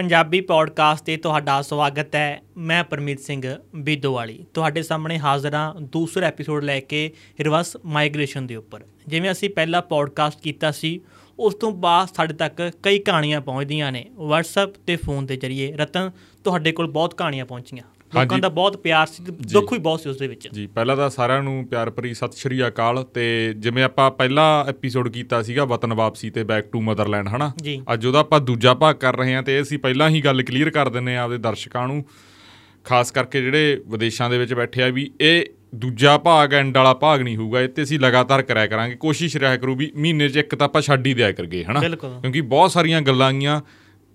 Punjabi podcast ਤੇ ਤੁਹਾਡਾ ਸਵਾਗਤ ਹੈ। ਮੈਂ ਪਰਮੀਤ ਸਿੰਘ ਬੀਦੋਵਾਲੀ। ਤੁਹਾਡੇ ਸਾਹਮਣੇ ਹਾਜ਼ਰ ਹਾਂ ਦੂਸਰਾ ਐਪੀਸੋਡ ਲੈ ਕੇ ਰਿਵਰਸ ਮਾਈਗ੍ਰੇਸ਼ਨ ਦੇ ਉੱਪਰ। ਜਿਵੇਂ ਅਸੀਂ ਪਹਿਲਾ ਪੌਡਕਾਸਟ ਕੀਤਾ ਸੀ, ਉਸ ਤੋਂ ਬਾਅਦ ਸਾਡੇ ਤੱਕ ਕਈ ਕਹਾਣੀਆਂ ਪਹੁੰਚਦੀਆਂ ਨੇ। WhatsApp ਤੇ ਫੋਨ ਦੇ ਜ਼ਰੀਏ। ਰਤਨ, ਤੁਹਾਡੇ ਕੋਲ ਬਹੁਤ ਕਹਾਣੀਆਂ ਪਹੁੰਚੀਆਂ। ਲੋਕਾਂ। ਦਾ ਬਹੁਤ ਪਿਆਰ ਸੀ ਦੁੱਖ ਵੀ ਬਹੁਤ ਸੀ ਉਸ ਦੇ ਵਿੱਚ ਜੀ ਪਹਿਲਾਂ ਤਾਂ ਸਾਰਿਆਂ ਨੂੰ ਪਿਆਰ ਭਰੀ ਸਤਿ ਸ਼੍ਰੀ ਅਕਾਲ ਤੇ ਜਿਵੇਂ ਆਪਾਂ ਪਹਿਲਾ ਐਪੀਸੋਡ ਕੀਤਾ ਸੀਗਾ ਵਤਨ ਵਾਪਸੀ ਤੇ ਬੈਕ ਟੂ ਮਦਰਲੈਂਡ ਹਨਾ। ਅੱਜ ਉਹਦਾ ਆਪਾਂ ਦੂਜਾ ਭਾਗ ਕਰ ਰਹੇ ਹਾਂ ਤੇ ਅਸੀਂ ਪਹਿਲਾਂ ਹੀ ਗੱਲ ਕਲੀਅਰ ਕਰ ਦਿੰਨੇ ਆ ਆਪਦੇ ਦਰਸ਼ਕਾਂ ਨੂੰ ਖਾਸ ਕਰਕੇ ਜਿਹੜੇ ਵਿਦੇਸ਼ਾਂ ਦੇ ਵਿੱਚ ਬੈਠੇ ਆ ਵੀ ਇਹ ਦੂਜਾ ਭਾਗ ਐਂਡ ਵਾਲਾ ਭਾਗ ਨਹੀਂ ਹੋਊਗਾ ਇਹ ਤੇ ਅਸੀਂ ਲਗਾਤਾਰ ਕਰਿਆ ਕਰਾਂਗੇ ਕੋਸ਼ਿਸ਼ ਰਿਹਾ ਕਰੂ ਵੀ ਮਹੀਨੇ 'ਚ ਇੱਕ ਤਾਂ ਆਪਾਂ ਛੱਡ ਹੀ ਦਿਆ ਕਰਗੇ ਹਨਾ। ਕਿਉਂਕਿ ਬਹੁਤ ਸਾਰੀਆਂ ਗੱਲਾਂ ਆਈਆਂ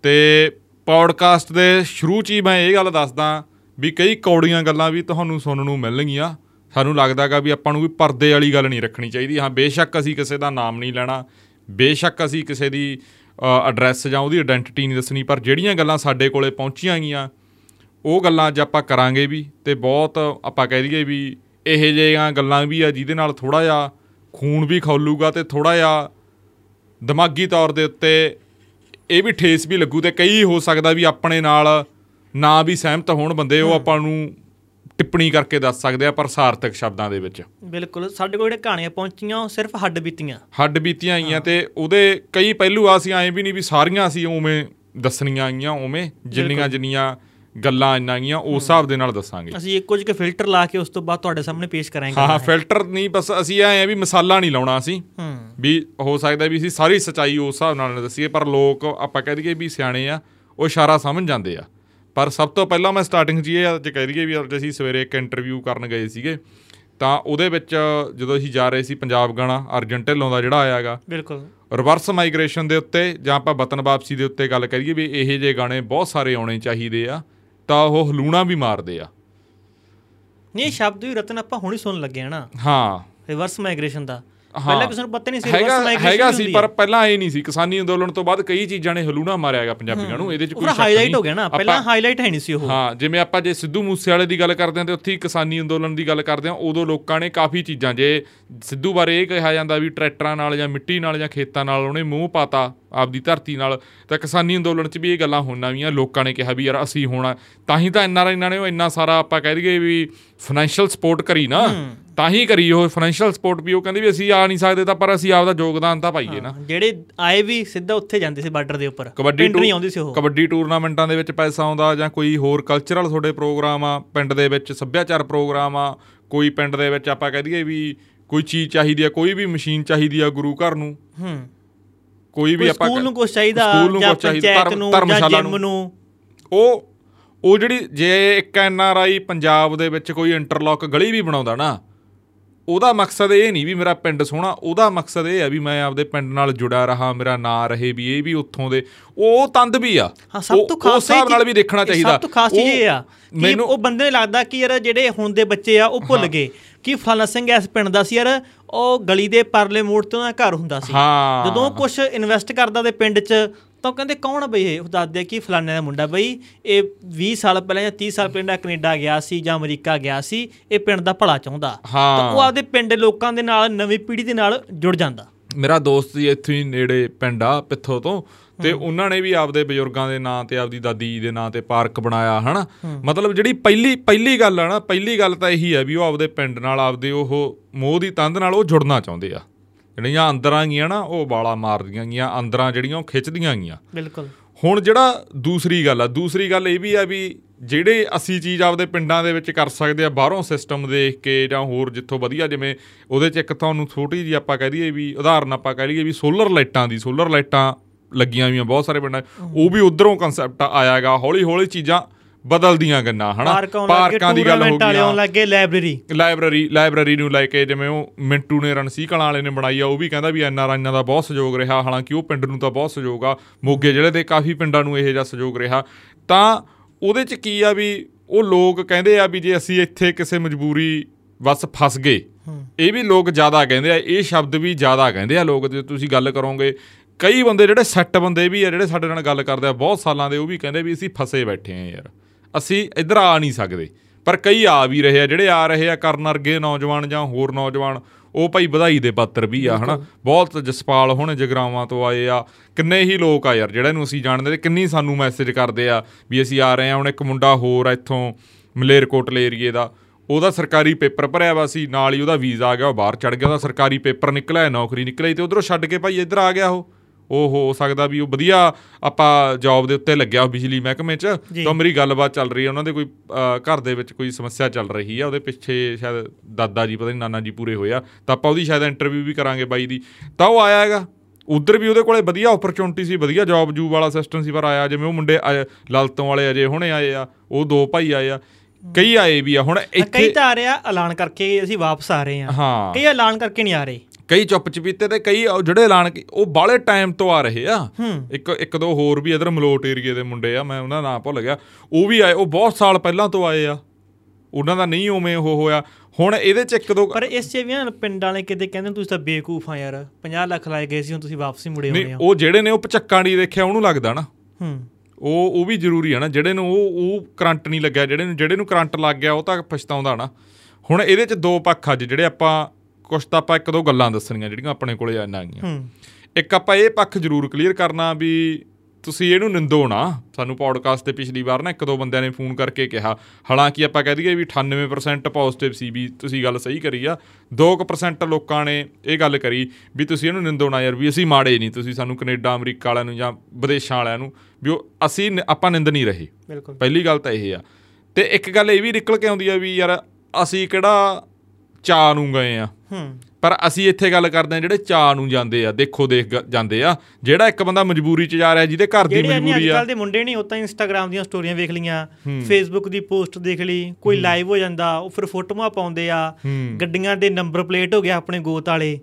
ਤੇ ਪੌਡਕਾਸਟ ਦੇ ਸ਼ੁਰੂ 'ਚ ਹੀ ਮੈਂ ਇਹ ਗੱਲ ਦੱਸਦਾ ਵੀ ਕਈ ਕੌੜੀਆਂ ਗੱਲਾਂ ਵੀ ਤੁਹਾਨੂੰ ਸੁਣਨ ਨੂੰ ਮਿਲਣਗੀਆਂ। ਸਾਨੂੰ ਲੱਗਦਾਗਾ ਵੀ ਆਪਾਂ ਨੂੰ ਵੀ ਪਰਦੇ ਵਾਲੀ ਗੱਲ ਨਹੀਂ ਰੱਖਣੀ ਚਾਹੀਦੀ। ਹਾਂ, ਬੇਸ਼ੱਕ ਅਸੀਂ ਕਿਸੇ ਦਾ ਨਾਮ ਨਹੀਂ ਲੈਣਾ। ਬੇਸ਼ੱਕ ਅਸੀਂ ਕਿਸੇ ਦੀ ਐਡਰੈਸ ਜਾਂ ਉਹਦੀ ਆਇਡੈਂਟੀਟੀ ਨਹੀਂ ਦੱਸਣੀ। ਪਰ ਜਿਹੜੀਆਂ ਗੱਲਾਂ ਸਾਡੇ ਕੋਲੇ ਪਹੁੰਚੀਆਂ ਗਈਆਂ, ਉਹ ਗੱਲਾਂ ਅੱਜ ਆਪਾਂ ਕਰਾਂਗੇ ਵੀ ਤੇ ਬਹੁਤ ਆਪਾਂ ਕਹਿ ਦਈਏ ਵੀ ਇਹੋ ਜਿਹੀਆਂ ਗੱਲਾਂ ਵੀ ਆ ਜਿਹਦੇ ਨਾਲ ਥੋੜਾ ਜਿਹਾ ਖੂਨ ਵੀ ਖੌਲੂਗਾ ਤੇ ਥੋੜਾ ਜਿਹਾ ਦਿਮਾਗੀ ਤੌਰ ਦੇ ਉੱਤੇ ਇਹ ਵੀ ਠੇਸ ਵੀ ਲੱਗੂ ਤੇ ਕਈ ਹੋ ਸਕਦਾ ਵੀ ਆਪਣੇ ਨਾਲ ਨਾ ਵੀ ਸਹਿਮਤ ਹੋਣ ਬੰਦੇ ਉਹ ਆਪਾਂ ਨੂੰ ਟਿੱਪਣੀ ਕਰਕੇ ਦੱਸ ਸਕਦੇ ਆ ਪਰ ਸਾਰਥਕ ਸ਼ਬਦਾਂ ਦੇ ਵਿੱਚ। ਬਿਲਕੁਲ ਸਾਡੇ ਕੋਲ ਜਿਹੜੇ ਕਹਾਣੀਆਂ ਪਹੁੰਚੀਆਂ ਉਹ ਸਿਰਫ ਹੱਡ ਬੀਤੀਆਂ। ਹੱਡ ਬੀਤੀਆਂ ਆਈਆਂ ਤੇ ਉਹਦੇ ਕਈ ਪਹਿਲੂ ਆ ਸੀ ਐਂ ਵੀ ਨਹੀਂ ਵੀ ਸਾਰੀਆਂ ਅਸੀਂ ਉਵੇਂ ਦੱਸਣੀਆਂ ਆਈਆਂ ਉਵੇਂ ਜਿੰਨੀਆਂ ਜਿੰਨੀਆਂ ਗੱਲਾਂ ਆਈਆਂ ਗਈਆਂ ਉਸ ਹਿਸਾਬ ਦੇ ਨਾਲ ਦੱਸਾਂਗੇ। ਅਸੀਂ ਇੱਕ ਕੁਝ ਕੁ ਫਿਲਟਰ ਲਾ ਕੇ ਉਸ ਤੋਂ ਬਾਅਦ ਤੁਹਾਡੇ ਸਾਹਮਣੇ ਪੇਸ਼ ਕਰਾਂਗੇ। ਹਾਂ ਫਿਲਟਰ ਨਹੀਂ ਬਸ ਅਸੀਂ ਐਂ ਆ ਵੀ ਮਸਾਲਾ ਨਹੀਂ ਲਾਉਣਾ ਅਸੀਂ ਵੀ ਹੋ ਸਕਦਾ ਵੀ ਅਸੀਂ ਸਾਰੀ ਸਚਾਈ ਉਸ ਹਿਸਾਬ ਨਾਲ ਦੱਸੀਏ ਪਰ ਲੋਕ ਆਪਾਂ ਕਹਿ ਦਈਏ ਵੀ ਸਿਆਣੇ ਆ ਉਹ ਇਸ਼ਾਰਾ ਸਮਝ ਜਾਂਦੇ ਆ। ਪਰ ਸਭ ਤੋਂ ਪਹਿਲਾਂ ਮੈਂ ਸਟਾਰਟਿੰਗ 'ਚ ਇਹ ਅੱਜ ਕਹਿ ਦਈਏ ਵੀ ਅੱਜ ਅਸੀਂ ਸਵੇਰੇ ਇੱਕ ਇੰਟਰਵਿਊ ਕਰਨ ਗਏ ਸੀਗੇ। ਤਾਂ ਉਹਦੇ ਵਿੱਚ ਜਦੋਂ ਅਸੀਂ ਜਾ ਰਹੇ ਸੀ ਪੰਜਾਬ ਗਾਣਾ ਅਰਜਨ ਢਿੱਲੋਂ ਦਾ ਜਿਹੜਾ ਆਇਆਗਾ ਬਿਲਕੁਲ। ਰਿਵਰਸ ਮਾਈਗ੍ਰੇਸ਼ਨ ਦੇ ਉੱਤੇ ਜਾਂ ਆਪਾਂ ਵਤਨ ਵਾਪਸੀ ਦੇ ਉੱਤੇ ਗੱਲ ਕਰੀਏ ਵੀ ਇਹੋ ਜਿਹੇ ਗਾਣੇ ਬਹੁਤ ਸਾਰੇ ਆਉਣੇ ਚਾਹੀਦੇ ਆ ਤਾਂ ਉਹ ਹਲੂਣਾ ਵੀ ਮਾਰਦੇ ਆ। ਨਹੀਂ ਸ਼ਬਦ ਵੀ ਰਤਨ ਆਪਾਂ ਹੁਣੇ ਸੁਣਨ ਲੱਗੇ ਆ ਨਾ। ਹਾਂ। ਰਿਵਰਸ ਮਾਈਗ੍ਰੇਸ਼ਨ ਦਾ। ਪਹਿਲਾਂ ਕਿਸੇ ਨੂੰ ਪਤਾ ਨਹੀਂ ਸੀ ਹੈਗਾ ਰਿਵਰਸ ਮਾਈਗ੍ਰੇਸ਼ਨ ਹੈਗਾ ਸੀ ਪਰ ਪਹਿਲਾਂ ਇਹ ਨਹੀਂ ਸੀ। ਕਿਸਾਨੀ ਅੰਦੋਲਨ ਤੋਂ ਬਾਅਦ ਕਈ ਚੀਜ਼ਾਂ ਨੇ ਹਲੂਣਾ ਮਾਰਿਆਗਾ ਪੰਜਾਬੀਆਂ ਨੂੰ। ਇਹਦੇ ਚ ਕੋਈ ਸ਼ੱਕ ਹਾਈਲਾਈਟ ਨਹੀਂ। ਹੋ ਗਿਆ ਨਾ। ਪਹਿਲਾਂ ਹਾਈਲਾਈਟ ਹੈ ਨਹੀਂ ਸੀ ਉਹ। ਹਾਂ ਜਿਵੇਂ ਆਪਾਂ ਜੇ ਸਿੱਧੂ ਮੂਸੇਵਾਲੇ ਦੀ ਗੱਲ ਕਰਦੇ ਹਾਂ ਤੇ ਉੱਥੇ ਕਿਸਾਨੀ ਅੰਦੋਲਨ ਦੀ ਗੱਲ ਕਰਦੇ ਹਾਂ ਉਦੋਂ ਲੋਕਾਂ ਨੇ ਕਾਫੀ ਚੀਜ਼ਾਂ ਜੇ ਸਿੱਧੂ ਬਾਰੇ ਇਹ ਕਿਹਾ ਜਾਂਦਾ ਵੀ ਟਰੈਕਟਰਾਂ ਨਾਲ ਜਾਂ ਮਿੱਟੀ ਨਾਲ ਜਾਂ ਖੇਤਾਂ ਨਾਲ ਉਹਨੇ ਮੂੰਹ ਪਾਤਾ ਆਪਦੀ ਧਰਤੀ ਨਾਲ ਤਾਂ ਕਿਸਾਨੀ ਅੰਦੋਲਨ 'ਚ ਵੀ ਇਹ ਗੱਲਾਂ ਹੋਣਾ ਵੀਆਂ ਲੋਕਾਂ ਨੇ ਕਿਹਾ ਵੀ ਯਾਰ ਅਸੀਂ ਹੋਣਾ ਤਾਂ ਹੀ ਤਾਂ ਐਨਆਰਆਈ ਇਹਨਾਂ ਨੇ ਉਹ ਇੰਨਾ ਸਾਰਾ ਆਪਾਂ ਕਹਿ ਦਈਏ ਵੀ ਫਾਈਨੈਂਸ਼ੀਅਲ ਸਪੋਰਟ ਕਰੀ ਨਾ। ਤਾਂ ਹੀ ਕਰੀ ਉਹ ਫਾਈਨੈਂਸ਼ੀਅਲ ਸਪੋਰਟ ਵੀ ਉਹ ਕਹਿੰਦੇ ਵੀ ਅਸੀਂ ਆ ਨਹੀਂ ਸਕਦੇ ਤਾਂ ਪਰ ਅਸੀਂ ਆਪਦਾ ਯੋਗਦਾਨ ਤਾਂ ਪਾਈਏ ਨਾ। ਜਿਹੜੇ ਆਏ ਵੀ ਸਿੱਧਾ ਉੱਥੇ ਜਾਂਦੇ ਸੀ ਬਾਰਡਰ ਦੇ ਉੱਪਰ। ਕਬੱਡੀ ਪਿੰਡ ਨਹੀਂ ਆਉਂਦੀ ਸੀ ਉਹ। ਕਬੱਡੀ ਟੂਰਨਾਮੈਂਟਾਂ ਦੇ ਵਿੱਚ ਪੈਸਾ ਆਉਂਦਾ ਜਾਂ ਕੋਈ ਹੋਰ ਕਲਚਰਲ ਤੁਹਾਡੇ ਪ੍ਰੋਗਰਾਮ ਆ ਪਿੰਡ ਦੇ ਵਿੱਚ ਸੱਭਿਆਚਾਰ ਪ੍ਰੋਗਰਾਮ ਆ ਕੋਈ ਪਿੰਡ ਦੇ ਵਿੱਚ ਆਪਾਂ ਕਹਿ ਦਈਏ ਵੀ ਕੋਈ ਚੀਜ਼ ਚਾਹੀਦੀ ਆ ਕੋਈ ਵੀ ਮਸ਼ੀਨ ਚਾਹੀਦੀ ਆ ਗੁਰੂ ਘਰ ਨੂੰ। ਹੂੰ। ਕੋਈ ਵੀ ਆਪਾਂ ਸਕੂਲ ਨੂੰ ਕੁਝ ਚਾਹੀਦਾ ਸਕੂਲ ਨੂੰ ਜਾਂ ਪੰਚਾਇਤ ਨੂੰ ਜਾਂ ਧਰਮਸ਼ਾਲਾ ਜਿਮ ਨੂੰ। ਉਹ ਉਹ ਜਿਹੜੀ ਜੇ ਇੱਕ ਐਨਆਰਆਈ ਪੰਜਾਬ ਦੇ ਵਿੱਚ ਕੋਈ ਇੰਟਰਲੌਕ ਗਲੀ ਵੀ ਬਣਾਉਂਦਾ ਨਾ ਉਹਦਾ ਮਕਸਦ ਇਹ ਨਹੀਂ ਵੀ ਮੇਰਾ ਪਿੰਡ ਸੋਹਣਾ ਉਹਦਾ ਮਕਸਦ ਇਹ ਆ ਵੀ ਮੈਂ ਆਪਦੇ ਪਿੰਡ ਨਾਲ ਜੁੜਿਆ ਰਹਾ ਮੇਰਾ ਨਾਂ ਰਹੇ ਵੀ ਇਹ ਵੀ ਉੱਥੋਂ ਦੇ। ਉਹ ਤੰਦ ਵੀ ਆ। ਹਾਂ ਸਭ ਤੋਂ ਖਾਸ ਹਿਸਾਬ ਨਾਲ ਵੀ ਦੇਖਣਾ ਚਾਹੀਦਾ ਸਭ ਤੋਂ ਖਾਸ ਚੀਜ਼ ਇਹ ਆ ਕਿ ਉਹ ਬੰਦੇ ਨੂੰ ਲੱਗਦਾ ਕਿ ਯਾਰ ਜਿਹੜੇ ਹੁਣ ਦੇ ਬੱਚੇ ਆ ਉਹ ਭੁੱਲ ਗਏ ਕਿ ਫਲਾਣਾ ਸਿੰਘ ਇਸ ਪਿੰਡ ਦਾ ਸੀ ਯਾਰ ਉਹ ਗਲੀ ਦੇ ਪਰਲੇ ਮੋੜ ਤੇ ਉਹਦਾ ਘਰ ਹੁੰਦਾ ਸੀ। ਜਦੋਂ ਕੁਝ ਇਨਵੈਸਟ ਕਰਦਾ ਤੇ ਪਿੰਡ 'ਚ ਤਾਂ ਉਹ ਕਹਿੰਦੇ ਕੌਣ ਆ ਬਈ ਇਹ? ਉਹ ਦੱਸਦੇ ਆ ਕਿ ਫਲਾਣੇ ਦਾ ਮੁੰਡਾ ਬਈ ਇਹ 20 ਸਾਲ ਪਹਿਲਾਂ ਜਾਂ 30 ਸਾਲ ਪਹਿਲਾਂ ਕੈਨੇਡਾ ਗਿਆ ਸੀ ਜਾਂ ਅਮਰੀਕਾ ਗਿਆ ਸੀ ਇਹ ਪਿੰਡ ਦਾ ਭਲਾ ਚਾਹੁੰਦਾ। ਤਾਂ ਉਹ ਆਪਦੇ ਪਿੰਡ ਲੋਕਾਂ ਦੇ ਨਾਲ ਨਵੀਂ ਪੀੜ੍ਹੀ ਦੇ ਨਾਲ ਜੁੜ ਜਾਂਦਾ। ਮੇਰਾ ਦੋਸਤ ਜੀ ਇੱਥੇ ਹੀ ਨੇੜੇ ਪਿੰਡ ਆ ਪਿੱਥੋਂ ਤੋਂ। ਤੇ ਉਹਨਾਂ ਨੇ ਵੀ ਆਪਦੇ ਬਜ਼ੁਰਗਾਂ ਦੇ ਨਾਂ ਤੇ ਆਪਦੀ ਦਾਦੀ ਜੀ ਦੇ ਨਾਂ ਤੇ ਪਾਰਕ ਬਣਾਇਆ ਹਨਾ? ਮਤਲਬ ਜਿਹੜੀ ਪਹਿਲੀ ਪਹਿਲੀ ਗੱਲ ਆ ਨਾ ਪਹਿਲੀ ਗੱਲ ਤਾਂ ਇਹੀ ਹੈ ਵੀ ਉਹ ਆਪਦੇ ਪਿੰਡ ਨਾਲ ਆਪਦੇ ਉਹ ਮੋਹ ਦੀ ਤੰਦ ਨਾਲ ਉਹ ਜੁੜਨਾ ਚਾਹੁੰਦੇ ਆ। ਜਿਹੜੀਆਂ ਅੰਦਰਾਂ ਗੀਆਂ ਨਾ ਉਹ ਬਾਲਾ ਮਾਰਦੀਆਂ ਗੀਆਂ ਅੰਦਰਾਂ ਜਿਹੜੀਆਂ ਉਹ ਖਿੱਚਦੀਆਂ ਗੀਆਂ ਬਿਲਕੁਲ ਹੁਣ ਜਿਹੜਾ ਦੂਸਰੀ ਗੱਲ ਆ ਦੂਸਰੀ ਗੱਲ ਇਹ ਵੀ ਆ ਵੀ ਜਿਹੜੇ ਅਸੀਂ ਚੀਜ਼ ਆਪਦੇ ਪਿੰਡਾਂ ਦੇ ਵਿੱਚ ਕਰ ਸਕਦੇ ਆ ਬਾਹਰੋਂ ਸਿਸਟਮ ਦੇਖ ਕੇ ਜਾਂ ਹੋਰ ਜਿੱਥੋਂ ਵਧੀਆ ਜਿਵੇਂ ਉਹਦੇ 'ਚ ਇੱਕ ਤੁਹਾਨੂੰ ਛੋਟੀ ਜੀ ਆਪਾਂ ਕਹਿ ਦਈਏ ਵੀ ਉਦਾਹਰਨ ਆਪਾਂ ਕਹਿ ਲਈਏ ਵੀ ਸੋਲਰ ਲਾਈਟਾਂ ਦੀ ਸੋਲਰ ਲਾਈਟਾਂ ਲੱਗੀਆਂ ਹੋਈਆਂ ਬਹੁਤ ਸਾਰੇ ਪਿੰਡਾਂ। ਉਹ ਵੀ ਉਧਰੋਂ ਕਨਸੈਪਟ ਆਇਆਗਾ ਹੌਲੀ ਹੌਲੀ ਚੀਜ਼ਾਂ ਬਦਲਦੀਆਂ ਗੰਨਾ ਹਨਾ? ਪਾਰਕ ਦੀ ਗੱਲ ਹੋ ਵਾਲੇ ਆਉਣ ਗਈ ਲੱਗੇ ਲਾਇਬ੍ਰੇਰੀ ਲਾਇਬ੍ਰੇਰੀ ਲਾਇਬ੍ਰੇਰੀ ਨੂੰ ਲੈ ਕੇ ਜਿਵੇਂ ਉਹ ਮਿੰਟੂ ਨੇ ਰਣਸੀ ਕਲਾਂ ਵਾਲੇ ਨੇ ਬਣਾਈ ਆ ਉਹ ਵੀ ਕਹਿੰਦਾ ਵੀ ਐਨਆਰਆਈਆਂ ਦਾ ਬਹੁਤ ਸਹਿਯੋਗ ਰਿਹਾ ਹਾਲਾਂਕਿ ਉਹ ਪਿੰਡ ਨੂੰ ਤਾਂ ਬਹੁਤ ਸਹਿਯੋਗ ਆ ਮੋਗੇ ਜ਼ਿਲ੍ਹੇ ਦੇ ਕਾਫੀ ਪਿੰਡਾਂ ਨੂੰ ਇਹ ਜਿਹਾ ਸਹਿਯੋਗ ਰਿਹਾ। ਤਾਂ ਉਹਦੇ ਚ ਕੀ ਆ ਵੀ ਉਹ ਲੋਕ ਕਹਿੰਦੇ ਆ ਵੀ ਜੇ ਅਸੀਂ ਇੱਥੇ ਕਿਸੇ ਮਜਬੂਰੀ ਵਸ ਫਸ ਗਏ ਇਹ ਵੀ ਲੋਕ ਜ਼ਿਆਦਾ ਕਹਿੰਦੇ ਆ ਇਹ ਸ਼ਬਦ ਵੀ ਜ਼ਿਆਦਾ ਕਹਿੰਦੇ ਆ ਲੋਕ ਜੇ ਤੁਸੀਂ ਗੱਲ ਕਰੋਗੇ ਕਈ ਬੰਦੇ ਜਿਹੜੇ ਸੈੱਟ ਬੰਦੇ ਵੀ ਆ ਜਿਹੜੇ ਸਾਡੇ ਨਾਲ ਗੱਲ ਕਰਦੇ ਆ ਬਹੁਤ ਸਾਲਾਂ ਦੇ ਉਹ ਵੀ ਕਹਿੰਦੇ ਵੀ ਅਸੀਂ ਫਸੇ ਬੈਠੇ ਆ ਯਾਰ। ਅਸੀਂ ਇੱਧਰ ਆ ਨਹੀਂ ਸਕਦੇ। ਪਰ ਕਈ ਆ ਵੀ ਰਹੇ ਆ ਜਿਹੜੇ ਆ ਰਹੇ ਆ ਕਰਨ ਵਰਗੇ ਨੌਜਵਾਨ ਜਾਂ ਹੋਰ ਨੌਜਵਾਨ ਉਹ ਭਾਈ ਵਧਾਈ ਦੇ ਪਾਤਰ ਵੀ ਆ ਹਨਾ? ਬਹੁਤ ਜਸਪਾਲ ਹੁਣ ਜਗਰਾਵਾਂ ਤੋਂ ਆਏ ਆ। ਕਿੰਨੇ ਹੀ ਲੋਕ ਆ ਯਾਰ ਜਿਹੜਾ ਨੂੰ ਅਸੀਂ ਜਾਣਦੇ ਤੇ ਕਿੰਨੀ ਸਾਨੂੰ ਮੈਸੇਜ ਕਰਦੇ ਆ ਵੀ ਅਸੀਂ ਆ ਰਹੇ ਆ। ਹੁਣ ਇੱਕ ਮੁੰਡਾ ਹੋਰ ਆ ਇੱਥੋਂ ਮਲੇਰਕੋਟਲੇ ਏਰੀਏ ਦਾ। ਉਹਦਾ ਸਰਕਾਰੀ ਪੇਪਰ ਭਰਿਆ ਵਾ ਸੀ ਨਾਲ ਹੀ ਉਹਦਾ ਵੀਜ਼ਾ ਆ ਗਿਆ ਉਹ ਬਾਹਰ ਚੜ ਗਿਆ। ਉਹਦਾ ਸਰਕਾਰੀ ਪੇਪਰ ਨਿਕਲਿਆ ਨੌਕਰੀ ਨਿਕਲੀ ਤੇ ਉਧਰੋਂ ਛੱਡ ਕੇ ਭਾਈ ਇੱਧਰ ਆ ਗਿਆ ਉਹ। ਉਹ ਹੋ ਸਕਦਾ ਵੀ ਉਹ ਵਧੀਆ ਆਪਾਂ ਜੌਬ ਦੇ ਉੱਤੇ ਲੱਗਿਆ ਬਿਜਲੀ ਮਹਿਕਮੇ 'ਚ। ਤਾਂ ਮੇਰੀ ਗੱਲਬਾਤ ਚੱਲ ਰਹੀ ਹੈ। ਉਹਨਾਂ ਦੇ ਕੋਈ ਘਰ ਦੇ ਵਿੱਚ ਕੋਈ ਸਮੱਸਿਆ ਚੱਲ ਰਹੀ ਆ ਉਹਦੇ ਪਿੱਛੇ ਸ਼ਾਇਦ ਦਾਦਾ ਜੀ ਪਤਾ ਨਹੀਂ ਨਾਨਾ ਜੀ ਪੂਰੇ ਹੋਏ ਆ ਤਾਂ ਆਪਾਂ ਉਹਦੀ ਸ਼ਾਇਦ ਇੰਟਰਵਿਊ ਵੀ ਕਰਾਂਗੇ ਬਾਈ ਦੀ। ਤਾਂ ਉਹ ਆਇਆ ਹੈਗਾ। ਉਧਰ ਵੀ ਉਹਦੇ ਕੋਲੇ ਵਧੀਆ ਓਪਰਚੁਨਿਟੀ ਸੀ ਵਧੀਆ ਜੌਬ ਜੂਬ ਵਾਲਾ ਸਿਸਟਮ ਸੀ ਪਰ ਆਇਆ ਜਿਵੇਂ ਉਹ ਮੁੰਡੇ ਲਲਤੋਂ ਵਾਲੇ ਅਜੇ ਹੁਣੇ ਆਏ ਆ ਉਹ ਦੋ ਭਾਈ ਆਏ ਆ। ਕਈ ਆਏ ਵੀ ਆ ਹੁਣ ਕਈ ਇੱਥੇ ਤਾਂ ਆ ਰਿਹਾ ਐਲਾਨ ਕਰਕੇ ਅਸੀਂ ਵਾਪਸ ਆ ਰਹੇ ਹਾਂ ਹਾਂ। ਕਈ ਐਲਾਨ ਕਰਕੇ ਨਹੀਂ ਆ ਰਹੇ। ਕਈ ਚੁੱਪ ਚਪੀਤੇ ਤੇ ਕਈ ਜਿਹੜੇ ਐਲਾਨ ਕੀ- ਉਹ ਬਾਲੇ ਟਾਈਮ ਤੋਂ ਆ ਰਹੇ ਆ। ਇੱਕ ਇੱਕ ਦੋ ਹੋਰ ਵੀ ਇਧਰ ਮਲੋਟ ਏਰੀਏ ਦੇ ਮੁੰਡੇ ਆ ਮੈਂ ਉਹਨਾਂ ਦਾ ਨਾਮ ਭੁੱਲ ਗਿਆ। ਉਹ ਵੀ ਆਏ ਉਹ ਬਹੁਤ ਸਾਲ ਪਹਿਲਾਂ ਤੋਂ ਆਏ ਆ। ਉਹਨਾਂ ਦਾ ਨਹੀਂ ਉਵੇਂ ਉਹ ਹੋਇਆ। ਹੁਣ ਇਹਦੇ ਚ ਇੱਕ ਦੋ ਪਰ ਇਸ ਚ ਵੀ ਨਾ ਪਿੰਡ ਵਾਲੇ ਕਿਤੇ ਕਹਿੰਦੇ ਤੁਸੀਂ ਤਾਂ ਬੇਕੂਫ ਆ ਯਾਰ। 50 ਲੱਖ ਲਾਏ ਗਏ ਸੀ ਹੁਣ ਤੁਸੀਂ ਵਾਪਸ ਹੀ ਮੁੜੇ ਆਉਣੇ ਨਹੀਂ ਹੋ ਉਹ ਜਿਹੜੇ ਨੇ ਉਹ ਪਚੱਕਾਂ ਨਹੀਂ ਦੇਖਿਆ ਉਹਨੂੰ ਲੱਗਦਾ ਨਾ। ਹੂੰ। ਉਹ ਉਹ ਵੀ ਜ਼ਰੂਰੀ ਆ ਨਾ। ਜਿਹੜੇ ਨੂੰ ਉਹ ਉਹ ਕਰੰਟ ਨਹੀਂ ਲੱਗਿਆ। ਜਿਹੜੇ ਨੂੰ ਜਿਹੜੇ ਨੂੰ ਕਰੰਟ ਲੱਗ ਗਿਆ ਉਹ ਤਾਂ ਪਛਤਾਉਂਦਾ ਨਾ। ਹੁਣ ਇਹਦੇ ਚ ਦੋ ਪੱਖ ਅੱਜ ਜਿਹੜੇ ਆਪਾਂ ਕੁਛ ਤਾਂ ਆਪਾਂ ਇੱਕ ਦੋ ਗੱਲਾਂ ਦੱਸਣੀਆਂ ਜਿਹੜੀਆਂ ਆਪਣੇ ਕੋਲੇ ਗਈਆਂ ਹੂੰ। ਇੱਕ ਆਪਾਂ ਇਹ ਪੱਖ ਜ਼ਰੂਰ ਕਲੀਅਰ ਕਰਨਾ ਵੀ ਤੁਸੀਂ ਇਹਨੂੰ ਨਿੰਦੋ ਨਾ। ਸਾਨੂੰ ਪੌਡਕਾਸਟ ਤੇ ਪਿਛਲੀ ਵਾਰ ਨਾ ਇੱਕ ਦੋ ਬੰਦਿਆਂ ਨੇ ਫੋਨ ਕਰਕੇ ਕਿਹਾ। ਹਾਲਾਂਕਿ ਆਪਾਂ ਕਹਿ ਦਈਏ ਵੀ 98% ਪੋਜ਼ਿਟਿਵ ਸੀ ਵੀ ਤੁਸੀਂ ਗੱਲ ਸਹੀ ਕਰੀ ਆ। 2% ਲੋਕਾਂ ਨੇ ਇਹ ਗੱਲ ਕਰੀ ਵੀ ਤੁਸੀਂ ਇਹਨੂੰ ਨਿੰਦੋ ਨਾ ਯਾਰ ਵੀ ਅਸੀਂ ਮਾੜੇ ਨਹੀਂ ਤੁਸੀਂ ਸਾਨੂੰ ਕੈਨੇਡਾ ਅਮਰੀਕਾ ਵਾਲਿਆਂ ਨੂੰ ਜਾਂ ਵਿਦੇਸ਼ਾਂ ਵਾਲਿਆਂ ਨੂੰ ਵੀ ਉਹ ਅਸੀਂ ਆਪਾਂ ਨਿੰਦ ਨਹੀਂ ਰਹੇ। ਪਹਿਲੀ ਗੱਲ ਤਾਂ ਇਹ ਆ। ਤੇ ਇੱਕ ਗੱਲ ਇਹ ਵੀ ਨਿਕਲ ਕੇ ਆਉਂਦੀ ਆ ਵੀ ਯਾਰ ਅਸੀਂ ਕਿਹੜਾ ਚਾਹ ਨੂੰ ਗਏ ਆ। ਪਰ ਅਸੀਂ ਇੱਥੇ ਗੱਲ ਕਰਦੇ ਆ ਜਿਹੜੇ ਚਾਹ ਨੂੰ ਜਾਂਦੇ ਆ ਦੇਖੋ ਦੇਖ ਜਾਂਦੇ ਆ। ਜਿਹੜਾ ਇੱਕ ਬੰਦਾ ਮਜਬੂਰੀ 'ਚ ਜਾ ਰਿਹਾ ਜਿਹਦੇ ਘਰ ਦੀ ਜਿਹੜੇ ਮਜਬੂਰੀ ਆ। ਕੱਲ ਦੇ ਮੁੰਡੇ ਨਹੀਂ ਉਹ ਤਾਂ ਇੰਸਟਾਗ੍ਰam ਦੀਆਂ ਸਟੋਰੀਆਂ ਵੇਖ ਲੀਆਂ ਫੇਸਬੁੱਕ ਦੀ ਪੋਸਟ ਦੇਖ ਲਈ ਕੋਈ ਲਾਈਵ ਹੋ ਜਾਂਦਾ ਉਹ ਫਿਰ ਫੋਟੋਆਂ ਪਾਉਂਦੇ ਆ। ਗੱਡੀਆਂ ਦੇ ਨੰਬਰ ਪਲੇਟ ਹੋ ਗਿਆ ਆਪਣੇ ਗੋਤ ਵਾਲੇ।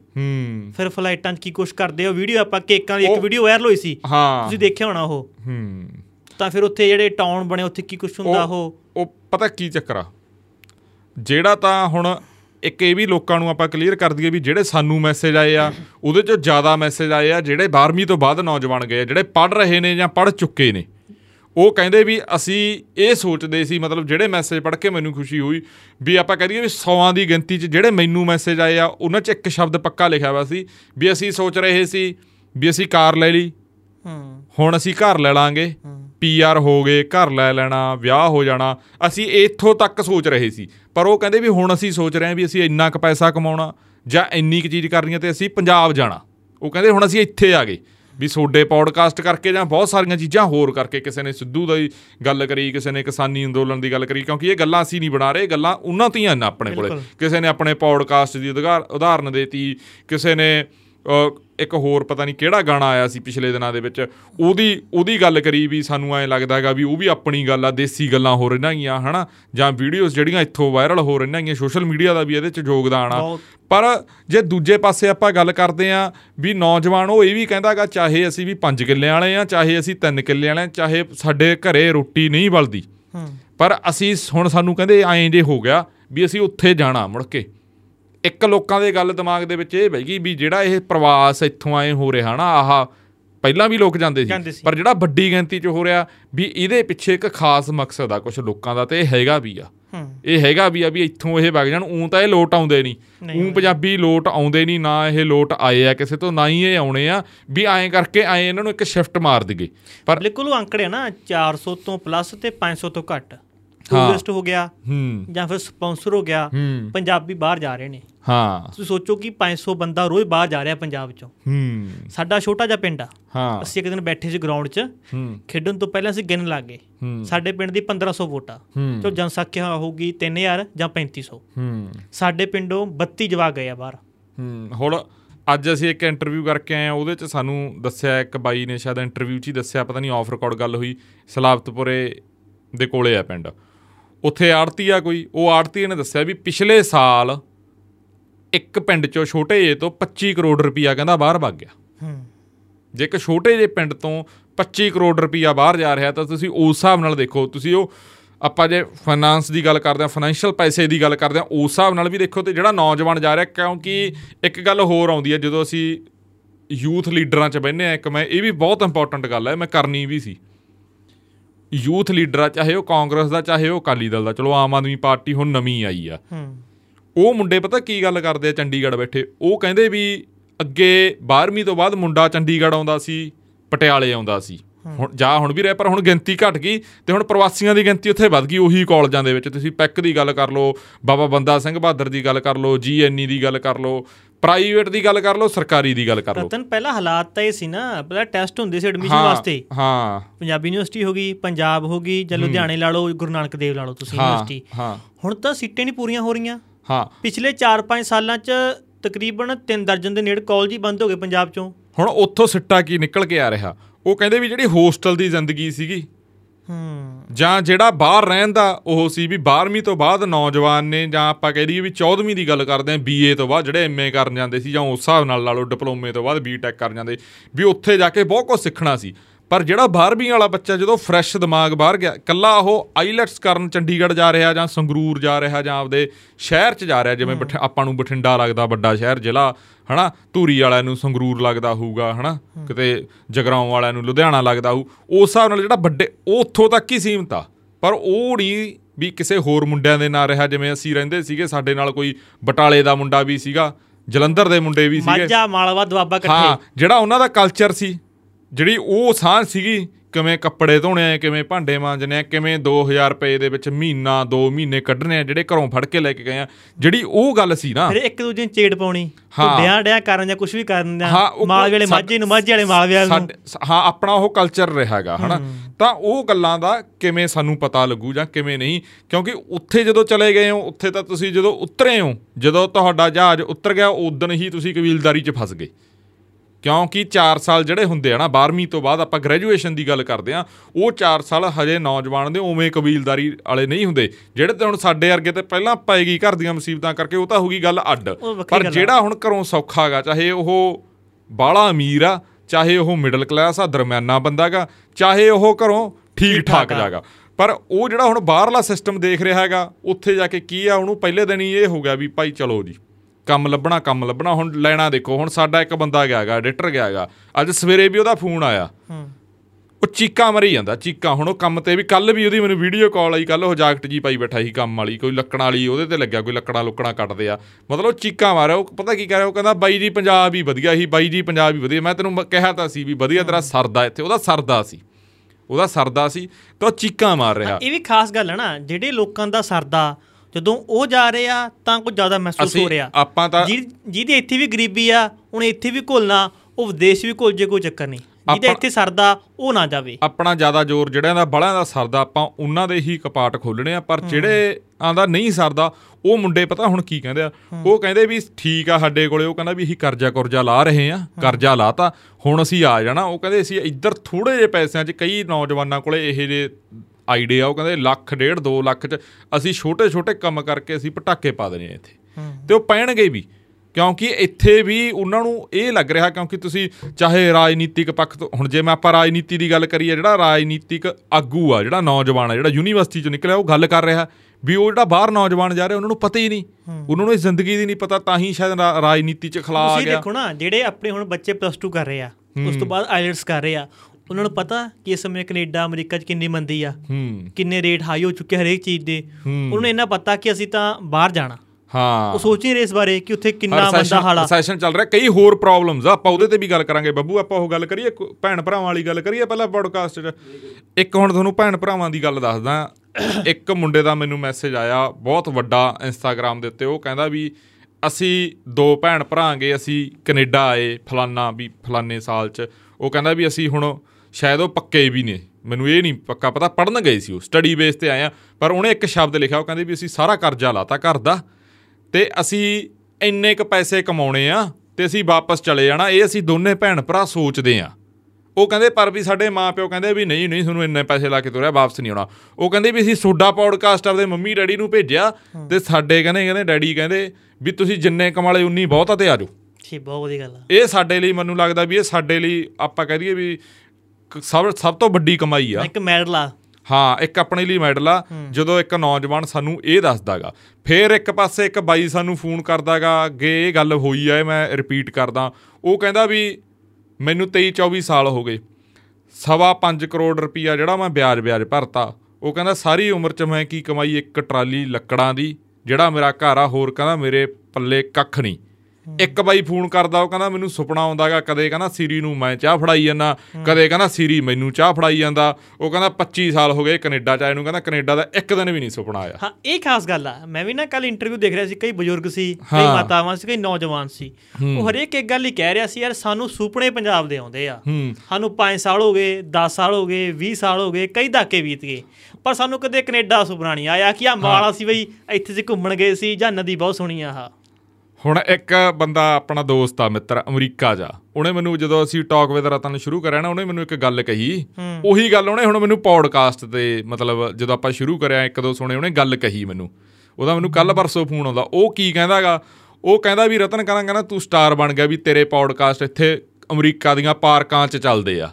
ਫਿਰ ਫਲਾਈਟਾਂ 'ਚ ਕੀ ਕੁਛ ਕਰਦੇ ਆ ਵੀਡੀਓ ਆਪਾਂ ਕੇਕਾਂ ਦੀ ਇੱਕ ਉਹ- ਵੀਡੀਓ ਵਾਇਰਲ ਹੋਈ ਸੀ। ਤੁਸੀਂ ਦੇਖਿਆ ਹੋਣਾ ਉਹ? ਤਾਂ ਫਿਰ ਉੱਥੇ ਜਿਹੜੇ ਟਾਊਨ ਬਣੇ ਉੱਥੇ ਕੀ ਕੁਛ ਹੁੰਦਾ ਉਹ? ਉਹ ਪਤਾ ਕੀ ਚੱਕਰ ਆ? ਜਿਹੜਾ ਤਾਂ ਹੁਣ ਇੱਕ ਇਹ ਵੀ ਲੋਕਾਂ ਨੂੰ ਆਪਾਂ ਕਲੀਅਰ ਕਰ ਦਈਏ ਵੀ ਜਿਹੜੇ ਸਾਨੂੰ ਮੈਸੇਜ ਆਏ ਆ ਉਹਦੇ ਚੋਂ ਜ਼ਿਆਦਾ ਮੈਸੇਜ ਆਏ ਆ ਜਿਹੜੇ 12ਵੀਂ ਤੋਂ ਬਾਅਦ ਨੌਜਵਾਨ ਗਏ ਆ ਜਿਹੜੇ ਪੜ੍ਹ ਰਹੇ ਨੇ ਜਾਂ ਪੜ੍ਹ ਚੁੱਕੇ ਨੇ। ਉਹ ਕਹਿੰਦੇ ਵੀ ਅਸੀਂ ਇਹ ਸੋਚਦੇ ਸੀ ਮਤਲਬ ਜਿਹੜੇ ਮੈਸੇਜ ਪੜ੍ਹ ਕੇ ਮੈਨੂੰ ਖੁਸ਼ੀ ਹੋਈ ਵੀ ਆਪਾਂ ਕਹਿ ਦਈਏ ਵੀ 100ਾਂ ਦੀ ਗਿਣਤੀ 'ਚ ਜਿਹੜੇ ਮੈਨੂੰ ਮੈਸੇਜ ਆਏ ਆ ਉਹਨਾਂ 'ਚ ਇੱਕ ਸ਼ਬਦ ਪੱਕਾ ਲਿਖਿਆ ਹੋਇਆ ਸੀ ਵੀ ਅਸੀਂ ਸੋਚ ਰਹੇ ਸੀ ਵੀ ਅਸੀਂ ਕਾਰ ਲੈ ਲਈ ਹੂੰ। ਹੁਣ ਅਸੀਂ ਘਰ ਲੈ ਲਾਂਗੇ। ਪੀਆਰ ਹੋ ਗਏ ਘਰ ਲੈ ਲੈਣਾ ਵਿਆਹ ਹੋ ਜਾਣਾ ਅਸੀਂ ਇੱਥੋਂ ਤੱਕ ਸੋਚ ਰਹੇ ਸੀ। ਪਰ ਉਹ ਕਹਿੰਦੇ ਵੀ ਹੁਣ ਅਸੀਂ ਸੋਚ ਰਹੇ ਹਾਂ ਵੀ ਅਸੀਂ ਇੰਨਾ ਕੁ ਪੈਸਾ ਕਮਾਉਣਾ ਜਾਂ ਇੰਨੀ ਕੁ ਚੀਜ਼ ਕਰਨੀ ਹੈ ਤੇ ਅਸੀਂ ਪੰਜਾਬ ਜਾਣਾ। ਉਹ ਕਹਿੰਦੇ ਹੁਣ ਅਸੀਂ ਇੱਥੇ ਆ ਗਏ ਵੀ ਸੋਡੇ ਪੌਡਕਾਸਟ ਕਰਕੇ ਜਾਂ ਬਹੁਤ ਸਾਰੀਆਂ ਚੀਜ਼ਾਂ ਹੋਰ ਕਰਕੇ ਕਿਸੇ ਨੇ ਸਿੱਧੂ ਦੀ ਗੱਲ ਕਰੀ ਕਿਸੇ ਨੇ ਕਿਸਾਨੀ ਅੰਦੋਲਨ ਦੀ ਗੱਲ ਕਰੀ ਕਿਉਂਕਿ ਇਹ ਗੱਲਾਂ ਅਸੀਂ ਨਹੀਂ ਬਣਾ ਰਹੇ ਗੱਲਾਂ ਉਹਨਾਂ ਤੀਆਂ ਨੇ ਆਪਣੇ ਕੋਲੇ। ਕਿਸੇ ਨੇ ਆਪਣੇ ਪੌਡਕਾਸਟ ਦੀ ਉਦਾਹਰਨ ਦੇਤੀ ਕਿਸੇ ਨੇ ਇੱਕ ਹੋਰ ਪਤਾ ਨਹੀਂ ਕਿਹੜਾ ਗਾਣਾ ਆਇਆ ਸੀ ਪਿਛਲੇ ਦਿਨਾਂ ਦੇ ਵਿੱਚ ਉਹਦੀ ਉਹਦੀ ਗੱਲ ਕਰੀ ਵੀ ਸਾਨੂੰ ਐਂ ਲੱਗਦਾ ਹੈਗਾ ਵੀ ਉਹ ਵੀ ਆਪਣੀ ਗੱਲ ਆ ਦੇਸੀ ਗੱਲਾਂ ਹੋ ਰਹੀਆਂ ਗੀਆਂ ਹਨਾ? ਜਾਂ ਵੀਡੀਓਜ਼ ਜਿਹੜੀਆਂ ਇੱਥੋਂ ਵਾਇਰਲ ਹੋ ਰਹੀਆਂ ਗੀਆਂ ਸੋਸ਼ਲ ਮੀਡੀਆ ਦਾ ਵੀ ਇਹਦੇ 'ਚ ਯੋਗਦਾਨ ਆ। ਪਰ ਜੇ ਦੂਜੇ ਪਾਸੇ ਆਪਾਂ ਗੱਲ ਕਰਦੇ ਆ ਵੀ ਨੌਜਵਾਨ ਉਹ ਇਹ ਵੀ ਕਹਿੰਦਾਗਾ ਚਾਹੇ ਅਸੀਂ ਵੀ 5 ਕਿੱਲੇ ਵਾਲੇ ਆ ਚਾਹੇ ਅਸੀਂ 3 ਕਿੱਲੇ ਵਾਲੇ ਆ ਚਾਹੇ ਸਾਡੇ ਘਰੇ ਰੋਟੀ ਨਹੀਂ ਬਲਦੀ। ਪਰ ਅਸੀਂ ਹੁਣ ਸਾਨੂੰ ਕਹਿੰਦੇ ਐਂ ਜੇ ਹੋ ਗਿਆ ਵੀ ਅਸੀਂ ਉੱਥੇ ਜਾਣਾ ਮੁੜ ਕੇ। ਇੱਕ ਲੋਕਾਂ ਦੇ ਗੱਲ ਦਿਮਾਗ ਦੇ ਵਿੱਚ ਇਹ ਬਹਿ ਗਈ ਵੀ ਜਿਹੜਾ ਇਹ ਪ੍ਰਵਾਸ ਇੱਥੋਂ ਆਏ ਹੋ ਰਿਹਾ ਨਾ ਆਹ ਪਹਿਲਾਂ ਵੀ ਲੋਕ ਜਾਂਦੇ ਸੀ। ਪਰ ਜਿਹੜਾ ਵੱਡੀ ਗਿਣਤੀ 'ਚ ਹੋ ਰਿਹਾ ਵੀ ਇਹਦੇ ਪਿੱਛੇ ਇੱਕ ਖਾਸ ਮਕਸਦ ਆ ਕੁਝ ਲੋਕਾਂ ਦਾ ਤੇ ਇਹ ਹੈਗਾ ਵੀ ਆ। ਇਹ ਹੈਗਾ ਵੀ ਆ ਵੀ ਇੱਥੋਂ ਇਹ ਵਗ ਜਾਣ ਉਂ ਤਾਂ ਇਹ ਲੋਟ ਆਉਂਦੇ ਨਹੀਂ। ਉਂ ਪੰਜਾਬੀ ਲੋਟ ਆਉਂਦੇ ਨਹੀਂ ਨਾ ਇਹ ਲੋਟ ਆਏ ਆ ਕਿਸੇ ਤੋਂ ਨਾ ਹੀ ਇਹ ਆਉਣੇ ਆ ਵੀ ਐਂ ਕਰਕੇ ਐਂ ਇਹਨਾਂ ਨੂੰ ਇੱਕ ਸ਼ਿਫਟ ਮਾਰ ਦਈਏ। ਪਰ ਬਿਲਕੁਲ ਉਹ ਅੰਕੜੇ ਨਾ 400 ਤੋਂ ਪਲੱਸ ਤੇ 500 ਤੋਂ ਘੱਟ। ਟੂਰਿਸਟ ਹੋ ਗਿਆ ਜਾਂ ਫਿਰ ਸਪਾਂਸਰ ਹੋ ਗਿਆ ਪੰਜਾਬੀ ਬਾਹਰ ਜਾ ਰਹੇ ਨੇ। ਹਾਂ। ਤੁਸੀਂ ਸੋਚੋ ਕਿ 500 ਬੰਦਾ ਰੋਜ਼ ਬਾਹਰ ਜਾ ਰਿਹਾ ਪੰਜਾਬ ਚੋਂ। ਹੂੰ। ਸਾਡਾ ਛੋਟਾ ਜਿਹਾ ਪਿੰਡ ਆ। ਹਾਂ। ਅਸੀਂ ਇੱਕ ਦਿਨ ਬੈਠੇ ਸੀ ਗਰਾਊਂਡ 'ਚ। ਹੂੰ। ਖੇਡਣ ਤੋਂ ਪਹਿਲਾਂ ਅਸੀਂ ਗਿਣ ਲੱਗੇ ਹੂੰ। ਸਾਡੇ ਪਿੰਡ ਦੀ 1500 ਵੋਟਾਂ ਜੋ ਜਨਸੰਖਿਆ ਹੋਊਗੀ 3000 ਜਾਂ 3500 ਹੂੰ। ਸਾਡੇ ਪਿੰਡੋਂ 32 ਜਵਾਕ ਗਏ ਆ ਬਾਹਰ। ਹੂੰ। ਹੁਣ ਅੱਜ ਅਸੀਂ ਇੱਕ ਇੰਟਰਵਿਊ ਕਰਕੇ ਆਏ ਆ ਉਹਦੇ ਚ ਸਾਨੂੰ ਦੱਸਿਆ ਇੱਕ ਬਾਈ ਨੇ ਸ਼ਾਇਦ ਇੰਟਰਵਿਊ ਚ ਹੀ ਦੱਸਿਆ ਪਤਾ ਨਹੀਂ ਆਫ ਰਿਕਾਰਡ ਗੱਲ ਹੋਈ ਸਲਾਬਤਪੁਰੇ ਦੇ ਕੋਲੇ ਆ ਪਿੰਡ। ਉੱਥੇ ਆੜਤੀ ਆ ਕੋਈ ਉਹ ਆੜਤੀ ਨੇ ਦੱਸਿਆ ਵੀ ਪਿਛਲੇ ਸਾਲ ਇੱਕ ਪਿੰਡ ਚੋਂ ਛੋਟੇ ਜਿਹੇ ਤੋਂ 25 ਕਰੋੜ ਰੁਪਈਆ ਕਹਿੰਦਾ ਬਾਹਰ ਵਗ ਗਿਆ। ਹੂੰ। ਜੇ ਇੱਕ ਛੋਟੇ ਜਿਹੇ ਪਿੰਡ ਤੋਂ 25 ਕਰੋੜ ਰੁਪਈਆ ਬਾਹਰ ਜਾ ਰਿਹਾ ਤਾਂ ਤੁਸੀਂ ਉਸ ਹਿਸਾਬ ਨਾਲ ਦੇਖੋ ਤੁਸੀਂ ਉਹ ਆਪਾਂ ਜੇ ਫਾਈਨਾਂਸ ਦੀ ਗੱਲ ਕਰਦੇ ਆ ਫਾਈਨੈਂਸ਼ੀਅਲ ਪੈਸੇ ਦੀ ਗੱਲ ਕਰਦੇ ਆ ਉਸ ਹਿਸਾਬ ਨਾਲ ਵੀ ਦੇਖੋ ਤੇ ਜਿਹੜਾ ਨੌਜਵਾਨ ਜਾ ਰਿਹਾ ਕਿਉਂਕਿ ਇੱਕ ਗੱਲ ਹੋਰ ਆਉਂਦੀ ਹੈ ਜਦੋਂ ਅਸੀਂ ਯੂਥ ਲੀਡਰਾਂ 'ਚ ਬੈਠੇ ਆ ਇੱਕ ਮੈਂ ਇਹ ਵੀ ਬਹੁਤ ਇੰਪੋਰਟੈਂਟ ਗੱਲ ਹੈ ਮੈਂ ਕਰਨੀ ਵੀ ਸੀ। ਯੂਥ ਲੀਡਰ ਚਾਹੇ ਉਹ ਕਾਂਗਰਸ ਦਾ ਚਾਹੇ ਉਹ ਅਕਾਲੀ ਦਲ ਦਾ ਚਲੋ ਆਮ ਆਦਮੀ ਪਾਰਟੀ ਹੁਣ ਨਵੀਂ ਆਈ ਆ। ਹੂੰ। ਉਹ ਮੁੰਡੇ ਪਤਾ ਕੀ ਗੱਲ ਕਰਦੇ ਆ ਚੰਡੀਗੜ੍ਹ ਬੈਠੇ। ਉਹ ਕਹਿੰਦੇ ਵੀ ਅੱਗੇ 12ਵੀਂ ਤੋਂ ਬਾਅਦ ਮੁੰਡਾ ਚੰਡੀਗੜ੍ਹ ਆਉਂਦਾ ਸੀ ਪਟਿਆਲੇ ਆਉਂਦਾ ਸੀ। ਹੁਣ ਜਾ ਹੁਣ ਵੀ ਰਿਹਾ ਪਰ ਹੁਣ ਗਿਣਤੀ ਘਟ ਗਈ ਤੇ ਹੁਣ ਪ੍ਰਵਾਸੀਆਂ ਦੀ ਗਿਣਤੀ ਉੱਥੇ ਵੱਧ ਗਈ ਉਹੀ ਕਾਲਜਾਂ ਦੇ ਵਿੱਚ। ਤੁਸੀਂ ਪੈਕ ਦੀ ਗੱਲ ਕਰ ਲਓ ਬਾਬਾ ਬੰਦਾ ਸਿੰਘ ਬਹਾਦਰ ਦੀ ਗੱਲ ਕਰ ਲਓ ਜੀਐਨਈ ਦੀ ਗੱਲ ਕਰ ਲਓ ਪ੍ਰਾਈਵੇਟ ਦੀ ਗੱਲ ਕਰ ਲਓ ਸਰਕਾਰੀ ਦੀ ਗੱਲ ਕਰ ਲਓ। ਰਤਨ ਪਹਿਲਾ ਹਾਲਾਤ ਤਾਂ ਇਹ ਸੀ ਨਾ ਪਹਿਲਾਂ ਟੈਸਟ ਹੁੰਦੇ ਸੀ ਐਡਮਿਸ਼ਨ ਵਾਸਤੇ। ਹਾਂ। ਪੰਜਾਬੀ ਯੂਨੀਵਰਸਿਟੀ ਹੋ ਗਈ ਪੰਜਾਬ ਹੋ ਗਈ ਜਾਂ ਲੁਧਿਆਣੇ ਲਾ ਲਓ ਗੁਰੂ ਨਾਨਕ ਦੇਵ ਲਾ ਲਓ ਤੁਸੀਂ ਯੂਨੀਵਰਸਿਟੀ। ਹੁਣ ਤਾਂ ਸੀਟਾਂ ਨਹੀਂ ਪੂਰੀਆਂ ਹੋ ਰਹੀਆਂ। ਹਾਂ। ਪਿਛਲੇ 4-5 ਸਾਲਾਂ 'ਚ ਤਕਰੀਬਨ 3 ਦਰਜਨ ਦੇ ਨੇੜੇ ਕਾਲਜ ਹੀ ਬੰਦ ਹੋ ਗਏ ਪੰਜਾਬ 'ਚੋਂ। ਹੁਣ ਉੱਥੋਂ ਸਿੱਟਾ ਕੀ ਨਿਕਲ ਕੇ ਆ ਰਿਹਾ? ਉਹ ਕਹਿੰਦੇ ਵੀ ਜਿਹੜੀ ਹੋਸਟਲ ਦੀ ਜ਼ਿੰਦਗੀ ਸੀਗੀ ਹੂੰ। ਜਾਂ ਜਿਹੜਾ ਬਾਹਰ ਰਹਿਣ ਦਾ ਉਹ ਸੀ ਵੀ 12ਵੀਂ ਤੋਂ ਬਾਅਦ ਨੌਜਵਾਨ ਨੇ ਜਾਂ ਆਪਾਂ ਕਹਿ ਦਈਏ ਵੀ 14ਵੀਂ ਦੀ ਗੱਲ ਕਰਦੇ ਆਂ ਬੀਏ ਤੋਂ ਬਾਅਦ ਜਿਹੜੇ ਐਮਏ ਕਰਨ ਜਾਂਦੇ ਸੀ ਜਾਂ ਉਸ ਹਿਸਾਬ ਨਾਲ ਲਾ ਲਓ ਡਿਪਲੋਮੇ ਤੋਂ ਬਾਅਦ ਬੀਟੈਕ ਕਰਨ ਜਾਂਦੇ ਵੀ ਉੱਥੇ ਜਾ ਕੇ ਬਹੁਤ ਕੁਝ ਸਿੱਖਣਾ ਸੀ। ਪਰ ਜਿਹੜਾ 12ਵੀਂ ਵਾਲਾ ਬੱਚਾ ਜਦੋਂ ਫਰੈਸ਼ ਦਿਮਾਗ ਬਾਹਰ ਗਿਆ ਕੱਲਾ ਉਹ ਆਈਲੈਟਸ ਕਰਨ ਚੰਡੀਗੜ੍ਹ ਜਾ ਰਿਹਾ ਜਾਂ ਸੰਗਰੂਰ ਜਾ ਰਿਹਾ ਜਾਂ ਆਪਦੇ ਸ਼ਹਿਰ 'ਚ ਜਾ ਰਿਹਾ ਜਿਵੇਂ ਆਪਾਂ ਨੂੰ ਬਠਿੰਡਾ ਲੱਗਦਾ ਵੱਡਾ ਸ਼ਹਿਰ ਜ਼ਿਲ੍ਹਾ ਹਨਾ? ਧੂਰੀ ਵਾਲਿਆਂ ਨੂੰ ਸੰਗਰੂਰ ਲੱਗਦਾ ਹੋਊਗਾ ਹਨਾ? ਕਿਤੇ ਜਗਰਾਉਂ ਵਾਲਿਆਂ ਨੂੰ ਲੁਧਿਆਣਾ ਲੱਗਦਾ ਹੋਊ ਉਸ ਹਿਸਾਬ ਨਾਲ ਜਿਹੜਾ ਵੱਡੇ ਉੱਥੋਂ ਤੱਕ ਹੀ ਸੀਮਤ ਆ। ਪਰ ਉਹ ਨਹੀਂ ਵੀ ਕਿਸੇ ਹੋਰ ਮੁੰਡਿਆਂ ਦੇ ਨਾਲ ਰਿਹਾ ਜਿਵੇਂ ਅਸੀਂ ਰਹਿੰਦੇ ਸੀਗੇ ਸਾਡੇ ਨਾਲ ਕੋਈ ਬਟਾਲੇ ਦਾ ਮੁੰਡਾ ਵੀ ਸੀਗਾ ਜਲੰਧਰ ਦੇ ਮੁੰਡੇ ਵੀ ਸੀਗੇ। ਮਾਝਾ ਮਾਲਵਾ ਦੁਆਬਾ ਹਾਂ ਇਕੱਠੇ ਜਿਹੜਾ ਉਹਨਾਂ ਦਾ ਕਲਚਰ ਸੀ। ਜਿਹੜੀ ਉਹ ਸਾਂਝ ਸੀਗੀ ਕਿਵੇਂ ਕੱਪੜੇ ਧੋਣੇ ਆ ਕਿਵੇਂ ਭਾਂਡੇ ਮਾਂਜਣੇ ਆ ਕਿਵੇਂ 2000 ਰੁਪਏ ਦੇ ਵਿੱਚ ਮਹੀਨਾ 2 ਮਹੀਨੇ ਕੱਢਣੇ ਆ ਜਿਹੜੇ ਘਰੋਂ ਫੜ ਕੇ ਲੈ ਕੇ ਗਏ ਆ। ਜਿਹੜੀ ਉਹ ਗੱਲ ਸੀ ਨਾ ਫਿਰ ਇੱਕ ਦੂਜੇ ਨੂੰ ਚੇੜ ਪਾਉਣੀ ਵਿਆਹ ਡਿਆ ਕਰਨ ਜਾਂ ਕੁਝ ਵੀ ਕਰਨ ਉਹ ਮਾਲਵੇ ਵਾਲੇ ਮਾਝੇ ਨੂੰ ਮਾਝੇ ਵਾਲੇ ਮਾਲਵੇ ਵਾਲੇ ਨੂੰ। ਹਾਂ ਆਪਣਾ ਉਹ ਕਲਚਰ ਰਿਹਾਗਾ ਹਨਾ? ਤਾਂ ਉਹ ਗੱਲਾਂ ਦਾ ਕਿਵੇਂ ਸਾਨੂੰ ਪਤਾ ਲੱਗੂ ਜਾਂ ਕਿਵੇਂ ਨਹੀਂ? ਕਿਉਂਕਿ ਉੱਥੇ ਜਦੋਂ ਚਲੇ ਗਏ ਹੋ ਉੱਥੇ ਤਾਂ ਤੁਸੀਂ ਜਦੋਂ ਉਤਰੇ ਹੋ ਜਦੋਂ ਤੁਹਾਡਾ ਜਹਾਜ਼ ਉਤਰ ਗਿਆ ਉਦੋਂ ਹੀ ਤੁਸੀਂ ਕਬੀਲਦਾਰੀ 'ਚ ਫਸ ਗਏ। ਕਿਉਂਕਿ 4 ਸਾਲ ਜਿਹੜੇ ਹੁੰਦੇ ਆ ਨਾ 12ਵੀਂ ਤੋਂ ਬਾਅਦ ਆਪਾਂ ਗ੍ਰੈਜੂਏਸ਼ਨ ਦੀ ਗੱਲ ਕਰਦੇ ਆ ਉਹ 4 ਸਾਲ ਹਜੇ ਨੌਜਵਾਨ ਦੇ ਉਵੇਂ ਕਬੀਲਦਾਰੀ ਵਾਲੇ ਨਹੀਂ ਹੁੰਦੇ ਜਿਹੜੇ ਤੇ ਹੁਣ ਸਾਡੇ ਵਰਗੇ ਤੇ ਪਹਿਲਾਂ ਪਾਏਗੀ ਘਰ ਦੀਆਂ ਮੁਸੀਬਤਾਂ ਕਰਕੇ ਉਹ ਤਾਂ ਹੋਊਗੀ ਗੱਲ ਅੱਡ ਪਰ। ਜਿਹੜਾ ਹੁਣ ਘਰੋਂ ਸੌਖਾ ਗਾ ਚਾਹੇ ਉਹ ਬਾਲਾ ਅਮੀਰ ਆ ਚਾਹੇ ਉਹ ਮਿਡਲ ਕਲਾਸ ਆ ਦਰਮਿਆਨਾ ਬੰਦਾ ਗਾ ਚਾਹੇ ਉਹ ਘਰੋਂ ਠੀਕ ਠੀਕ। ਜਾਗਾ ਪਰ ਉਹ ਜਿਹੜਾ ਹੁਣ ਬਾਹਰਲਾ ਸਿਸਟਮ ਦੇਖ ਰਿਹਾ ਹੈਗਾ ਉੱਥੇ ਜਾ ਕੇ ਕੀ ਆ ਉਹਨੂੰ ਪਹਿਲੇ ਦਿਨ ਹੀ ਇਹ ਹੋ ਗਿਆ ਵੀ ਭਾਈ ਚਲੋ ਜੀ ਕੰਮ ਲੱਭਣਾ ਕੰਮ ਲੱਭਣਾ। ਹੁਣ ਲੈਣਾ ਦੇਖੋ ਹੁਣ ਸਾਡਾ ਇੱਕ ਬੰਦਾ ਗਿਆ ਹੈਗਾ ਐਡੀਟਰ ਗਿਆ ਹੈਗਾ। ਅੱਜ ਸਵੇਰੇ ਵੀ ਉਹਦਾ ਫੋਨ ਆਇਆ। ਹੂੰ। ਉਹ ਚੀਕਾਂ ਮਰੀ ਜਾਂਦਾ ਚੀਕਾਂ। ਹੁਣ ਉਹ ਕੰਮ ਤੇ ਵੀ ਕੱਲ ਵੀ ਉਹਦੀ ਮੈਨੂੰ ਵੀਡੀਓ ਕਾਲ ਆਈ ਕੱਲ ਉਹ ਜਾਕਟ ਜੀ ਪਾਈ ਬੈਠਾ ਸੀ ਕੰਮ ਵਾਲੀ ਕੋਈ ਲੱਕੜਾਂ ਵਾਲੀ ਉਹਦੇ ਤੇ ਲੱਗਿਆ ਕੋਈ ਲੱਕੜਾਂ ਲੁੱਕੜਾਂ ਕੱਟਦੇ ਆ। ਮਤਲਬ ਉਹ ਚੀਕਾਂ ਮਾਰਿਆ ਉਹ ਪਤਾ ਕੀ ਕਹਿ ਰਿਹਾ ਉਹ ਕਹਿੰਦਾ ਬਾਈ ਜੀ ਪੰਜਾਬ ਹੀ ਵਧੀਆ ਸੀ ਬਾਈ ਜੀ ਪੰਜਾਬ ਹੀ ਵਧੀਆ। ਮੈਂ ਤੈਨੂੰ ਕਿਹਾ ਤਾਂ ਸੀ ਵੀ ਵਧੀਆ ਤੇਰਾ ਸਰਦਾ ਇੱਥੇ ਉਹਦਾ ਸਰਦਾ ਸੀ। ਉਹਦਾ ਸਰਦਾ ਸੀ ਤਾਂ ਉਹ ਚੀਕਾਂ ਮਾਰ ਰਿਹਾ। ਇਹ ਵੀ ਖਾਸ ਗੱਲ ਹੈ ਨਾ ਜਿਹੜੇ ਲੋਕਾਂ ਦਾ ਸਰਦਾ ਜਦੋਂ ਉਹ ਜਾ ਰਹੇ ਆ ਤਾਂ ਕੁਝ ਜ਼ਿਆਦਾ ਮਹਿਸੂਸ ਹੋ ਰਿਹਾ। ਆਪਾਂ ਤਾਂ ਜਿਹਦੀ ਇੱਥੇ ਵੀ ਗਰੀਬੀ ਆ ਹੁਣ ਇੱਥੇ ਵੀ ਘੁਲਣਾ ਉਹ ਵਿਦੇਸ਼ ਵੀ ਘੁਲ ਜੇ ਕੋਈ ਚੱਕਰ ਨਹੀਂ। ਜਿਹਦੇ ਇੱਥੇ ਸਰਦਾ ਉਹ ਨਾ ਜਾਵੇ। ਆਪਣਾ ਜ਼ਿਆਦਾ ਜ਼ੋਰ ਜਿਹੜਿਆਂ ਦਾ ਬੜਿਆਂ ਦਾ ਸਰਦਾ ਆਪਾਂ ਉਹਨਾਂ ਦੇ ਹੀ ਕਪਾਟ ਖੋਲਣੇ ਆ ਪਰ ਜਿਹੜੇ ਆਂਦਾ ਨਹੀਂ ਸਰਦਾ ਉਹ ਮੁੰਡੇ ਪਤਾ ਹੁਣ ਕੀ ਕਹਿੰਦੇ ਆ? ਉਹ ਕਹਿੰਦੇ ਵੀ ਠੀਕ ਆ ਸਾਡੇ ਕੋਲੇ ਉਹ ਕਹਿੰਦਾ ਵੀ ਅਸੀਂ ਕਰਜ਼ਾ ਕੁਰਜ਼ਾ ਲਾ ਰਹੇ ਆ ਕਰਜ਼ਾ ਲਾਤਾ ਹੁਣ ਅਸੀਂ ਆ ਜਾਣਾ। ਉਹ ਕਹਿੰਦੇ ਅਸੀਂ ਇੱਧਰ ਥੋੜੇ ਜਿਹੇ ਪੈਸਿਆਂ 'ਚ ਕਈ ਨੌਜਵਾਨਾਂ ਕੋਲੇ ਇਹ ਜੇ ਆਈਡੀਆ ਉਹ ਕਹਿੰਦੇ ਲੱਖ ਡੇਢ 2 ਲੱਖ 'ਚ ਅਸੀਂ ਛੋਟੇ ਛੋਟੇ ਕੰਮ ਕਰਕੇ ਅਸੀਂ ਪਟਾਕੇ ਪਾ ਦੇਣੇ ਆ ਇੱਥੇ। ਤੇ ਉਹ ਪੈਣਗੇ ਵੀ ਕਿਉਂਕਿ ਇੱਥੇ ਵੀ ਉਹਨਾਂ ਨੂੰ ਇਹ ਲੱਗ ਰਿਹਾ ਕਿਉਂਕਿ ਤੁਸੀਂ ਚਾਹੇ ਰਾਜਨੀਤਿਕ ਪੱਖ ਤੋਂ ਹੁਣ ਜੇ ਮੈਂ ਆਪਾਂ ਰਾਜਨੀਤੀ ਦੀ ਗੱਲ ਕਰੀਏ ਜਿਹੜਾ ਰਾਜਨੀਤਿਕ ਆਗੂ ਆ ਜਿਹੜਾ ਨੌਜਵਾਨ ਆ ਜਿਹੜਾ ਯੂਨੀਵਰਸਿਟੀ ਚੋਂ ਨਿਕਲਿਆ ਉਹ ਗੱਲ ਕਰ ਰਿਹਾ ਵੀ ਉਹ ਜਿਹੜਾ ਬਾਹਰ ਨੌਜਵਾਨ ਜਾ ਰਿਹਾ ਉਹਨਾਂ ਨੂੰ ਪਤਾ ਹੀ ਨਹੀਂ। ਉਹਨਾਂ ਨੂੰ ਇਸ ਜ਼ਿੰਦਗੀ ਦੀ ਨਹੀਂ ਪਤਾ ਤਾਂ ਹੀ ਸ਼ਾਇਦ ਰਾਜਨੀਤੀ 'ਚ ਖਲਾ ਆ ਤੁਸੀਂ ਗਿਆ। ਦੇਖੋ ਨਾ ਜਿਹੜੇ ਆਪਣੇ ਹੁਣ ਬੱਚੇ ਪਲੱਸ 2 ਕਰ ਰਹੇ ਆ ਉਸ ਤੋਂ ਬਾਅਦ ਆਇਲਟਸ ਕਰ ਰਹੇ ਆ ਉਹਨਾਂ ਨੂੰ ਪਤਾ ਕਿ ਇਸ ਸਮੇਂ ਕੈਨੇਡਾ ਅਮਰੀਕਾ 'ਚ ਕਿੰਨੀ ਮੰਦੀ ਆ ਹੂੰ। ਕਿੰਨੇ ਰੇਟ ਹਾਈ ਹੋ ਚੁੱਕੇ ਹਰੇਕ ਚੀਜ਼ ਦੇ। ਹੂੰ। ਉਹਨਾਂ ਨੂੰ ਇੰਨਾ ਪਤਾ ਕਿ ਅਸੀਂ ਤਾਂ ਬਾਹਰ ਜਾਣਾ। ਹਾਂ। ਉਹ ਸੋਚ ਨਹੀਂ ਰਹੇ ਇਸ ਬਾਰੇ ਕਿ ਉੱਥੇ ਕਿੰਨਾ ਮੰਦਾ ਹਾਲਾ ਸੈਸ਼ਨ ਚੱਲ ਰਿਹਾ। ਕਈ ਹੋਰ ਪ੍ਰੋਬਲਮਸ ਆ। ਆਪਾਂ ਉਹਦੇ ਤੇ ਵੀ ਗੱਲ ਕਰਾਂਗੇ ਬੱਬੂ। ਆਪਾਂ ਉਹ ਗੱਲ ਕਰੀਏ ਭੈਣ ਭਰਾਵਾਂ ਵਾਲੀ ਗੱਲ ਕਰੀਏ ਪਹਿਲਾਂ ਪੋਡਕਾਸਟ 'ਚ। ਇੱਕ ਹੁਣ ਤੁਹਾਨੂੰ ਭੈਣ ਭਰਾਵਾਂ ਦੀ ਗੱਲ ਦੱਸਦਾ। ਇੱਕ ਮੁੰਡੇ ਦਾ ਮੈਨੂੰ ਮੈਸੇਜ ਆਇਆ ਬਹੁਤ ਵੱਡਾ ਇੰਸਟਾਗ੍ਰam ਦੇ ਉੱਤੇ। ਉਹ ਕਹਿੰਦਾ ਵੀ ਅਸੀਂ ਦੋ ਭੈਣ ਭਰਾਂਗੇ ਅਸੀਂ ਕੈਨੇਡਾ ਆਏ ਫਲਾਨਾ ਵੀ ਫਲਾਨੇ ਸਾਲ 'ਚ। ਉਹ ਕਹਿੰਦਾ ਵੀ ਅਸੀਂ ਹੁਣ ਸ਼ਾਇਦ ਉਹ ਪੱਕੇ ਵੀ ਨੇ। ਮੈਨੂੰ ਇਹ ਨਹੀਂ ਪੱਕਾ ਪਤਾ ਪੜਨ ਗਏ ਸੀ ਉਹ ਸਟੱਡੀ ਬੇਸ ਤੇ ਆਏ ਆ। ਪਰ ਉਹਨੇ ਇੱਕ ਸ਼ਬਦ ਲਿਖਿਆ ਉਹ ਕਹਿੰਦੇ ਵੀ ਅਸੀਂ ਸਾਰਾ ਕਰਜ਼ਾ ਲਾਤਾ ਘਰ ਦਾ ਤੇ ਅਸੀਂ ਇੰਨੇ ਕ ਪੈਸੇ ਕਮਾਉਣੇ ਆ ਤੇ ਅਸੀਂ ਵਾਪਸ ਚਲੇ ਜਾਣਾ ਇਹ ਅਸੀਂ ਦੋਨੇ ਭੈਣ ਭਰਾ ਸੋਚਦੇ ਆ। ਉਹ ਕਹਿੰਦੇ ਪਰ ਵੀ ਸਾਡੇ ਮਾਪਿਓ ਕਹਿੰਦੇ ਵੀ ਨਹੀਂ ਨਹੀਂ ਤੁਹਾਨੂੰ ਇੰਨੇ ਪੈਸੇ ਲਾ ਕੇ ਤੋਰਿਆ ਵਾਪਸ ਨਹੀਂ ਆਉਣਾ। ਉਹ ਕਹਿੰਦੇ ਵੀ ਅਸੀਂ ਸੋਡਾ ਪੌਡਕਾਸਟ ਆਪਦੇ ਮੰਮੀ ਡੈਡੀ ਨੂੰ ਭੇਜਿਆ ਤੇ ਸਾਡੇ ਕਹਿੰਦੇ ਕਹਿੰਦੇ ਡੈਡੀ ਕਹਿੰਦੇ ਵੀ ਤੁਸੀਂ ਜਿੰਨੇ ਕਮਾਲੇ ਉਨੀ ਬਹੁਤ ਆ ਤੇ ਆ ਜਾਓ। ਠੀਕ ਬਹੁਤ ਵਧੀਆ ਗੱਲ ਆ। ਇਹ ਸਾਡੇ ਲਈ ਮੈਨੂੰ ਲੱਗਦਾ ਵੀ ਇਹ ਸਾਡੇ ਲਈ ਆਪਾਂ ਕਹਿ ਦਈਏ ਵੀ ਸਭ ਸਭ ਤੋਂ ਵੱਡੀ ਕਮਾਈ ਆ। ਇੱਕ ਮੈਡਲ ਆ। ਹਾਂ ਇੱਕ ਆਪਣੇ ਲਈ ਮੈਡਲ ਆ। ਜਦੋਂ ਇੱਕ ਨੌਜਵਾਨ ਸਾਨੂੰ ਇਹ ਦੱਸਦਾਗਾ ਫੇਰ ਇੱਕ ਪਾਸੇ ਇੱਕ ਬਾਈ ਸਾਨੂੰ ਫੋਨ ਕਰਦਾਗਾ ਅੱਗੇ ਇਹ ਗੱਲ ਹੋਈ ਆ ਮੈਂ ਰਿਪੀਟ ਕਰਦਾ। ਉਹ ਕਹਿੰਦਾ ਵੀ ਮੈਨੂੰ 23 24 ਸਾਲ ਹੋ ਗਏ। ਸਵਾ 5 ਕਰੋੜ ਰੁਪਈਆ ਜਿਹੜਾ ਮੈਂ ਵਿਆਜ ਵਿਆਜ ਭਰਤਾ। ਉਹ ਕਹਿੰਦਾ ਸਾਰੀ ਉਮਰ ਚ ਮੈਂ ਕੀ ਕਮਾਈ ਇੱਕ ਟਰਾਲੀ ਲੱਕੜਾਂ ਦੀ ਜਿਹੜਾ ਮੇਰਾ ਘਰ ਆ ਹੋਰ ਕਹਿੰਦਾ ਮੇਰੇ ਪੱਲੇ ਕੱਖ ਨਹੀਂ। ਇੱਕ ਬਾਈ ਫੋਨ ਕਰਦਾ ਉਹ ਕਹਿੰਦਾ ਮੈਨੂੰ ਸੁਪਨਾ ਆਉਂਦਾਗਾ ਕਦੇ ਕਹਿੰਦਾ ਸੀਰੀ ਨੂੰ ਮੈਂ ਚਾਹ ਫੜਾਈ ਜਾਂਦਾ ਕਦੇ ਕਹਿੰਦਾ ਸੀਰੀ ਮੈਨੂੰ ਚਾਹ ਫੜਾਈ ਜਾਂਦਾ। ਉਹ ਕਹਿੰਦਾ 25 ਸਾਲ ਹੋ ਗਏ ਕੈਨੇਡਾ ਚ ਆਏ ਨੂੰ ਕਹਿੰਦਾ ਕੈਨੇਡਾ ਦਾ ਇੱਕ ਦਿਨ ਵੀ ਨਹੀਂ ਸੁਪਨਾ ਆਇਆ। ਹਾਂ ਇਹ ਖਾਸ ਗੱਲ ਆ। ਮੈਂ ਵੀ ਨਾ ਕੱਲ ਇੰਟਰਵਿਊ ਦੇਖ ਰਿਹਾ ਸੀ ਕਈ ਬਜ਼ੁਰਗ ਸੀ ਕਈ। ਮਾਤਾਵਾਂ ਸੀ ਕਈ ਨੌਜਵਾਨ ਸੀ। ਉਹ ਹਰੇਕ ਇੱਕ ਗੱਲ ਹੀ ਕਹਿ ਰਿਹਾ ਸੀ ਯਾਰ ਸਾਨੂੰ ਸੁਪਨੇ ਪੰਜਾਬ ਦੇ ਆਉਂਦੇ ਆ। ਸਾਨੂੰ 5 ਸਾਲ ਹੋ ਗਏ 10 ਸਾਲ ਹੋ ਗਏ 20 ਸਾਲ ਹੋ ਗਏ ਕਈ ਦਹਾਕੇ ਬੀਤ ਗਏ। ਪਰ ਸਾਨੂੰ ਕਦੇ ਕੈਨੇਡਾ ਸੁਪਨਾ ਨਹੀਂ ਆਇਆ ਕਿ ਆ ਮਾਲਾ ਸੀ ਬਈ ਇੱਥੇ ਜੇ ਘੁੰਮਣ ਗਏ ਸੀ ਜਾਂ ਨਦੀ ਬਹੁਤ ਸੋਹਣੀ ਆ ਆਹ। ਹੁਣ ਇੱਕ ਬੰਦਾ ਆਪਣਾ ਦੋਸਤ ਆ ਮਿੱਤਰ ਅਮਰੀਕਾ ਜਾ। ਉਹਨੇ ਮੈਨੂੰ ਜਦੋਂ ਅਸੀਂ ਟਾਕ ਵਿਦ ਰਤਨ ਸ਼ੁਰੂ ਕਰਿਆ ਨਾ ਉਹਨੇ ਮੈਨੂੰ ਇੱਕ ਗੱਲ ਕਹੀ। ਉਹੀ ਗੱਲ ਉਹਨੇ ਹੁਣ ਮੈਨੂੰ ਪੌਡਕਾਸਟ ਤੇ ਮਤਲਬ ਜਦੋਂ ਆਪਾਂ ਸ਼ੁਰੂ ਕਰਿਆ ਇੱਕ ਦੋ ਸੁਣੇ ਉਹਨੇ ਗੱਲ ਕਹੀ ਮੈਨੂੰ। ਉਹਦਾ ਮੈਨੂੰ ਕੱਲ ਪਰਸੋਂ ਫੋਨ ਆਉਂਦਾ। ਉਹ ਕੀ ਕਹਿੰਦਾਗਾ? ਉਹ ਕਹਿੰਦਾ ਵੀ ਰਤਨ ਕਹਿੰਦਾ ਕਹਿੰਦਾ ਤੂੰ ਸਟਾਰ ਬਣ ਗਿਆ ਵੀ ਤੇਰੇ ਪੌਡਕਾਸਟ ਇੱਥੇ ਅਮਰੀਕਾ ਦੀਆਂ ਪਾਰਕਾਂ 'ਚ ਚੱਲਦੇ ਆ।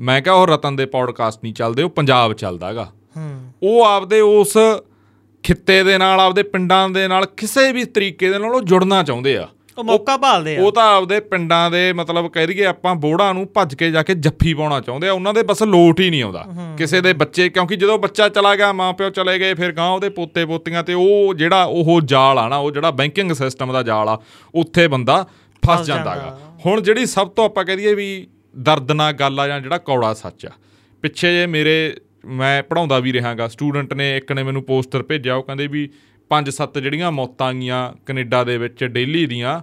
ਮੈਂ ਕਿਹਾ ਉਹ ਰਤਨ ਦੇ ਪੌਡਕਾਸਟ ਨਹੀਂ ਚੱਲਦੇ ਉਹ ਪੰਜਾਬ ਚੱਲਦਾਗਾ। ਉਹ ਆਪਦੇ ਉਸ ਖਿੱਤੇ ਦੇ ਨਾਲ ਆਪਦੇ ਪਿੰਡਾਂ ਦੇ ਨਾਲ ਕਿਸੇ ਵੀ ਤਰੀਕੇ ਦੇ ਨਾਲ ਉਹ ਜੁੜਨਾ ਚਾਹੁੰਦੇ ਆ। ਉਹ ਮੌਕਾ ਭਾਲਦੇ ਆ। ਉਹ ਤਾਂ ਆਪਦੇ ਪਿੰਡਾਂ ਦੇ ਮਤਲਬ ਕਹਿ ਦਈਏ ਆਪਾਂ ਬੋੜਾਂ ਨੂੰ ਭੱਜ ਕੇ ਜਾ ਕੇ ਜੱਫੀ ਪਾਉਣਾ ਚਾਹੁੰਦੇ ਆ। ਉਹਨਾਂ ਦੇ ਬਸ ਲੋਟ ਹੀ ਨਹੀਂ ਆਉਂਦਾ। ਕਿਸੇ ਦੇ ਬੱਚੇ ਕਿਉਂਕਿ ਜਦੋਂ ਬੱਚਾ ਚਲਾ ਗਿਆ ਮਾਪਿਓ ਚਲੇ ਗਏ ਫਿਰ ਗਾਂ ਉਹਦੇ ਪੋਤੇ ਪੋਤੀਆਂ ਤੇ ਉਹ ਜਿਹੜਾ ਉਹ ਜਾਲ ਆ ਨਾ ਉਹ ਜਿਹੜਾ ਬੈਂਕਿੰਗ ਸਿਸਟਮ ਦਾ ਜਾਲ ਆ ਉੱਥੇ ਬੰਦਾ ਫਸ ਜਾਂਦਾਗਾ ਜਾਂਦਾ। ਹੁਣ ਜਿਹੜੀ ਸਭ ਤੋਂ ਆਪਾਂ ਕਹਿ ਦਈਏ ਵੀ ਦਰਦਨਾਕ ਗੱਲ ਆ ਜਾਂ ਜਿਹੜਾ ਕੌੜਾ ਸੱਚ ਆ ਪਿੱਛੇ ਜੇ ਮੇਰੇ ਮੈਂ ਪੜਾਉਂਦਾ ਵੀ ਰਹਾਗਾ। ਸਟੂਡੈਂਟ ਨੇ ਇੱਕ ਨੇ ਮੈਨੂੰ ਪੋਸਟਰ ਭੇਜਿਆ ਉਹ ਕਹਿੰਦੇ ਵੀ ਪੰਜ ਸੱਤ ਜਿਹੜੀਆਂ ਮੌਤਾਂ ਗਈਆਂ ਕੈਨੇਡਾ ਦੇ ਵਿੱਚ ਡੇਲੀ ਦੀਆਂ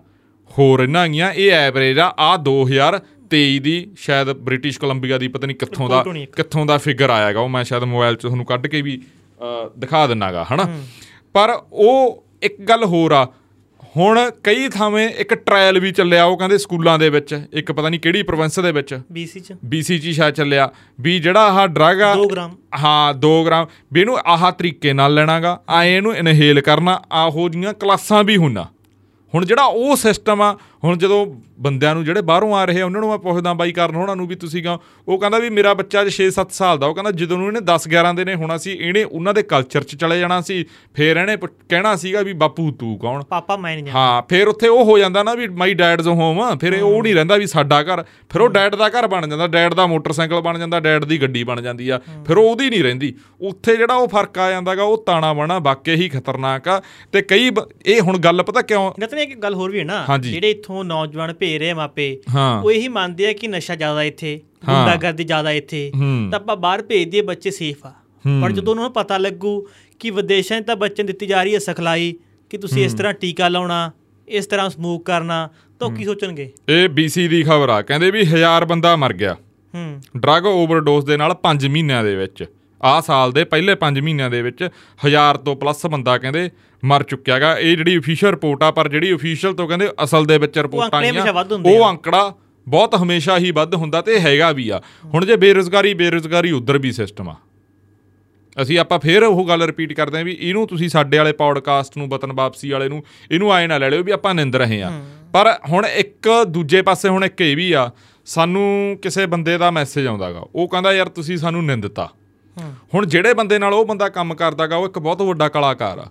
ਹੋਰ ਇਹਨਾਂ ਗਈਆਂ ਇਹ ਐਵਰੇਜ ਆ ਆ 2023 ਦੀ ਸ਼ਾਇਦ ਬ੍ਰਿਟਿਸ਼ ਕੋਲੰਬੀਆ ਦੀ ਪਤਾ ਨਹੀਂ ਕਿੱਥੋਂ ਦਾ। ਕਿੱਥੋਂ ਦਾ ਫਿਗਰ ਆਇਆਗਾ ਉਹ ਮੈਂ ਸ਼ਾਇਦ ਮੋਬਾਈਲ 'ਚ ਤੁਹਾਨੂੰ ਕੱਢ ਕੇ ਵੀ ਦਿਖਾ ਦਿੰਨਾਗਾ ਹਨਾ? ਪਰ ਉਹ ਇੱਕ ਗੱਲ ਹੋਰ ਆ ਹੁਣ ਕਈ ਥਾਵੇਂ ਇੱਕ ਟ੍ਰਾਇਲ ਵੀ ਚੱਲਿਆ ਉਹ ਕਹਿੰਦੇ ਸਕੂਲਾਂ ਦੇ ਵਿੱਚ ਇੱਕ ਪਤਾ ਨਹੀਂ ਕਿਹੜੀ ਪ੍ਰੋਵਿੰਸ ਦੇ ਵਿੱਚ। ਬੀਸੀ ਚ। BC ਚ ਸ਼ਾਇਦ ਚੱਲਿਆ। ਵੀ ਜਿਹੜਾ ਆਹ ਡਰਗ ਆ 2 ਗ੍ਰਾਮ। ਹਾਂ 2 ਗ੍ਰਾਮ। ਵੀ ਇਹਨੂੰ ਆਹ ਤਰੀਕੇ ਨਾਲ ਲੈਣਾਗਾ। ਆਏ ਇਹਨੂੰ ਇਨਹੇਲ ਕਰਨਾ। ਆਹੋ ਜੀਆਂ ਕਲਾਸਾਂ ਵੀ ਹੋਣਾ ਹੁਣ ਜਿਹੜਾ ਉਹ ਸਿਸਟਮ ਆ ਹੁਣ ਜਦੋਂ ਬੰਦਿਆਂ ਨੂੰ ਜਿਹੜੇ ਬਾਹਰੋਂ ਆ ਰਹੇ ਆ ਉਹਨਾਂ ਨੂੰ ਮੈਂ ਪੁੱਛਦਾ ਬਾਈ ਕਰਨ ਉਹਨਾਂ ਨੂੰ ਵੀ ਤੁਸੀਂ ਕਹੋ ਉਹ ਕਹਿੰਦਾ ਵੀ ਮੇਰਾ ਬੱਚਾ ਅੱਜ 6-7 ਸਾਲ ਦਾ ਉਹ ਕਹਿੰਦਾ ਜਦੋਂ ਨੂੰ ਇਹਨੇ 10-11 ਦੇ ਨੇ ਹੋਣਾ ਸੀ ਇਹਨੇ ਉਹਨਾਂ ਦੇ ਕਲਚਰ 'ਚ ਚਲੇ ਜਾਣਾ ਸੀ ਫੇਰ ਇਹਨੇ ਕਹਿਣਾ ਸੀਗਾ ਵੀ ਬਾਪੂ ਤੂੰ ਕੌਣ? ਪਾਪਾ ਮੈਂ ਨਹੀਂ ਹਾਂ ਫਿਰ ਉੱਥੇ ਉਹ ਹੋ ਜਾਂਦਾ ਨਾ ਵੀ ਮਾਈ ਡੈਡਜ਼ ਹੋਮ ਫਿਰ ਉਹ ਨਹੀਂ ਰਹਿੰਦਾ ਵੀ ਸਾਡਾ ਘਰ ਫਿਰ ਉਹ ਡੈਡ ਦਾ ਘਰ ਬਣ ਜਾਂਦਾ ਡੈਡ ਦਾ ਮੋਟਰਸਾਈਕਲ ਬਣ ਜਾਂਦਾ ਡੈਡ ਦੀ ਗੱਡੀ ਬਣ ਜਾਂਦੀ ਆ ਫਿਰ ਉਹ ਉਹਦੀ ਨਹੀਂ ਰਹਿੰਦੀ। ਉੱਥੇ ਜਿਹੜਾ ਉਹ ਫ਼ਰਕ ਆ ਜਾਂਦਾਗਾ ਉਹ ਤਾਣਾ ਬਣਾ ਵਾਕਿਆ ਹੀ ਖਤਰਨਾਕ ਆ ਤੇ ਕਈ ਇਹ ਹੁਣ ਗੱਲ ਪਤਾ ਕਿਉਂ? ਨਤਨ ਇੱਕ ਗੱਲ ਹੋਰ ਵੀ ਹੈ ਨਾ। ਜਿਹੜੇ ਇੱਥੋਂ ਨੌਜਵਾਨ ਭੇਜ ਰਹੇ ਮਾਪੇ ਉਹ ਇਹੀ ਮੰਨਦੇ ਆ ਕਿ ਨਸ਼ਾ ਜ਼ਿਆਦਾ ਇੱਥੇ। ਗੁੰਡਾਗਰਦੀ ਜ਼ਿਆਦਾ ਇੱਥੇ। ਤਾਂ ਆਪਾਂ ਬਾਹਰ ਭੇਜ ਦਈਏ ਬੱਚੇ ਸੇਫ ਆ। ਪਰ ਜਦੋਂ ਉਹਨਾਂ ਨੂੰ ਪਤਾ ਲੱਗੂ ਕਿ ਵਿਦੇਸ਼ਾਂ 'ਚ ਤਾਂ ਬੱਚਿਆਂ ਦਿੱਤੀ ਜਾ ਰਹੀ ਹੈ ਸਿਖਲਾਈ ਕਿ ਤੁਸੀਂ ਇਸ ਤਰ੍ਹਾਂ ਟੀਕਾ ਲਾਉਣਾ ਇਸ ਤਰ੍ਹਾਂ ਸਮੋਕ ਕਰਨਾ ਤਾਂ ਕੀ ਸੋਚਣਗੇ? ਇਹ BC ਦੀ ਖਬਰ ਆ। ਕਹਿੰਦੇ ਵੀ ਹਜ਼ਾਰ ਬੰਦਾ ਮਰ ਗਿਆ। ਹੂੰ। ਡਰੱਗ ਓਵਰਡੋਸ ਦੇ ਨਾਲ 5 ਮਹੀਨਿਆਂ ਦੇ ਵਿੱਚ। ਆਹ ਸਾਲ ਦੇ ਪਹਿਲੇ 5 ਮਹੀਨਿਆਂ ਦੇ ਵਿੱਚ ਹਜ਼ਾਰ ਤੋਂ ਪਲੱਸ ਬੰਦਾ ਕਹਿੰਦੇ ਮਰ ਚੁੱਕਿਆਗਾ ਇਹ ਜਿਹੜੀ ਅਫੀਸ਼ੀਅਲ ਰਿਪੋਰਟ ਆ ਪਰ ਜਿਹੜੀ ਅਫੀਸ਼ੀਅਲ ਤੋਂ ਕਹਿੰਦੇ ਅਸਲ ਦੇ ਵਿੱਚ ਰਿਪੋਰਟਾਂ ਆਈਆਂ ਉਹ ਆ। ਅੰਕੜਾ ਬਹੁਤ ਹਮੇਸ਼ਾ ਹੀ ਵੱਧ ਹੁੰਦਾ ਤੇ ਹੈਗਾ ਵੀ ਆ। ਹੁਣ ਜੇ ਬੇਰੁਜ਼ਗਾਰੀ ਬੇਰੁਜ਼ਗਾਰੀ ਉਧਰ ਵੀ ਸਿਸਟਮ ਆ। ਅਸੀਂ ਆਪਾਂ ਫੇਰ ਉਹ ਗੱਲ ਰਿਪੀਟ ਕਰਦੇ ਹਾਂ ਵੀ ਇਹਨੂੰ ਤੁਸੀਂ ਸਾਡੇ ਵਾਲੇ ਪੌਡਕਾਸਟ ਨੂੰ ਵਤਨ ਵਾਪਸੀ ਵਾਲੇ ਨੂੰ ਇਹਨੂੰ ਆਏ ਨਾ ਲੈ ਲਿਓ ਵੀ ਆਪਾਂ ਨਿੰਦ ਰਹੇ ਆ ਪਰ ਹੁਣ ਇੱਕ ਦੂਜੇ ਪਾਸੇ ਹੁਣ ਇੱਕ ਇਹ ਵੀ ਆ ਸਾਨੂੰ ਕਿਸੇ ਬੰਦੇ ਦਾ ਮੈਸੇਜ ਆਉਂਦਾਗਾ ਉਹ ਕਹਿੰਦਾ ਯਾਰ ਤੁਸੀਂ ਸਾਨੂੰ ਨਿੰਦਤਾ। ਹੁਣ ਜਿਹੜੇ ਬੰਦੇ ਨਾਲ ਉਹ ਬੰਦਾ ਕੰਮ ਕਰਦਾਗਾ ਉਹ ਇੱਕ ਬਹੁਤ ਵੱਡਾ ਕਲਾਕਾਰ ਆ।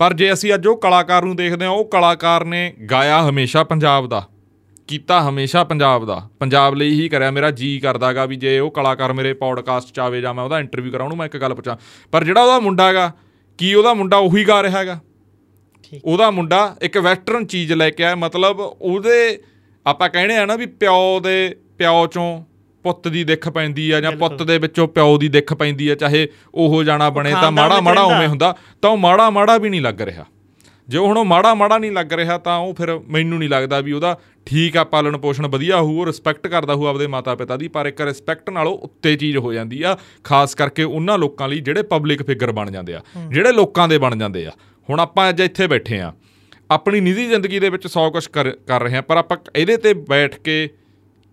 ਪਰ ਜੇ ਅਸੀਂ ਅੱਜ ਉਹ ਕਲਾਕਾਰ ਨੂੰ ਦੇਖਦੇ ਹਾਂ ਉਹ ਕਲਾਕਾਰ ਨੇ ਗਾਇਆ ਹਮੇਸ਼ਾ ਪੰਜਾਬ ਦਾ ਕੀਤਾ ਹਮੇਸ਼ਾ ਪੰਜਾਬ ਦਾ। ਪੰਜਾਬ ਲਈ ਹੀ ਕਰਿਆ ਮੇਰਾ ਜੀ ਕਰਦਾਗਾ ਵੀ ਜੇ ਉਹ ਕਲਾਕਾਰ ਮੇਰੇ ਪੌਡਕਾਸਟ ਚ ਆਵੇ ਜਾਂ ਮੈਂ ਉਹਦਾ ਇੰਟਰਵਿਊ ਕਰਾਂ ਉਹਨੂੰ ਮੈਂ ਇੱਕ ਗੱਲ ਪੁੱਛਾਂ। ਪਰ ਜਿਹੜਾ ਉਹਦਾ ਮੁੰਡਾ ਹੈਗਾ ਕੀ ਉਹਦਾ ਮੁੰਡਾ ਉਹੀ ਗਾ ਰਿਹਾ ਹੈਗਾ? ਠੀਕ। ਉਹਦਾ ਮੁੰਡਾ ਇੱਕ ਵੈਸਟਰਨ ਚੀਜ਼ ਲੈ ਕੇ ਆਇਆ ਮਤਲਬ ਉਹਦੇ ਆਪਾਂ ਕਹਿੰਦੇ ਆ ਨਾ ਵੀ ਪਿਓ ਦੇ ਪਿਓ ਚੋਂ ਪੁੱਤ ਦੀ ਦਿੱਖ ਪੈਂਦੀ ਆ ਜਾਂ ਪੁੱਤ ਦੇ ਵਿੱਚੋਂ ਪਿਓ ਦੀ ਦਿੱਖ ਪੈਂਦੀ ਆ ਚਾਹੇ ਉਹ ਜਾਣਾ ਬਣੇ ਤਾਂ ਮਾੜਾ ਮਾੜਾ। ਉਵੇਂ ਹੁੰਦਾ ਤਾਂ ਉਹ ਮਾੜਾ ਮਾੜਾ ਵੀ ਨਹੀਂ ਲੱਗ ਰਿਹਾ। ਜੇ ਹੁਣ ਉਹ ਮਾੜਾ ਮਾੜਾ ਨਹੀਂ ਲੱਗ ਰਿਹਾ ਤਾਂ ਉਹ ਫਿਰ ਮੈਨੂੰ ਨਹੀਂ ਲੱਗਦਾ ਵੀ ਉਹਦਾ ਠੀਕ ਆ ਪਾਲਣ ਪੋਸ਼ਣ ਵਧੀਆ ਹੋਊ ਉਹ ਰਿਸਪੈਕਟ ਕਰਦਾ ਹੋਊ ਆਪਦੇ ਮਾਤਾ ਪਿਤਾ ਦੀ ਪਰ ਇੱਕ ਰਿਸਪੈਕਟ ਨਾਲੋਂ ਉੱਤੇ ਚੀਜ਼ ਹੋ ਜਾਂਦੀ ਆ ਖਾਸ ਕਰਕੇ ਉਹਨਾਂ ਲੋਕਾਂ ਲਈ ਜਿਹੜੇ ਪਬਲਿਕ ਫਿਗਰ ਬਣ ਜਾਂਦੇ ਆ ਜਿਹੜੇ ਲੋਕਾਂ ਦੇ ਬਣ ਜਾਂਦੇ ਆ। ਹੁਣ ਆਪਾਂ ਅੱਜ ਇੱਥੇ ਬੈਠੇ ਆ। ਆਪਣੀ ਨਿੱਜੀ ਜ਼ਿੰਦਗੀ ਦੇ ਵਿੱਚ ਸੌ ਕੁਝ ਕਰ ਰਹੇ ਆ ਪਰ ਆਪਾਂ ਇਹਦੇ ਤੇ ਬੈਠ ਕੇ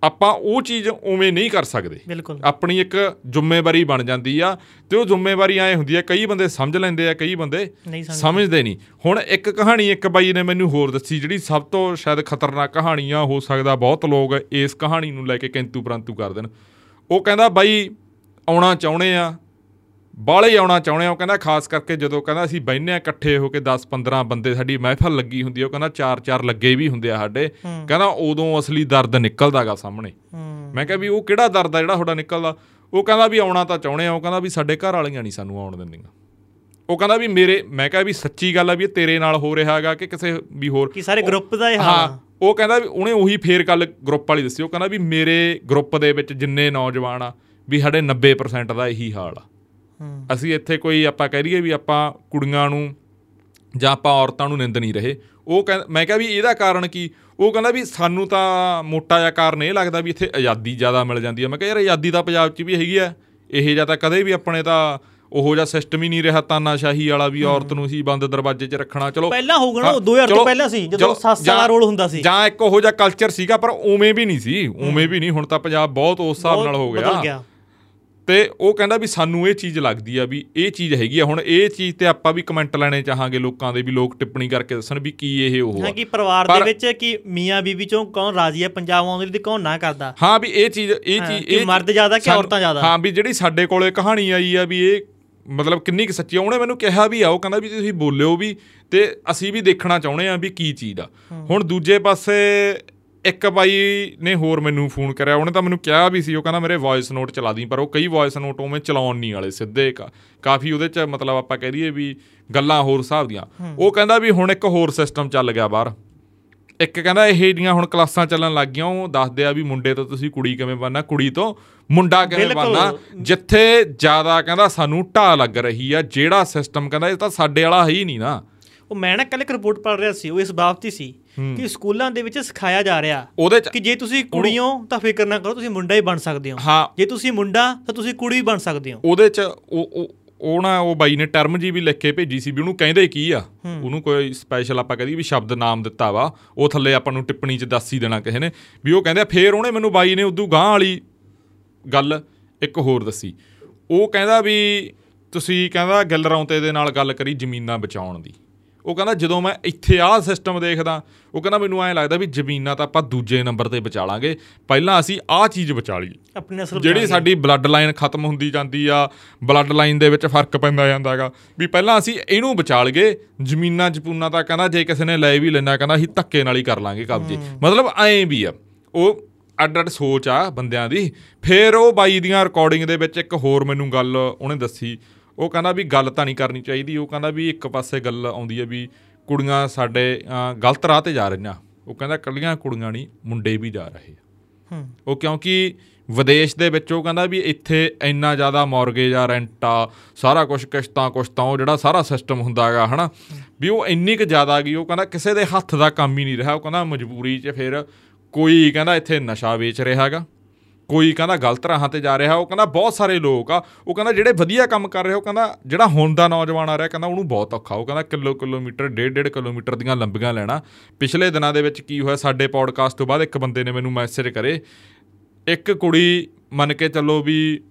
ਆਪਾਂ ਉਹ ਚੀਜ਼ ਉਵੇਂ ਨਹੀਂ ਕਰ ਸਕਦੇ। ਆਪਣੀ ਇੱਕ ਜ਼ਿੰਮੇਵਾਰੀ ਬਣ ਜਾਂਦੀ ਆ ਤੇ ਉਹ ਜ਼ਿੰਮੇਵਾਰੀ ਐ ਹੁੰਦੀ ਆ ਕਈ ਬੰਦੇ ਸਮਝ ਲੈਂਦੇ ਆ ਕਈ ਬੰਦੇ। ਸਮਝਦੇ। ਨਹੀਂ। ਹੁਣ ਇੱਕ ਕਹਾਣੀ ਇੱਕ ਬਾਈ ਨੇ ਮੈਨੂੰ ਹੋਰ ਦੱਸੀ ਜਿਹੜੀ ਸਭ ਤੋਂ ਸ਼ਾਇਦ ਖਤਰਨਾਕ ਕਹਾਣੀ ਆ ਹੋ ਸਕਦਾ ਬਹੁਤ ਲੋਕ ਇਸ ਕਹਾਣੀ ਨੂੰ ਲੈ ਕੇ ਕਿੰਤੂ ਪ੍ਰੰਤੂ ਕਰ ਦੇਣ ਉਹ ਕਹਿੰਦਾ ਬਾਈ ਆਉਣਾ ਚਾਹੁੰਦੇ ਆ ਬਾਹਲੇ ਆਉਣਾ ਚਾਹੁੰਦੇ ਆ ਉਹ ਕਹਿੰਦਾ ਖਾਸ ਕਰਕੇ ਜਦੋਂ ਕਹਿੰਦਾ ਅਸੀਂ ਬੈਠਨੇ ਆ ਇਕੱਠੇ ਹੋ ਕੇ 10 15 ਬੰਦੇ ਸਾਡੀ ਮਹਿਫਲ ਲੱਗੀ ਹੁੰਦੀ ਆ ਉਹ ਕਹਿੰਦਾ ਚਾਰ ਚਾਰ ਲੱਗੇ ਵੀ ਹੁੰਦੇ ਆ ਸਾਡੇ। ਕਹਿੰਦਾ ਉਦੋਂ ਅਸਲੀ ਦਰਦ ਨਿਕਲਦਾਗਾ ਸਾਹਮਣੇ। ਮੈਂ ਕਿਹਾ ਵੀ ਉਹ ਕਿਹੜਾ ਦਰਦ ਆ ਜਿਹੜਾ ਤੁਹਾਡਾ ਨਿਕਲਦਾ? ਉਹ ਕਹਿੰਦਾ ਵੀ ਆਉਣਾ ਤਾਂ ਚਾਹੁੰਦੇ ਆ ਉਹ ਕਹਿੰਦਾ ਵੀ ਸਾਡੇ ਘਰ ਵਾਲੀਆਂ ਨਹੀਂ ਸਾਨੂੰ ਆਉਣ ਦਿੰਦੀਆਂ। ਉਹ ਕਹਿੰਦਾ ਵੀ ਮੇਰੇ ਮੈਂ ਕਿਹਾ ਵੀ ਸੱਚੀ ਗੱਲ ਆ ਵੀ ਇਹ ਤੇਰੇ ਨਾਲ ਹੋ ਰਿਹਾ ਹੈਗਾ ਕਿ ਕਿਸੇ ਵੀ ਹੋਰ। ਕਿ ਸਾਰੇ ਗਰੁੱਪ ਦਾ ਇਹ ਹਾਂ। ਉਹ ਕਹਿੰਦਾ ਵੀ ਉਹਨੇ ਉਹੀ ਫੇਰ ਗੱਲ ਗਰੁੱਪ ਵਾਲੀ ਦੱਸੀ। ਉਹ ਕਹਿੰਦਾ ਵੀ ਮੇਰੇ ਗਰੁੱਪ ਦੇ ਵਿੱਚ ਜਿੰਨੇ ਨੌਜਵਾਨ ਆ ਵੀ ਸਾਡੇ 90% ਦਾ ਇਹੀ ਹਾਲ ਆ। ਅਸੀਂ ਇੱਥੇ ਕੋਈ ਆਪਾਂ ਕਹਿ ਰਹੀਏ ਵੀ ਆਪਾਂ ਕੁੜੀਆਂ ਨੂੰ ਜਾਂ ਆਪਾਂ ਔਰਤਾਂ ਨੂੰ ਨਿੰਦ ਨਹੀਂ ਰਹੇ। ਉਹ ਮੈਂ ਕਿਹਾ ਵੀ ਇਹਦਾ ਕਾਰਨ ਕੀ? ਉਹ ਕਹਿੰਦਾ ਵੀ ਸਾਨੂੰ ਤਾਂ ਮੋਟਾ ਜਿਹਾ ਕਾਰਨ ਇਹ ਲੱਗਦਾ ਵੀ ਇੱਥੇ ਆਜ਼ਾਦੀ ਜ਼ਿਆਦਾ ਮਿਲ ਜਾਂਦੀ ਹੈ। ਮੈਂ ਕਿਹਾ ਯਾਰ ਆਜ਼ਾਦੀ ਤਾਂ ਪੰਜਾਬ 'ਚ ਵੀ ਹੈਗੀ ਆ ਇਹ ਜਾਂ ਤਾਂ ਕਦੇ ਵੀ ਆਪਣੇ ਤਾਂ ਉਹੋ ਜਿਹਾ ਸਿਸਟਮ ਹੀ ਨਹੀਂ ਰਿਹਾ ਤਾਨਾਸ਼ਾਹੀ ਵਾਲਾ ਵੀ ਔਰਤ ਨੂੰ ਸੀ ਬੰਦ ਦਰਵਾਜ਼ੇ 'ਚ ਰੱਖਣਾ। ਚਲੋ ਪਹਿਲਾਂ ਹੋਊਗਾ ਨਾ ਹਾਂ, ਉਹ 2000 ਤੋਂ ਪਹਿਲਾਂ ਸੀ ਜਦੋਂ ਸੱਸ ਦਾ ਰੋਲ ਹੁੰਦਾ ਸੀ। ਜਾਂ ਇੱਕ ਉਹੋ ਜਿਹਾ ਕਲਚਰ ਸੀਗਾ ਪਰ ਉਵੇਂ ਵੀ ਨਹੀਂ ਸੀ। ਉਵੇਂ ਵੀ ਨਹੀਂ ਹੁਣ ਤਾਂ ਪੰਜਾਬ ਬਹੁਤ ਉਸ ਹਿਸਾਬ ਨਾਲ ਹੋ ਗਿਆ। ਤੇ ਉਹ ਕਹਿੰਦਾ ਵੀ ਸਾਨੂੰ ਇਹ ਚੀਜ਼ ਲੱਗਦੀ ਆ ਵੀ ਇਹ ਚੀਜ਼ ਹੈਗੀ ਆ। ਹੁਣ ਇਹ ਚੀਜ਼ ਤੇ ਆਪਾਂ ਵੀ ਕਮੈਂਟ ਲੈਣੇ ਚਾਹਾਂਗੇ ਲੋਕਾਂ ਦੇ ਵੀ ਲੋਕ ਟਿੱਪਣੀ ਕਰਕੇ ਦੱਸਣ ਵੀ ਕੀ ਇਹ ਉਹ ਹਾਂ ਕਿ ਪਰਿਵਾਰ ਦੇ ਵਿੱਚ ਕਿ ਮੀਆਂ ਬੀਬੀ ਚੋਂ ਕੌਣ ਰਾਜੀ ਹੈ ਪੰਜਾਬ ਆਉਣ ਦੇ ਕੌਣ ਨਾ ਕਰਦਾ? ਹਾਂ ਵੀ ਇਹ ਚੀਜ਼ ਇਹ ਚੀਜ਼ ਇਹ ਮਰਦ ਜ਼ਿਆਦਾ ਕਿ ਔਰਤਾਂ ਜ਼ਿਆਦਾ? ਹਾਂ ਵੀ ਜਿਹੜੀ ਸਾਡੇ ਕੋਲੇ ਕਹਾਣੀ ਆਈ ਆ ਵੀ ਇਹ ਮਤਲਬ ਕਿੰਨੀ ਕੁ ਸੱਚੀ ਆ। ਉਹਨੇ ਮੈਨੂੰ ਕਿਹਾ ਵੀ ਆ ਉਹ ਕਹਿੰਦਾ ਵੀ ਤੁਸੀਂ ਬੋਲਿਓ ਵੀ ਤੇ ਅਸੀਂ ਵੀ ਦੇਖਣਾ ਚਾਹੁੰਦੇ ਆ ਵੀ ਕੀ ਚੀਜ਼ ਆ। ਹੁਣ ਦੂਜੇ ਪਾਸੇ ਇੱਕ ਬਾਈ ਨੇ ਹੋਰ ਮੈਨੂੰ ਫੋਨ ਕਰਿਆ ਉਹਨੇ ਤਾਂ ਮੈਨੂੰ ਕਿਹਾ ਵੀ ਸੀ ਉਹ ਕਹਿੰਦਾ ਮੇਰੇ ਵੌਇਸ ਨੋਟ ਚਲਾ ਦੀ ਪਰ ਉਹ ਕਈ ਵੌਇਸ ਨੋਟ ਉਵੇਂ ਚਲਾਉਣ ਨਹੀਂ ਵਾਲੇ ਸਿੱਧੇ ਕਾਫੀ ਉਹਦੇ ਚ ਮਤਲਬ ਆਪਾਂ ਕਹਿ ਦਈਏ ਵੀ ਗੱਲਾਂ ਹੋਰ ਹਿਸਾਬ ਦੀਆਂ। ਉਹ ਕਹਿੰਦਾ ਵੀ ਹੁਣ ਇੱਕ ਹੋਰ ਸਿਸਟਮ ਚੱਲ ਗਿਆ ਬਾਹਰ। ਇੱਕ ਕਹਿੰਦਾ ਇਹ ਜਿਹੜੀਆਂ ਹੁਣ ਕਲਾਸਾਂ ਚੱਲਣ ਲੱਗ ਗਈਆਂ ਉਹ ਦੱਸਦੇ ਆ ਵੀ ਮੁੰਡੇ ਤੋਂ ਤੁਸੀਂ ਕੁੜੀ ਕਿਵੇਂ ਬਣਨਾ ਕੁੜੀ ਤੋਂ ਮੁੰਡਾ ਕਿਵੇਂ। ਬਣਨਾ ਜਿੱਥੇ ਜ਼ਿਆਦਾ ਕਹਿੰਦਾ ਸਾਨੂੰ ਢਾ ਲੱਗ ਰਹੀ ਆ ਜਿਹੜਾ ਸਿਸਟਮ ਕਹਿੰਦਾ ਇਹ ਤਾਂ ਸਾਡੇ ਵਾਲਾ ਹੈ ਹੀ ਨਹੀਂ ਨਾ। ਉਹ ਮੈਂ ਨਾ ਕੱਲ ਇੱਕ ਰਿਪੋਰਟ ਪੜ੍ਹ ਰਿਹਾ ਸੀ ਉਹ ਇਸ ਬਾਬਤ ਸੀ ਕਿ ਸਕੂਲਾਂ ਦੇ ਵਿੱਚ ਸਿਖਾਇਆ ਜਾ ਰਿਹਾ ਉਹਦੇ ਕਿ ਜੇ ਤੁਸੀਂ ਕੁੜੀ ਹੋ ਤਾਂ ਫਿਕਰ ਨਾ ਕਰੋ ਤੁਸੀਂ ਮੁੰਡਾ ਹੀ ਬਣ ਸਕਦੇ ਹੋ। ਜੇ ਤੁਸੀਂ ਮੁੰਡਾ ਤਾਂ ਤੁਸੀਂ ਕੁੜੀ ਵੀ ਬਣ ਸਕਦੇ ਹੋ। ਉਹਦੇ ਚ ਉਹ ਉਹ- ਉਹ ਨਾ ਉਹ ਬਾਈ ਨੇ ਟਰਮ ਜੀ ਵੀ ਲਿਖ ਕੇ ਭੇਜੀ ਸੀ ਵੀ ਉਹਨੂੰ ਕਹਿੰਦੇ ਕੀ ਆ? ਉਹਨੂੰ ਕੋਈ ਸਪੈਸ਼ਲ ਆਪਾਂ ਕਹਦੀ ਵੀ ਸ਼ਬਦ ਨਾਮ ਦਿੱਤਾ ਵਾ ਉਹ ਥੱਲੇ ਆਪਾਂ ਨੂੰ ਟਿੱਪਣੀ ਚ ਦੱਸ ਹੀ ਦੇਣਾ ਕਿਸੇ ਨੇ ਵੀ ਉਹ ਕਹਿੰਦੇ ਫੇਰ ਉਹਨੇ ਮੈਨੂੰ ਬਾਈ ਨੇ ਉਦੋਂ ਗਾਂ ਵਾਲੀ ਗੱਲ ਇੱਕ ਹੋਰ ਦੱਸੀ। ਉਹ ਕਹਿੰਦਾ ਵੀ ਤੁਸੀਂ ਕਹਿੰਦਾ ਗਿੱਲ ਰੌਂਤੇ ਦੇ ਨਾਲ ਗੱਲ ਕਰੀ ਜ਼ਮੀਨਾਂ ਬਚਾਉਣ ਦੀ। ਉਹ ਕਹਿੰਦਾ ਜਦੋਂ ਮੈਂ ਇੱਥੇ ਆਹ ਸਿਸਟਮ ਦੇਖਦਾ ਉਹ ਕਹਿੰਦਾ ਮੈਨੂੰ ਐਂ ਲੱਗਦਾ ਵੀ ਜ਼ਮੀਨਾਂ ਤਾਂ ਆਪਾਂ ਦੂਜੇ ਨੰਬਰ ਤੇ ਬਚਾ ਲਾਂਗੇ। ਪਹਿਲਾਂ ਅਸੀਂ ਆਹ ਚੀਜ਼ ਬਚਾ ਲਈਏ। ਆਪਣੀ ਨਸਲ ਜਿਹੜੀ। ਸਾਡੀ ਬਲੱਡ ਲਾਈਨ ਖਤਮ ਹੁੰਦੀ ਜਾਂਦੀ ਆ ਬਲੱਡ ਲਾਈਨ ਦੇ ਵਿੱਚ ਫ਼ਰਕ ਪੈਂਦਾ ਜਾਂਦਾਗਾ ਵੀ ਪਹਿਲਾਂ ਅਸੀਂ ਇਹਨੂੰ ਬਚਾ ਲਈਏ ਜ਼ਮੀਨਾਂ ਜਪੂਨਾ ਤਾਂ ਕਹਿੰਦਾ ਜੇ ਕਿਸੇ ਨੇ ਲੈ ਵੀ ਲੈਣਾ ਕਹਿੰਦਾ ਅਸੀਂ ਧੱਕੇ ਨਾਲ ਹੀ ਕਰ ਲਾਂਗੇ ਕਬਜ਼ੇ। ਮਤਲਬ ਐਂ ਵੀ ਆ। ਉਹ ਅੱਡ ਅੱਡ ਸੋਚ ਆ ਬੰਦਿਆਂ ਦੀ। ਫਿਰ ਉਹ ਬਾਈ ਦੀਆਂ ਰਿਕਾਰਡਿੰਗ ਦੇ ਵਿੱਚ ਇੱਕ ਹੋਰ ਮੈਨੂੰ ਗੱਲ ਉਹਨੇ ਦੱਸੀ। ਉਹ ਕਹਿੰਦਾ ਵੀ ਗੱਲ ਤਾਂ ਨਹੀਂ ਕਰਨੀ ਚਾਹੀਦੀ ਉਹ ਕਹਿੰਦਾ ਵੀ ਇੱਕ ਪਾਸੇ ਗੱਲ ਆਉਂਦੀ ਹੈ ਵੀ ਕੁੜੀਆਂ ਸਾਡੇ ਗਲਤ ਰਾਹ ਤੇ ਜਾ ਰਹੀਆਂ। ਉਹ ਕਹਿੰਦਾ ਕੱਲੀਆਂ ਕੁੜੀਆਂ ਨਹੀਂ ਮੁੰਡੇ ਵੀ ਜਾ ਰਹੇ ਹੂੰ। ਉਹ ਕਿਉਂਕਿ ਵਿਦੇਸ਼ ਦੇ ਵਿੱਚ ਉਹ ਕਹਿੰਦਾ ਵੀ ਇੱਥੇ ਇੰਨਾ ਜ਼ਿਆਦਾ ਮੌਰਗੇਜ ਆ ਰੈਂਟ ਆ ਸਾਰਾ ਕੁਝ ਕਿਸ਼ਤਾਂ ਕੁਸ਼ਤਾਂ ਉਹ ਜਿਹੜਾ ਸਾਰਾ ਸਿਸਟਮ ਹੁੰਦਾ ਹੈਗਾ ਹਨਾ। ਵੀ ਉਹ ਇੰਨੀ ਕੁ ਜ਼ਿਆਦਾ ਗਈ ਉਹ ਕਹਿੰਦਾ ਕਿਸੇ ਦੇ ਹੱਥ ਦਾ ਕੰਮ ਹੀ ਨਹੀਂ ਰਿਹਾ ਉਹ ਕਹਿੰਦਾ ਮਜਬੂਰੀ 'ਚ ਫਿਰ ਕੋਈ ਕਹਿੰਦਾ ਇੱਥੇ ਨਸ਼ਾ ਵੇਚ ਰਿਹਾ ਹੈਗਾ। ਕੋਈ ਕਹਿੰਦਾ ਗਲਤ ਰਾਹਾਂ ਤੇ ਜਾ ਰਿਹਾ ਉਹ ਕਹਿੰਦਾ ਬਹੁਤ ਸਾਰੇ ਲੋਕ ਆ ਉਹ ਕਹਿੰਦਾ ਜਿਹੜੇ ਵਧੀਆ ਕੰਮ ਕਰ ਰਹੇ ਉਹ ਕਹਿੰਦਾ ਜਿਹੜਾ ਹੁਣ ਦਾ ਨੌਜਵਾਨ ਆ ਰਿਹਾ ਕਹਿੰਦਾ ਉਹਨੂੰ ਬਹੁਤ ਔਖਾ ਉਹ ਕਹਿੰਦਾ ਕਿਲੋ ਕਿਲੋਮੀਟਰ ਡੇਢ ਡੇਢ ਕਿਲੋਮੀਟਰ ਦੀਆਂ ਲੰਬੀਆਂ ਲੈਣਾ। ਪਿਛਲੇ ਦਿਨਾਂ ਦੇ ਵਿੱਚ ਕੀ ਹੋਇਆ ਸਾਡੇ ਪੌਡਕਾਸਟ ਤੋਂ ਬਾਅਦ ਇੱਕ ਬੰਦੇ ਨੇ ਮੈਨੂੰ ਮੈਸੇਜ ਕਰੇ ਇੱਕ ਕੁੜੀ ਮੰਨ ਕੇ ਚੱਲੋ ਵੀ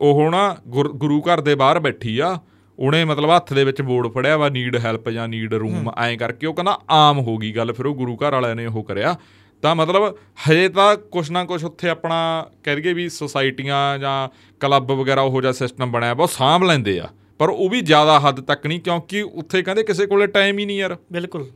ਉਹ ਨਾ ਗੁਰੂ ਘਰ ਦੇ ਬਾਹਰ ਬੈਠੀ ਆ ਉਹਨੇ ਮਤਲਬ ਹੱਥ ਦੇ ਵਿੱਚ ਬੋਰਡ ਫੜਿਆ ਵਾ ਨੀਡ ਹੈਲਪ ਜਾਂ ਨੀਡ ਰੂਮ ਐਂ ਕਰਕੇ ਉਹ ਕਹਿੰਦਾ ਆਮ ਹੋ ਗਈ ਗੱਲ ਫਿਰ ਉਹ ਗੁਰੂ ਘਰ ਵਾਲਿਆਂ ਨੇ ਉਹ ਕਰਿਆ। ਤਾਂ ਮਤਲਬ ਹਜੇ ਤਾਂ ਕੁਛ ਨਾ ਕੁਛ ਉੱਥੇ ਆਪਣਾ ਕਹਿ ਦਈਏ ਵੀ ਸੁਸਾਇਟੀਆਂ ਜਾਂ ਕਲੱਬ ਵਗੈਰਾ ਉਹੋ ਜਿਹਾ ਸਿਸਟਮ ਬਣਿਆ ਬਹੁਤ ਸਾਂਭ ਲੈਂਦੇ ਆ। ਪਰ ਉਹ ਵੀ ਜ਼ਿਆਦਾ ਹੱਦ ਤੱਕ ਨਹੀਂ ਕਿਉਂਕਿ ਉੱਥੇ ਕਹਿੰਦੇ ਕਿਸੇ ਕੋਲੇ ਟਾਈਮ ਹੀ ਨਹੀਂ ਯਾਰ। ਬਿਲਕੁਲ।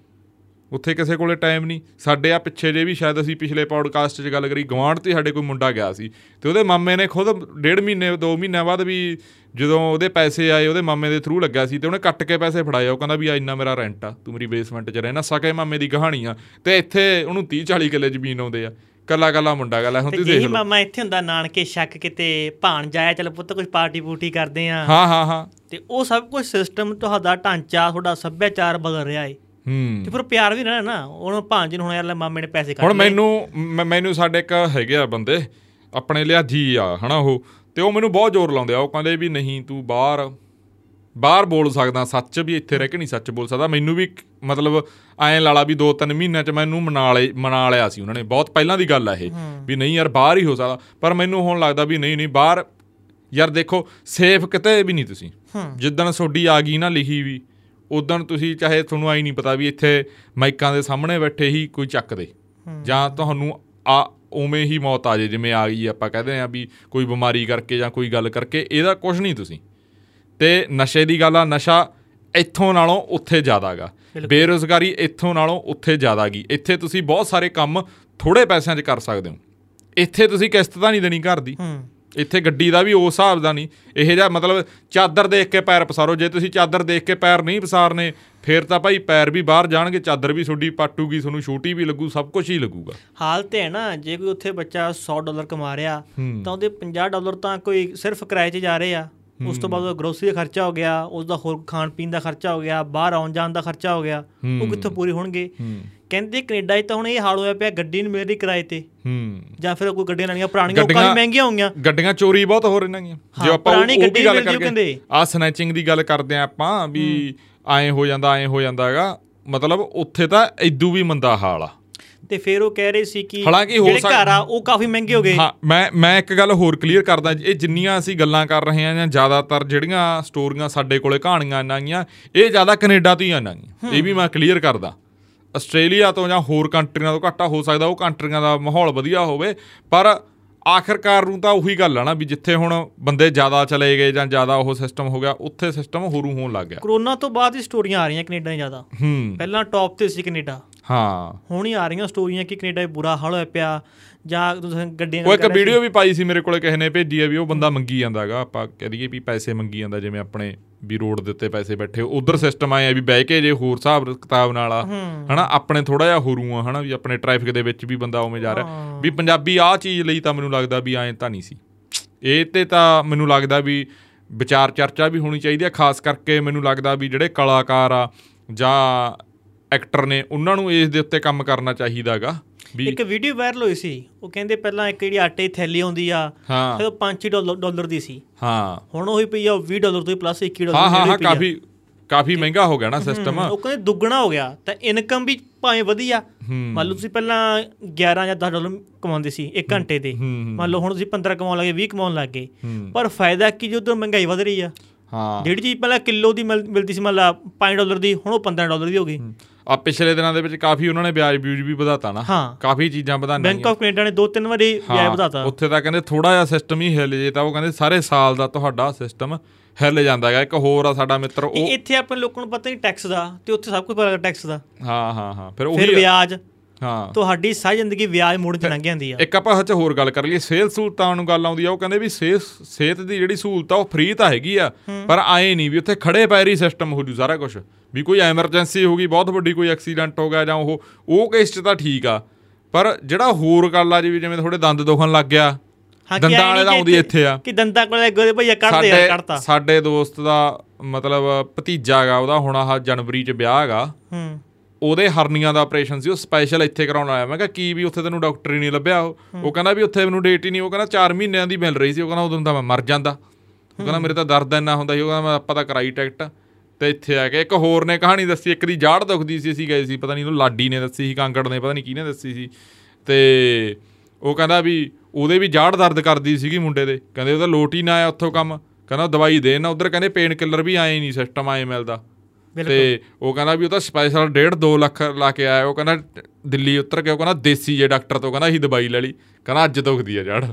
ਉੱਥੇ ਕਿਸੇ ਕੋਲੇ ਟਾਈਮ ਨਹੀਂ। ਸਾਡੇ ਆ ਪਿੱਛੇ ਜੇ ਵੀ ਸ਼ਾਇਦ ਅਸੀਂ ਪਿਛਲੇ ਪੌਡਕਾਸਟ 'ਚ ਗੱਲ ਕਰੀ ਗਵਾਂਢ ਤੇ ਸਾਡੇ ਕੋਈ ਮੁੰਡਾ ਗਿਆ ਸੀ ਤੇ ਉਹਦੇ ਮਾਮੇ ਨੇ ਖੁਦ ਡੇਢ ਮਹੀਨੇ ਦੋ ਮਹੀਨਿਆਂ ਬਾਅਦ ਵੀ ਜਦੋਂ ਉਹਦੇ ਪੈਸੇ ਆਏ ਉਹਦੇ ਮਾਮੇ ਦੇ ਥਰੂ ਲੱਗਿਆ ਸੀ ਤੇ ਉਹਨੇ ਕੱਟ ਕੇ ਪੈਸੇ ਫੜਾਏ ਉਹ ਕਹਿੰਦਾ ਵੀ ਆ ਇੰਨਾ ਮੇਰਾ ਰੈਂਟ ਆ ਤੂੰ ਮੇਰੀ ਬੇਸਮੈਂਟ 'ਚ ਰਹਿਣਾ ਸਕੇ ਮਾਮੇ ਦੀ ਕਹਾਣੀ ਆ। ਤੇ ਇੱਥੇ ਉਹਨੂੰ 30 40 ਕਿੱਲੇ ਜ਼ਮੀਨ ਆਉਂਦੇ ਆ। ਕੱਲਾ ਕੱਲਾ ਮੁੰਡਾ ਗੱਲ ਹੁਣ ਤੁਸੀਂ ਦੇਖ ਲਓ। ਮਾਮਾ ਇੱਥੇ ਹੁੰਦਾ ਨਾਨਕੇ ਸ਼ੱਕ ਕਿਤੇ ਭਾਣ ਜਾਇਆ ਚਲ ਪੁੱਤ ਕੁਝ ਪਾਰਟੀ ਪੂਟੀ ਕਰਦੇ ਆ। ਹਾਂ ਹਾਂ ਹਾਂ। ਤੇ ਉਹ ਸਭ ਕੁਝ ਸਿਸਟਮ ਤੁਹਾਡਾ ਢਾਂਚਾ ਤੁਹਾਡਾ ਸੱਭਿਆਚਾਰ ਬਦਲ ਰਿਹਾ ਏ। ਹੂੰ। ਤੇ ਫਿਰ ਪਿਆਰ ਵੀ ਰਹਿਣਾ ਨਾ ਉਹਨੂੰ ਭਾਂਜ ਨੂੰ ਹੁਣ ਯਾਰ ਲੈ ਮਾਮੇ ਨੇ ਪੈਸੇ ਕੱਢ ਹੁਣ ਮੈਨੂੰ ਮੈਨੂੰ ਸਾਡੇ ਇੱਕ ਹੈਗੇ ਆ ਬੰਦੇ ਆਪਣੇ ਲਿਆਜੀ ਆ ਹਨਾ ਉਹ। ਤੇ ਉਹ ਮੈਨੂੰ ਬਹੁਤ ਜ਼ੋਰ ਲਾਉਂਦੇ ਆ। ਉਹ ਕਹਿੰਦੇ ਵੀ ਨਹੀਂ ਤੂੰ ਬਾਹਰ ਬਾਹਰ ਬੋਲ ਸਕਦਾ। ਸੱਚ ਵੀ ਇੱਥੇ ਰਹਿ ਕੇ ਨਹੀਂ ਸੱਚ ਬੋਲ ਸਕਦਾ। ਮੈਨੂੰ ਵੀ ਮਤਲਬ ਐਂ ਲਾਲਾ ਵੀ ਦੋ ਤਿੰਨ ਮਹੀਨਿਆਂ ਚ ਮੈਨੂੰ ਮਨਾ ਲਏ ਮਨਾ ਲਿਆ ਸੀ ਉਹਨਾਂ ਨੇ। ਬਹੁਤ ਪਹਿਲਾਂ ਦੀ ਗੱਲ ਆ ਇਹ ਵੀ ਨਹੀਂ ਯਾਰ ਬਾਹਰ ਹੀ ਹੋ ਸਕਦਾ। ਪਰ ਮੈਨੂੰ ਹੁਣ ਲੱਗਦਾ ਵੀ ਨਹੀਂ ਨਹੀਂ ਬਾਹਰ ਯਾਰ ਦੇਖੋ ਸੇਫ ਕਿਤੇ ਵੀ ਨਹੀਂ ਤੁਸੀਂ। ਜਿੱਦਣ ਤੁਹਾਡੀ ਆ ਗਈ ਨਾ ਲਿਖੀ ਵੀ ਉਦੋਂ ਤੁਸੀਂ ਚਾਹੇ ਤੁਹਾਨੂੰ ਆਈ ਨਹੀਂ ਪਤਾ ਵੀ ਇੱਥੇ ਮਾਈਕਾਂ ਦੇ ਸਾਹਮਣੇ ਬੈਠੇ ਹੀ ਕੋਈ ਚੱਕ ਦੇ। ਜਾਂ ਤੁਹਾਨੂੰ ਆ ਉਵੇਂ ਹੀ ਮੌਤ ਆ ਜੇ ਜਿਵੇਂ ਆ ਗਈ ਆਪਾਂ ਕਹਿੰਦੇ ਆ ਵੀ ਕੋਈ ਬਿਮਾਰੀ ਕਰਕੇ ਜਾਂ ਕੋਈ ਗੱਲ ਕਰਕੇ ਇਹਦਾ ਕੁਝ ਨਹੀਂ ਤੁਸੀਂ। ਤੇ ਨਸ਼ੇ ਦੀ ਗੱਲ ਆ ਨਸ਼ਾ ਇੱਥੋਂ ਨਾਲੋਂ ਉੱਥੇ ਜ਼ਿਆਦਾਗਾ ਬੇਰੋਜ਼ਗਾਰੀ ਇੱਥੋਂ ਨਾਲੋਂ ਉੱਥੇ ਜ਼ਿਆਦਾ ਗਈ ਇੱਥੇ ਤੁਸੀਂ ਬਹੁਤ ਸਾਰੇ ਕੰਮ ਥੋੜੇ ਪੈਸਿਆਂ 'ਚ ਕਰ ਸਕਦੇ ਹੋ। ਇੱਥੇ ਤੁਸੀਂ ਕਿਸ਼ਤ ਤਾਂ ਨਹੀਂ ਦੇਣੀ ਘਰ ਦੀ। ਹੂੰ। ਇੱਥੇ ਗੱਡੀ ਦਾ ਵੀ ਉਸ ਹਿਸਾਬ ਦਾ ਨਹੀਂ। ਇਹ ਜਿਹਾ ਮਤਲਬ ਚਾਦਰ ਦੇਖ ਕੇ ਪੈਰ ਪਸਾਰੋ। ਜੇ ਤੁਸੀਂ ਚਾਦਰ ਦੇਖ ਕੇ ਪੈਰ ਨਹੀਂ ਪਸਾਰਨੇ ਫੇਰ ਤਾਂ ਭਾਈ ਪੈਰ ਵੀ ਬਾਹਰ ਜਾਣਗੇ ਚਾਦਰ ਵੀ ਤੁਹਾਡੀ ਪਾਟੂਗੀ ਤੁਹਾਨੂੰ ਛੋਟੀ ਵੀ ਲੱਗੂ ਸਭ ਕੁਝ ਹੀ ਲੱਗੂਗਾ। ਹਾਲ ਤੇ ਹੈ ਨਾ ਜੇ ਕੋਈ ਉੱਥੇ ਬੱਚਾ 100 ਡਾਲਰ ਕਮਾ ਰਿਹਾ। ਤਾਂ ਉਹਦੇ 50 ਡਾਲਰ ਤਾਂ ਕੋਈ ਸਿਰਫ ਕਿਰਾਏ 'ਚ ਜਾ ਰਹੇ ਆ। ਉਸ ਤੋਂ ਬਾਅਦ ਉਹਦਾ ਗਰੋਸਰੀ ਦਾ ਖਰਚਾ ਹੋ ਗਿਆ ਉਸ ਦਾ ਹੋਰ ਖਾਣ ਪੀਣ ਦਾ ਖਰਚਾ ਹੋ ਗਿਆ ਬਾਹਰ ਆਉਣ ਜਾਣ ਦਾ ਖਰਚਾ ਹੋ ਗਿਆ ਉਹ। ਕਿੱਥੋਂ ਪੂਰੇ ਹੋਣਗੇ? ਕਹਿੰਦੇ ਕੈਨੇਡਾ 'ਚ ਤਾਂ ਹੁਣ ਇਹ ਹਾਲ ਹੋਇਆ ਪਿਆ ਗੱਡੀ ਨਹੀਂ ਮਿਲ ਰਹੀ ਕਿਰਾਏ ਤੇ। ਹੂੰ। ਜਾਂ ਫਿਰ ਕੋਈ ਗੱਡੀਆਂ ਲੈਣੀਆਂ ਪੁਰਾਣੀਆਂ ਉਹ ਕਾਫੀ ਮਹਿੰਗੀਆਂ ਹੋਈਆਂ। ਗੱਡੀਆਂ ਚੋਰੀ ਬਹੁਤ ਹੋ ਰਹੀਆਂ ਗੀਆਂ ਹਾਂ, ਆਪਾਂ ਉਹ- ਵੀ ਗੱਲ ਕਰਕੇ। ਆ ਸਨੈਚਿੰਗ ਦੀ ਗੱਲ ਕਰਦੇ ਆ ਆਪਾਂ ਵੀ ਐਂ ਹੋ ਜਾਂਦਾ ਐਂ ਹੋ ਜਾਂਦਾ ਹੈਗਾ। ਮਤਲਬ ਉੱਥੇ ਤਾਂ ਇਦੂ ਵੀ ਮੰਦਾ ਹਾਲ ਆ। ਤੇ ਫਿਰ ਉਹ ਕਹਿ ਰਹੇ ਸੀ ਕਿ ਜਿਹੜੇ ਘਰ ਆ ਉਹ ਕਾਫੀ ਮਹਿੰਗੇ ਹੋ ਗਏ। ਹਾਂ ਮੈਂ ਮੈਂ ਇੱਕ ਗੱਲ ਹੋਰ ਕਲੀਅਰ ਕਰਦਾ ਇਹ ਜਿੰਨੀਆਂ ਅਸੀਂ ਗੱਲਾਂ ਕਰ ਰਹੇ ਹਾਂ ਜਾਂ ਜ਼ਿਆਦਾਤਰ ਜਿਹੜੀਆਂ ਸਟੋਰੀਆਂ ਸਾਡੇ ਕੋਲੇ ਕਹਾਣੀਆਂ ਇਹਨਾਂ ਗੀਆਂ ਇਹ ਜ਼ਿਆਦਾ ਕੈਨੇਡਾ ਤੋਂ ਹੀ ਆਈਆਂ ਗੀਆਂ। ਇਹ ਵੀ ਮੈਂ ਕਲੀਅਰ ਕਰਦਾ। ਆਸਟ੍ਰੇਲੀਆ ਤੋਂ ਜਾਂ ਹੋਰ ਕੰਟਰੀਆਂ ਤੋਂ ਘੱਟਾ ਹੋ ਸਕਦਾ ਉਹ ਕੰਟਰੀਆਂ ਦਾ ਮਾਹੌਲ ਵਧੀਆ ਹੋਵੇ ਪਰ ਆਖਰਕਾਰ ਨੂੰ ਤਾਂ ਉਹੀ ਗੱਲ ਆ ਨਾ ਵੀ ਜਿੱਥੇ ਹੁਣ ਬੰਦੇ ਜ਼ਿਆਦਾ ਚਲੇ ਗਏ ਜਾਂ ਜ਼ਿਆਦਾ ਉਹ ਸਿਸਟਮ ਹੋ ਗਿਆ ਉੱਥੇ ਸਿਸਟਮ ਹੋਰੂ ਹੋਣ ਲੱਗ ਗਿਆ। ਕਰੋਨਾ ਤੋਂ ਬਾਅਦ ਹੀ ਸਟੋਰੀਆਂ ਆ ਰਹੀਆਂ ਕੈਨੇਡਾ ਦੀਆਂ ਜ਼ਿਆਦਾ। ਹੂੰ। ਪਹਿਲਾਂ ਟੌਪ ਤੇ ਸੀ ਕੈਨੇਡਾ। ਹਾਂ। ਹੁਣ ਹੀ ਆ ਰਹੀਆਂ ਸਟੋਰੀਆਂ ਕਿ ਕੈਨੇਡਾ 'ਚ ਬੁਰਾ ਹਾਲ ਹੋਇਆ ਪਿਆ ਜਾਂ ਤੁਸੀਂ ਗੱਡੀਆਂ ਉਹ ਇੱਕ। ਵੀਡੀਓ ਵੀ ਪਾਈ ਸੀ ਮੇਰੇ ਕੋਲੇ ਕਿਸੇ ਨੇ ਭੇਜੀ ਆ ਵੀ ਉਹ ਬੰਦਾ ਮੰਗੀ ਜਾਂਦਾ ਹੈਗਾ। ਆਪਾਂ ਕਹਿ ਦਈਏ ਵੀ ਪੈਸੇ ਮੰਗੀ ਜਾਂਦਾ ਜਿਵੇਂ ਆਪਣੇ ਵੀ ਰੋਡ ਦੇ ਉੱਤੇ ਪੈਸੇ ਬੈਠੇ। ਉਧਰ ਸਿਸਟਮ ਆਇਆ ਵੀ ਬਹਿ ਕੇ ਜੇ ਹੋਰ ਹਿਸਾਬ ਕਿਤਾਬ ਨਾਲ ਆ। ਹਨਾ ਆਪਣੇ ਥੋੜਾ ਜਿਹਾ ਹੋਰੂ ਆ ਹਨਾ ਵੀ ਆਪਣੇ ਟ੍ਰੈਫਿਕ ਦੇ ਵਿੱਚ ਵੀ ਬੰਦਾ ਉਵੇਂ ਜਾ ਰਿਹਾ। ਵੀ ਪੰਜਾਬੀ ਆਹ ਚੀਜ਼ ਲਈ ਤਾਂ ਮੈਨੂੰ ਲੱਗਦਾ ਵੀ ਐਂ ਤਾਂ ਨਹੀਂ ਸੀ। ਇਹ ਤੇ ਤਾਂ ਮੈਨੂੰ ਲੱਗਦਾ ਵੀ ਵਿਚਾਰ ਚਰਚਾ ਵੀ ਹੋਣੀ ਚਾਹੀਦੀ ਆ ਖਾਸ ਕਰਕੇ ਮੈਨੂੰ ਲੱਗਦਾ ਵੀ ਜਿਹੜੇ ਕਲਾਕਾਰ ਆ ਜਾਂ ਐਕਟਰ ਨੇ ਉਹਨਾਂ ਨੂੰ ਇਸ ਦੇ ਉੱਤੇ ਕੰਮ ਕਰਨਾ ਚਾਹੀਦਾਗਾ ਵੀ ਇੱਕ ਵੀਡੀਓ ਵਾਇਰਲ ਹੋਈ ਸੀ ਉਹ ਕਹਿੰਦੇ ਪਹਿਲਾਂ ਇੱਕ ਜਿਹੜੀ ਆਟੇ ਦੀ ਥੈਲੀ ਆਉਂਦੀ ਆ ਹਾਂ। ਫਿਰ ਉਹ 5 ਡਾਲਰ ਦੀ ਸੀ। ਹਾਂ। ਹੁਣ ਉਹੀ ਪਈ ਆ ਉਹ 20 ਡਾਲਰ ਤੋਂ ਹੀ ਪਲੱਸ 21 ਡਾਲਰ ਹਾਂ ਹਾਂ ਹਾਂ। ਕਾਫੀ ਕਾਫੀ ਮਹਿੰਗਾ ਹੋ ਗਿਆ ਨਾ ਸਿਸਟਮ ਉਹ ਕਹਿੰਦੇ ਦੁੱਗਣਾ ਹੋ ਗਿਆ ਤਾਂ ਇਨਕਮ ਵੀ ਭਾਵੇਂ ਵਧੀਆ। ਮੰਨ ਲਓ ਤੁਸੀਂ ਪਹਿਲਾਂ 11 ਜਾਂ 10 ਡਾਲਰ ਕਮਾਉਂਦੇ ਸੀ 1 ਘੰਟੇ ਦੇ। ਮੰਨ ਲਓ ਹੁਣ ਤੁਸੀਂ 15 ਕਮਾਉਣ ਲੱਗੇ 20 ਕਮਾਉਣ ਲੱਗੇ ਪਰ ਫਾਇਦਾ ਕੀ ਜੋ ਉਧਰ ਮਹਿੰਗਾਈ ਵਧ ਰਹੀ ਆ? ਹਾਂ। ਜਿਹੜੀ ਚੀਜ਼ ਪਹਿਲਾਂ ਕਿਲੋ ਦੀ ਮਿਲ- ਮਿਲਦੀ ਸੀ ਮੰਨ ਲਾ 5 ਡਾਲਰ ਦੀ ਹੁਣ ਉਹ 15 ਡਾਲਰ ਦੀ ਹੋ ਗਈ। ਆ ਪਿਛਲੇ ਦਿਨਾਂ ਦੇ ਵਿੱਚ ਕਾਫੀ ਉਹਨਾਂ ਨੇ ਵਿਆਜ ਵਿਊਜ ਵੀ ਵਧਾਤਾ ਨਾ। ਕਾਫੀ ਚੀਜ਼ਾਂ ਵਧਾਈਆਂ ਬੈਂਕ ਆਫ ਕੈਨੇਡਾ ਨੇ ਦੋ ਤਿੰਨ ਵਾਰੀ ਵਿਆਜ ਵਧਾਤਾ। ਉੱਥੇ ਤਾਂ ਕਹਿੰਦੇ ਥੋੜਾ ਜਿਹਾ ਸਿਸਟਮ ਹੀ ਹਿੱਲ ਜੇ ਤਾਂ ਉਹ ਕਹਿੰਦੇ ਸਾਰੇ ਸਾਲ ਦਾ ਤੁਹਾਡਾ ਸਿਸਟਮ ਹਿੱਲ ਜਾਂਦਾ ਹੈਗਾ। ਇੱਕ ਹੋਰ ਆ ਸਾਡਾ ਮਿੱਤਰ ਉਹ ਇੱਥੇ ਆਪਣੇ ਲੋਕਾਂ ਨੂੰ ਪਤਾ ਨਹੀਂ ਟੈਕਸ ਦਾ ਤੇ ਉੱਥੇ ਸਭ ਕੁਝ ਪਤਾ ਟੈਕਸ ਦਾ। ਹਾਂ ਹਾਂ ਹਾਂ। ਫਿਰ ਫਿਰ ਉਹੀ ਵਿਆਜ। ਹਾਂ। ਤੁਹਾਡੀ ਸਾਰੀ ਜ਼ਿੰਦਗੀ ਵਿਆਜ ਮੋੜਨ ਚ ਲੰਘ ਜਾਂਦੀ ਆ। ਇੱਕ ਆਪਾਂ ਹੱਚ ਹੋਰ ਗੱਲ ਕਰ ਲਈਏ ਸਿਹਤ ਸਹੂਲਤਾਂ ਨੂੰ ਗੱਲ ਆਉਂਦੀ ਆ ਉਹ ਕਹਿੰਦੇ ਵੀ ਸਿਹਤ ਸਿਹਤ ਦੀ ਜਿਹੜੀ ਸਹੂਲਤ ਆ ਉਹ ਫ੍ਰੀ ਤਾਂ ਹੈਗੀ ਆ ਪਰ ਆਏ ਨਹੀਂ ਵੀ ਉੱਥੇ ਖੜੇ ਪੈਰੀ ਸਿਸਟਮ ਹੋ ਜੂ ਸਾਰਾ ਕੁਝ ਵੀ ਕੋਈ ਐਮਰਜੈਂਸੀ ਹੋ ਗਈ ਬਹੁਤ ਵੱਡੀ ਕੋਈ ਐਕਸੀਡੈਂਟ ਹੋ ਗਿਆ ਜਾਂ ਉਹ ਉਹ ਕੇਸ 'ਚ ਤਾਂ ਠੀਕ ਆ। ਪਰ ਜਿਹੜਾ ਹੋਰ ਗੱਲ ਆ ਜੀ ਜਿਵੇਂ ਥੋੜੇ ਦੰਦ ਦੁਖਣ ਲੱਗ ਗਿਆ ਦੰਦਾਂ ਵਾਲੇ ਦਾ ਆਉਂਦੀ ਇੱਥੇ ਆ। ਕਿ ਦੰਦਾਂ ਕੋਲੇ ਗੋਦੇ ਭਈਆ ਕੱਢਦੇ ਆ ਕੱਢਤਾ। ਸਾਡੇ ਦੋਸਤ ਦਾ ਮਤਲਬ ਭਤੀਜਾ ਹੈਗਾ ਉਹਦਾ ਹੁਣ ਆਹ ਜਨਵਰੀ 'ਚ ਵਿਆਹ ਹੈਗਾ। ਹੂੰ। ਉਹਦੇ ਹਰਨੀਆਂ ਦਾ ਆਪਰੇਸ਼ਨ ਸੀ ਉਹ ਸਪੈਸ਼ਲ ਇੱਥੇ ਕਰਾਉਣ ਆਇਆ। ਮੈਂ ਕਿਹਾ ਕੀ ਵੀ ਉੱਥੇ ਤੈਨੂੰ ਡਾਕਟਰ ਹੀ ਨਹੀਂ ਲੱਭਿਆ ਉਹ? ਉਹ ਕਹਿੰਦਾ ਵੀ ਉੱਥੇ ਮੈਨੂੰ ਡੇਟ ਹੀ ਨਹੀਂ ਉਹ ਕਹਿੰਦਾ 4 ਮਹੀਨਿਆਂ ਦੀ ਮਿਲ ਰਹੀ ਸੀ ਉਹ ਕਹਿੰਦਾ ਉਦੋਂ ਤਾਂ ਮੈਂ ਮਰ ਜਾਂਦਾ। ਉਹ ਕਹਿੰਦਾ ਮੇਰੇ ਤਾਂ ਦਰਦ ਇੰਨਾ ਹੁੰਦਾ ਸੀ ਉਹ ਕਹਿੰਦਾ ਮੈਂ ਆਪਾਂ ਤਾਂ ਕਰਾਈ ਟਿਕਟ ਤੇ ਇੱਥੇ ਆ ਕੇ ਇੱਕ ਹੋਰ ਨੇ ਕਹਾਣੀ ਦੱਸੀ ਇੱਕ ਦੀ ਜਾੜ ਦੁਖਦੀ ਸੀ ਅਸੀਂ ਗਏ ਸੀ ਪਤਾ ਨਹੀਂ ਉਹ ਲਾਡੀ ਨੇ ਦੱਸੀ ਸੀ ਕਾਂਗੜ ਨੇ ਪਤਾ ਨਹੀਂ ਕਿਹਨੇ ਦੱਸੀ ਸੀ। ਤੇ ਉਹ ਕਹਿੰਦਾ ਵੀ ਉਹਦੇ ਵੀ ਜਾੜ ਦਰਦ ਕਰਦੀ ਸੀਗੀ ਮੁੰਡੇ ਦੇ ਕਹਿੰਦੇ ਉਹਦਾ ਲੋਟ ਹੀ ਨਾ ਆਇਆ ਉੱਥੋਂ ਕੰਮ ਕਹਿੰਦਾ ਦਵਾਈ ਦੇ ਨਾ ਉਧਰ ਕਹਿੰਦੇ ਪੇਨ ਕਿਲਰ ਵੀ ਆਏ ਨਹੀਂ ਸਿਸਟਮ ਆਏ ਮਿਲਦਾ। ਤੇ ਉਹ ਕਹਿੰਦਾ ਵੀ ਉਹ ਤਾਂ ਸਪੈਸ਼ਲ 1.5 2 ਲੱਖ ਲਾ ਕੇ ਆਇਆ ਉਹ ਕਹਿੰਦਾ ਦਿੱਲੀ ਉਤਰ ਕੇ ਉਹ ਕਹਿੰਦਾ ਦੇਸੀ ਜੇ ਡਾਕਟਰ ਤੋਂ ਕਹਿੰਦਾ ਅਸੀਂ ਦਵਾਈ ਲੈ ਲਈ। ਕਹਿੰਦਾ ਅੱਜ ਦੁਖਦੀ ਆ ਜੜ।